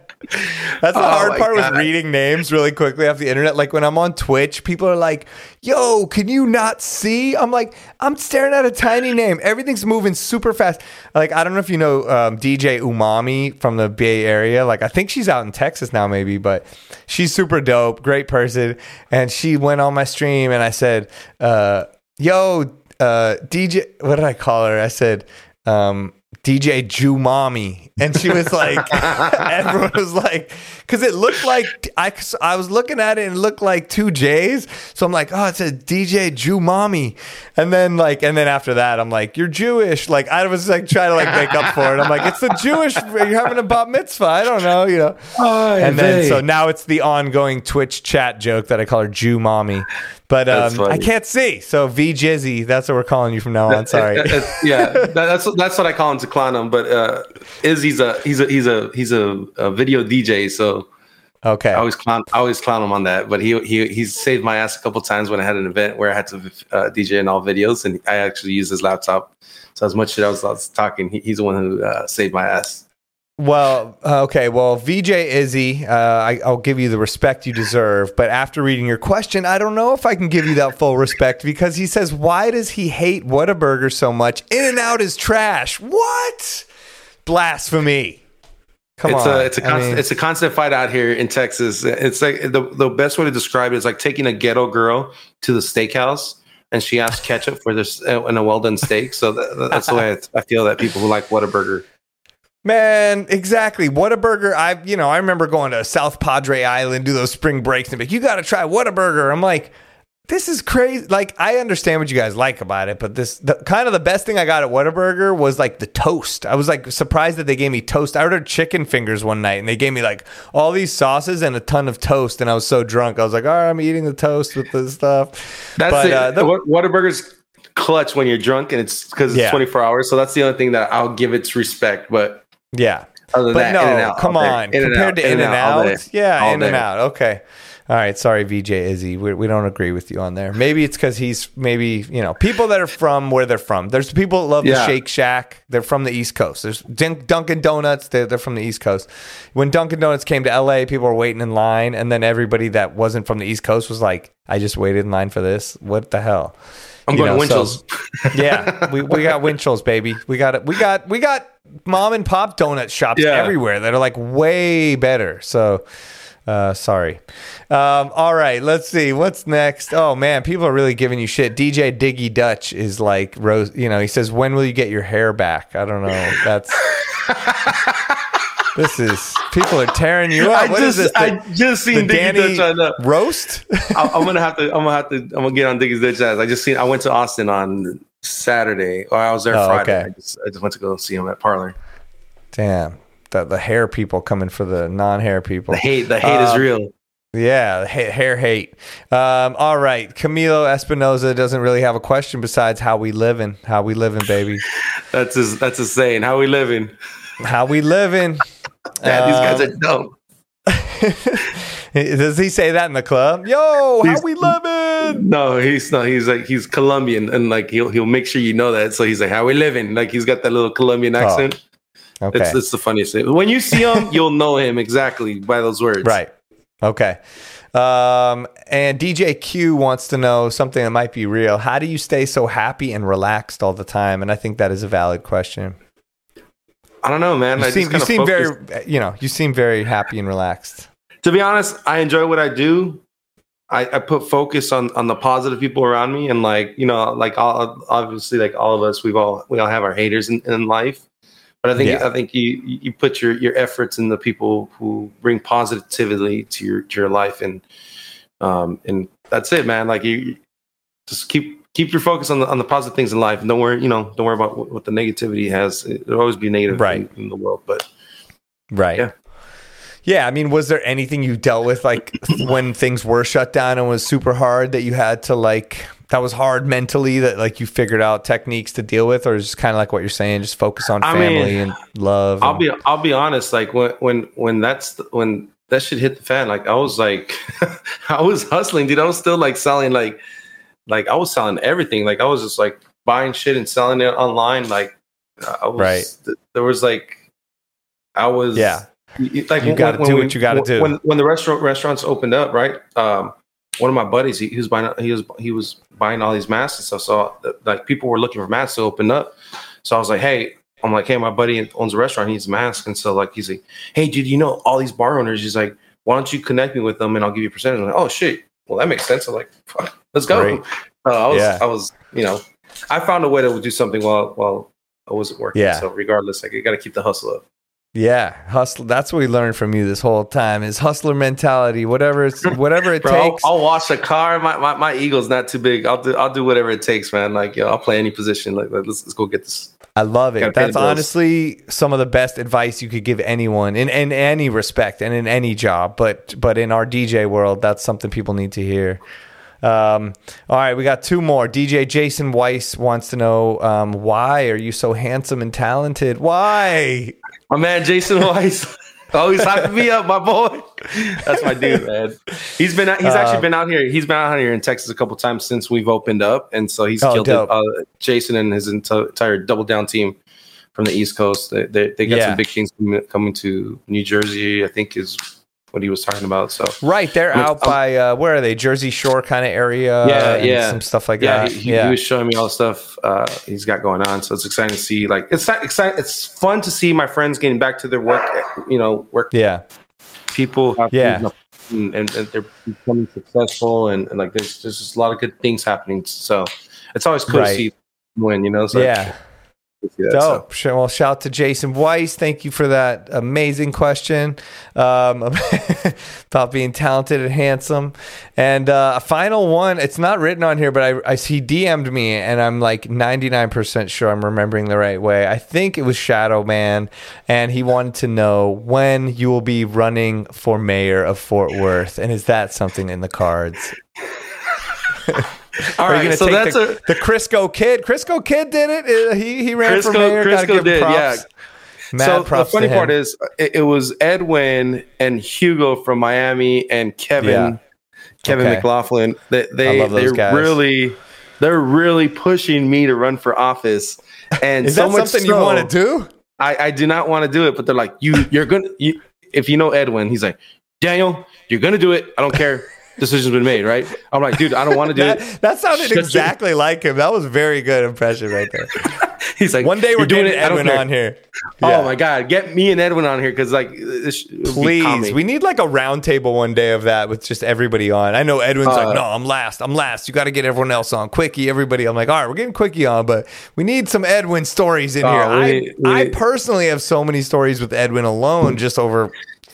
That's the Oh hard part God. with reading names really quickly off the internet. Like when I'm on Twitch, people are like, "Yo, can you not see?" I'm like, "I'm staring at a tiny name. Everything's moving super fast." Like I don't know if you know um, DJ Umami from the Bay Area. Like I think she's out in Texas now, maybe, but she's super dope, great person. And she went on my stream, and I said, uh, "Yo, uh, DJ, what did I call her?" I said. Um, DJ Jew Mommy. And she was like, everyone was like, because it looked like, I, I was looking at it and it looked like two J's. So I'm like, oh, it said DJ Jew Mommy. And then, like, and then after that, I'm like, you're Jewish. Like, I was like trying to like make up for it. I'm like, it's the Jewish, you're having a bat mitzvah. I don't know, you know. and then, so now it's the ongoing Twitch chat joke that I call her Jew Mommy. But um, I can't see. So V Jizzy, that's what we're calling you from now on. Sorry. Yeah, that's that's what I call him to clown him. But uh, Izzy's a he's a he's a he's a, a video DJ, so Okay. I always clown I always clown him on that. But he he he's saved my ass a couple times when I had an event where I had to uh, DJ in all videos, and I actually used his laptop. So as much as I was, I was talking, he, he's the one who uh, saved my ass. Well, uh, okay. Well, VJ Izzy, uh, I, I'll give you the respect you deserve. But after reading your question, I don't know if I can give you that full respect because he says, "Why does he hate Whataburger so much? In and Out is trash." What? Blasphemy! Come it's on. a it's a I constant, mean, it's a constant fight out here in Texas. It's like the the best way to describe it is like taking a ghetto girl to the steakhouse and she asks ketchup for this uh, in a well done steak. So that, that's the way I, I feel that people who like Whataburger. Man, exactly. Whataburger. I, you know, I remember going to South Padre Island, do those spring breaks, and be like, you got to try Whataburger. I'm like, this is crazy. Like, I understand what you guys like about it, but this, the, kind of the best thing I got at Whataburger was like the toast. I was like surprised that they gave me toast. I ordered chicken fingers one night, and they gave me like all these sauces and a ton of toast, and I was so drunk. I was like, all right, I'm eating the toast with the stuff. That's But, it. uh, the- What- Whataburger's clutch when you're drunk and it's because it's Yeah. 24 hours. So that's the only thing that I'll give its respect. But Yeah. other than But that, no, come on. In-N-Out, Compared to In and In-N-Out all day. Out, yeah, In and. Out. Okay. All right. Sorry, VJ Izzy. We, we don't agree with you on there. Maybe it's because he's maybe you know people that are from where they're from. There's people that love the Shake Shack. They're from the East Coast. There's Dun- Dunkin' Donuts. They're, they're from the East Coast. When Dunkin' Donuts came to LA, people were waiting in line, and then everybody that wasn't from the East Coast was like, "I just waited in line for this. What the hell?" I'm You going know, to so- Winchell's. yeah, we, we got Winchell's, baby. We got it. We got we got mom and pop donut shops Yeah. everywhere that are like way better. So, uh, sorry. Um, all right, let's see what's next. Oh man, people are really giving you shit. DJ Diggy Dutch is like rose. You know, he says, "When will you get your hair back?" I don't know. That's this is people are tearing you up. I What is just this? I The, just the seen Diggy Danny Dutch on uh, roast? I, I'm gonna have to. I'm gonna have to. I'm gonna get on Diggy's Dutch. I just seen. I went to Austin on Saturday, or I was there Oh, Friday. okay. I, just, I just went to go see him at Parlor. Damn, the the hair people coming for the non-hair people. The hate. The hate is Um, real. Yeah, ha- hair hate. Um, all right, Camilo Espinoza doesn't really have a question besides how we living, how we living, baby. That's his. That's his saying. How we living? How we living? Yeah, these guys Um, are dope. Does he say that in the club? Yo, how He's- we living? No, he's not. He's like he's Colombian, and like he'll he'll make sure you know that. So he's like, "How we living?" Like he's got that little Colombian accent. Okay. It's it's the funniest thing. When you see him, you'll know him exactly by those words. Right. Okay. Um, and DJ Q wants to know something that might be real. How do you stay so happy and relaxed all the time? And I think that is a valid question. I don't know, man. You I seem, just you seem very, you know, you seem very happy and relaxed. To be honest, I enjoy what I do. I, I put focus on on the positive people around me, and like you know, like all obviously, like all of us, we've all we all have our haters in, in life. But I think Yeah. I think you you put your your efforts in the people who bring positivity to your to your life, and um and that's it, man. Like you just keep keep your focus on the on the positive things in life. Don't worry, you know, don't worry about what, what the negativity has. There'll always be negative Right. in, in the world, but Right. Yeah. Yeah. I mean, was there anything you dealt with like when things were shut down and was super hard that you had to like, that was hard mentally that like you figured out techniques to deal with, or just kind of like what you're saying, just focus on I mean, family and love? I'll and- be I'll be honest. Like when when when that's when that shit hit the fan, like I was like I was hustling, dude. I was still like selling like like I was selling everything. Like I was just like buying shit and selling it online. Like I was Right. th- there was like I was Yeah. Like You when- gotta do what you gotta do. When when the restaurant restaurants opened up, right? Um, one of my buddies, he, he was buying he was he was buying all these masks and stuff. So like people were looking for masks to open up. So I was like, hey, I'm like, hey, my buddy owns a restaurant, he needs a mask. And so like he's like, hey, dude, you know all these bar owners? He's like, why don't you connect me with them and I'll give you a percentage? I'm like, oh shit, well that makes sense. I'm like, fuck, let's go. Uh, I was Yeah. I was you know I found a way to do something while while I wasn't working. Yeah. So regardless, like you got to keep the hustle up. Yeah, hustle. That's what we learned from you this whole time is hustler mentality. Whatever it's whatever it Bro, I'll, takes. I'll wash a car. My, my my ego's not too big. I'll do I'll do whatever it takes, man. Like yo, I'll play any position. Like let's let's go get this. I love it. That's honestly some of the best advice you could give anyone in, in any respect and in any job. But but in our DJ world, that's something people need to hear. Um, all right, we got two more. DJ Jason Weiss wants to know um, why are you so handsome and talented? Why? My man Jason Weiss always hyping me up, my boy. That's my dude, man. He's been he's actually been out here. He's been out here in Texas a couple times since we've opened up, and so he's Oh, killed it. Uh, Jason and his entire double down team from the East Coast. They they, they got Yeah. some big things coming- coming to New Jersey. I think is what he was talking about. So Right, they're I'm- out by uh, where are they? Jersey Shore kind of area. Yeah, and yeah. some stuff like yeah, that. he, yeah, he was showing me all the stuff uh, he's got going on. So it's exciting to see. Like it's not exciting. It's fun to see my friends getting back to their work. You know, work yeah. people. have Yeah. and, and, and they're becoming successful, and, and like there's there's just a lot of good things happening. So it's always cool Right. to see win. You know, so yeah. See that, so. Sure. Well, shout out to Jason Weiss. Thank you for that amazing question um, about being talented and handsome. And uh, a final one. It's not written on here, but I, I he DM'd me, and I'm like 99% sure I'm remembering the right way. I think it was Shadow Man, and he wanted to know when you will be running for mayor of Fort Worth, and is that something in the cards? All Are right, so take that's the, a the Crisco kid? Crisco kid did it. Uh, He he ran for Crisco- mayor. Crisco did, yeah. Mad so the funny part is it, it was Edwin and Hugo from Miami and Kevin Yeah. Kevin Okay. McLaughlin. they, they they guys. really they're really pushing me to run for office. And is so that something you want to do? I, I do not want to do it, but they're like, you you're gonna you if you know Edwin, he's like, Daniel, you're gonna do it. I don't care. Decision's been made, right? I'm like, dude, I don't want to do it. That, that sounded Shut exactly like him. That was a very good impression right there. He's like, One day we're doing it. Edwin on here. Oh my god, get me and Edwin on here because like, Please, we need like a round table one day of that with just everybody on. I know Edwin's Uh, like, no, I'm last. I'm last. You got to get everyone else on. Quickie, everybody. I'm like, all right, we're getting Quickie on, but we need some Edwin stories in Oh, here. we I, we I personally have so many stories with Edwin alone just over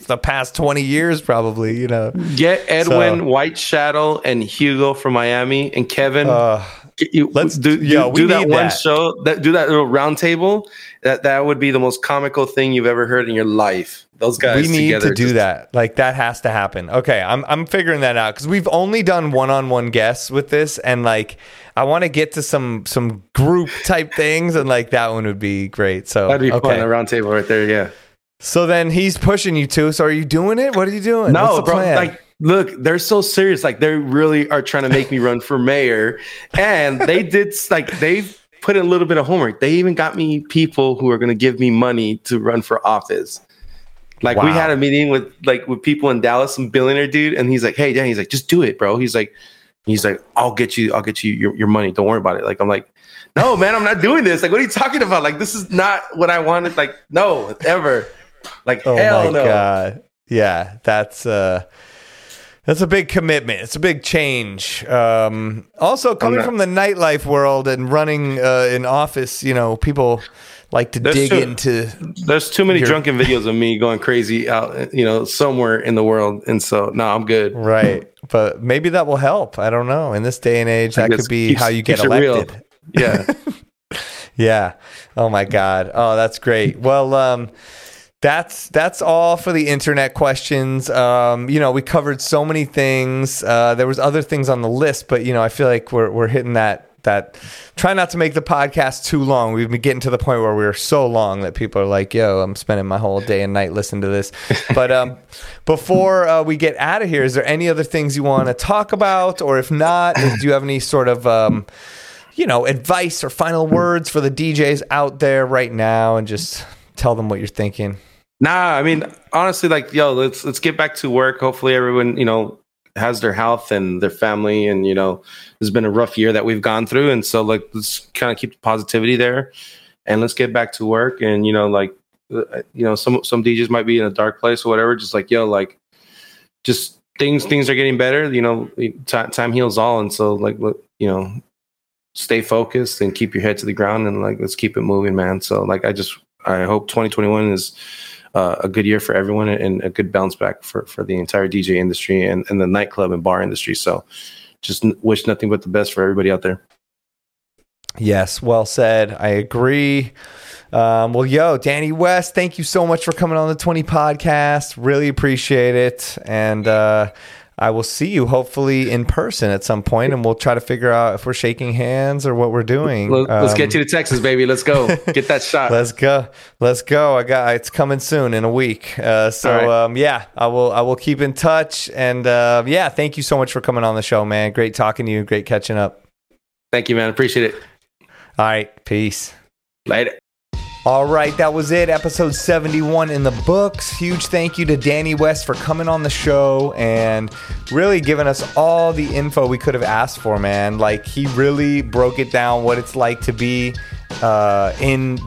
the past 20 years, probably, you know. Get Edwin, So- White Shadow, and Hugo from Miami, and Kevin. Uh, You, Let's- do, yo, do that one that. show. That do that little round table. That that would be the most comical thing you've ever heard in your life. Those guys. we need together to do just- that. Like that has to happen. Okay, I'm I'm figuring that out because we've only done one-on-one guests with this, and like I want to get to some some group type things, and like that one would be great. So That'd be okay. fun. A round table right there. Yeah. So then he's pushing you to. So are you doing it? What are you doing? What's No, bro. plan? Like, look, they're so serious. Like, they really are trying to make me run for mayor, and they did like they've put in a little bit of homework. They even got me people who are going to give me money to run for office. Like, we had a meeting with like with people in Dallas, some billionaire dude, and he's like, "Hey, Dan," he's like, "Just do it, bro." He's like, he's like, "I'll get you, I'll get you your, your money. Don't worry about it." Like, I'm like. No, man, I'm not doing this. Like, what are you talking about? Like, this is not what I wanted. Like, no, ever. Like, oh hell my no. god. Yeah, that's uh that's a big commitment. It's a big change. Um, also, coming not- from the nightlife world and running uh, in office, you know, people like to dig true. into There's too many You're- drunken videos of me going crazy out, you know, somewhere in the world, and so no, I'm good. Right. But maybe that will help. I don't know. In this day and age, that could be keeps- how you get keeps it real. elected. Yeah, Yeah. Oh my God. Oh, that's great. Well, um, that's that's all for the internet questions. Um, you know, we covered so many things. Uh, there was other things on the list, but you know, I feel like we're we're hitting that that. Try not to make the podcast too long. We've been getting to the point where we're so long that people are like, "Yo, I'm spending my whole day and night listening to this." But um, before uh, we get out of here, is there any other things you want to talk about, or if not, do you have any sort of um, you know, advice or final words for the DJs out there right now and just tell them what you're thinking. Nah. I mean, honestly, like, yo, let's let's get back to work. Hopefully, everyone, you know, has their health and their family, and you know, it's been a rough year that we've gone through, and so like, let's kind of keep the positivity there, and let's get back to work. And you know, like, uh, you know, some some DJs might be in a dark place or whatever. Just like, yo, like, just things things are getting better. You know, time time heals all, and so like, you know, stay focused and keep your head to the ground and like let's keep it moving, man. So like, I just I hope 2021 is uh, a good year for everyone and a good bounce back for for the entire DJ industry and, and the nightclub and bar industry. So just n- wish nothing but the best for everybody out there. Yes, well said. I agree. Um, well, yo, Danny West, thank you so much for coming on the 20 podcast. Really appreciate it. And uh, I will see you hopefully in person at some point and we'll try to figure out if we're shaking hands or what we're doing. Let, us Um, get you to Texas, baby. Let's go get that shot. Let's go. Let's go. I got it's coming soon in a week. Uh, so right. um, yeah, I will I will keep in touch and uh, yeah, thank you so much for coming on the show, man. Great talking to you. Great catching up. Thank you, man. Appreciate it. All right, peace. Later. All right, that was it. Episode 71 in the books. Huge thank you to Danny West for coming on the show and really giving us all the info we could have asked for, man. Like, he really broke it down what it's like to be uh, in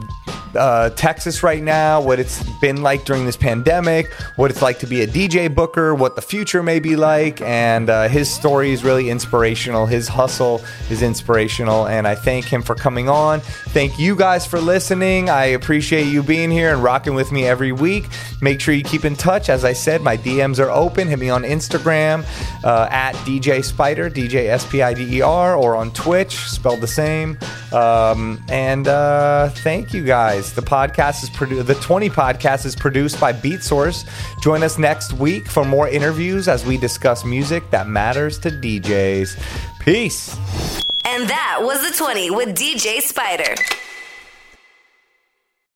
uh, Texas right now, what it's been like during this pandemic, what it's like to be a DJ booker, what the future may be like. And uh, his story is really inspirational. His hustle is inspirational. And I thank him for coming on. Thank you guys for listening. I appreciate you being here and rocking with me every week. Make sure you keep in touch. As I said, my DMs are open. Hit me on Instagram uh, at DJ Spider, DJ S P I D E R, or on Twitch, spelled the same. Um, and uh, thank you guys. The podcast is produced. The 20 podcast is produced by Beatsource. Join us next week for more interviews as we discuss music that matters to DJs. Peace. And that was the 20 with DJ Spider.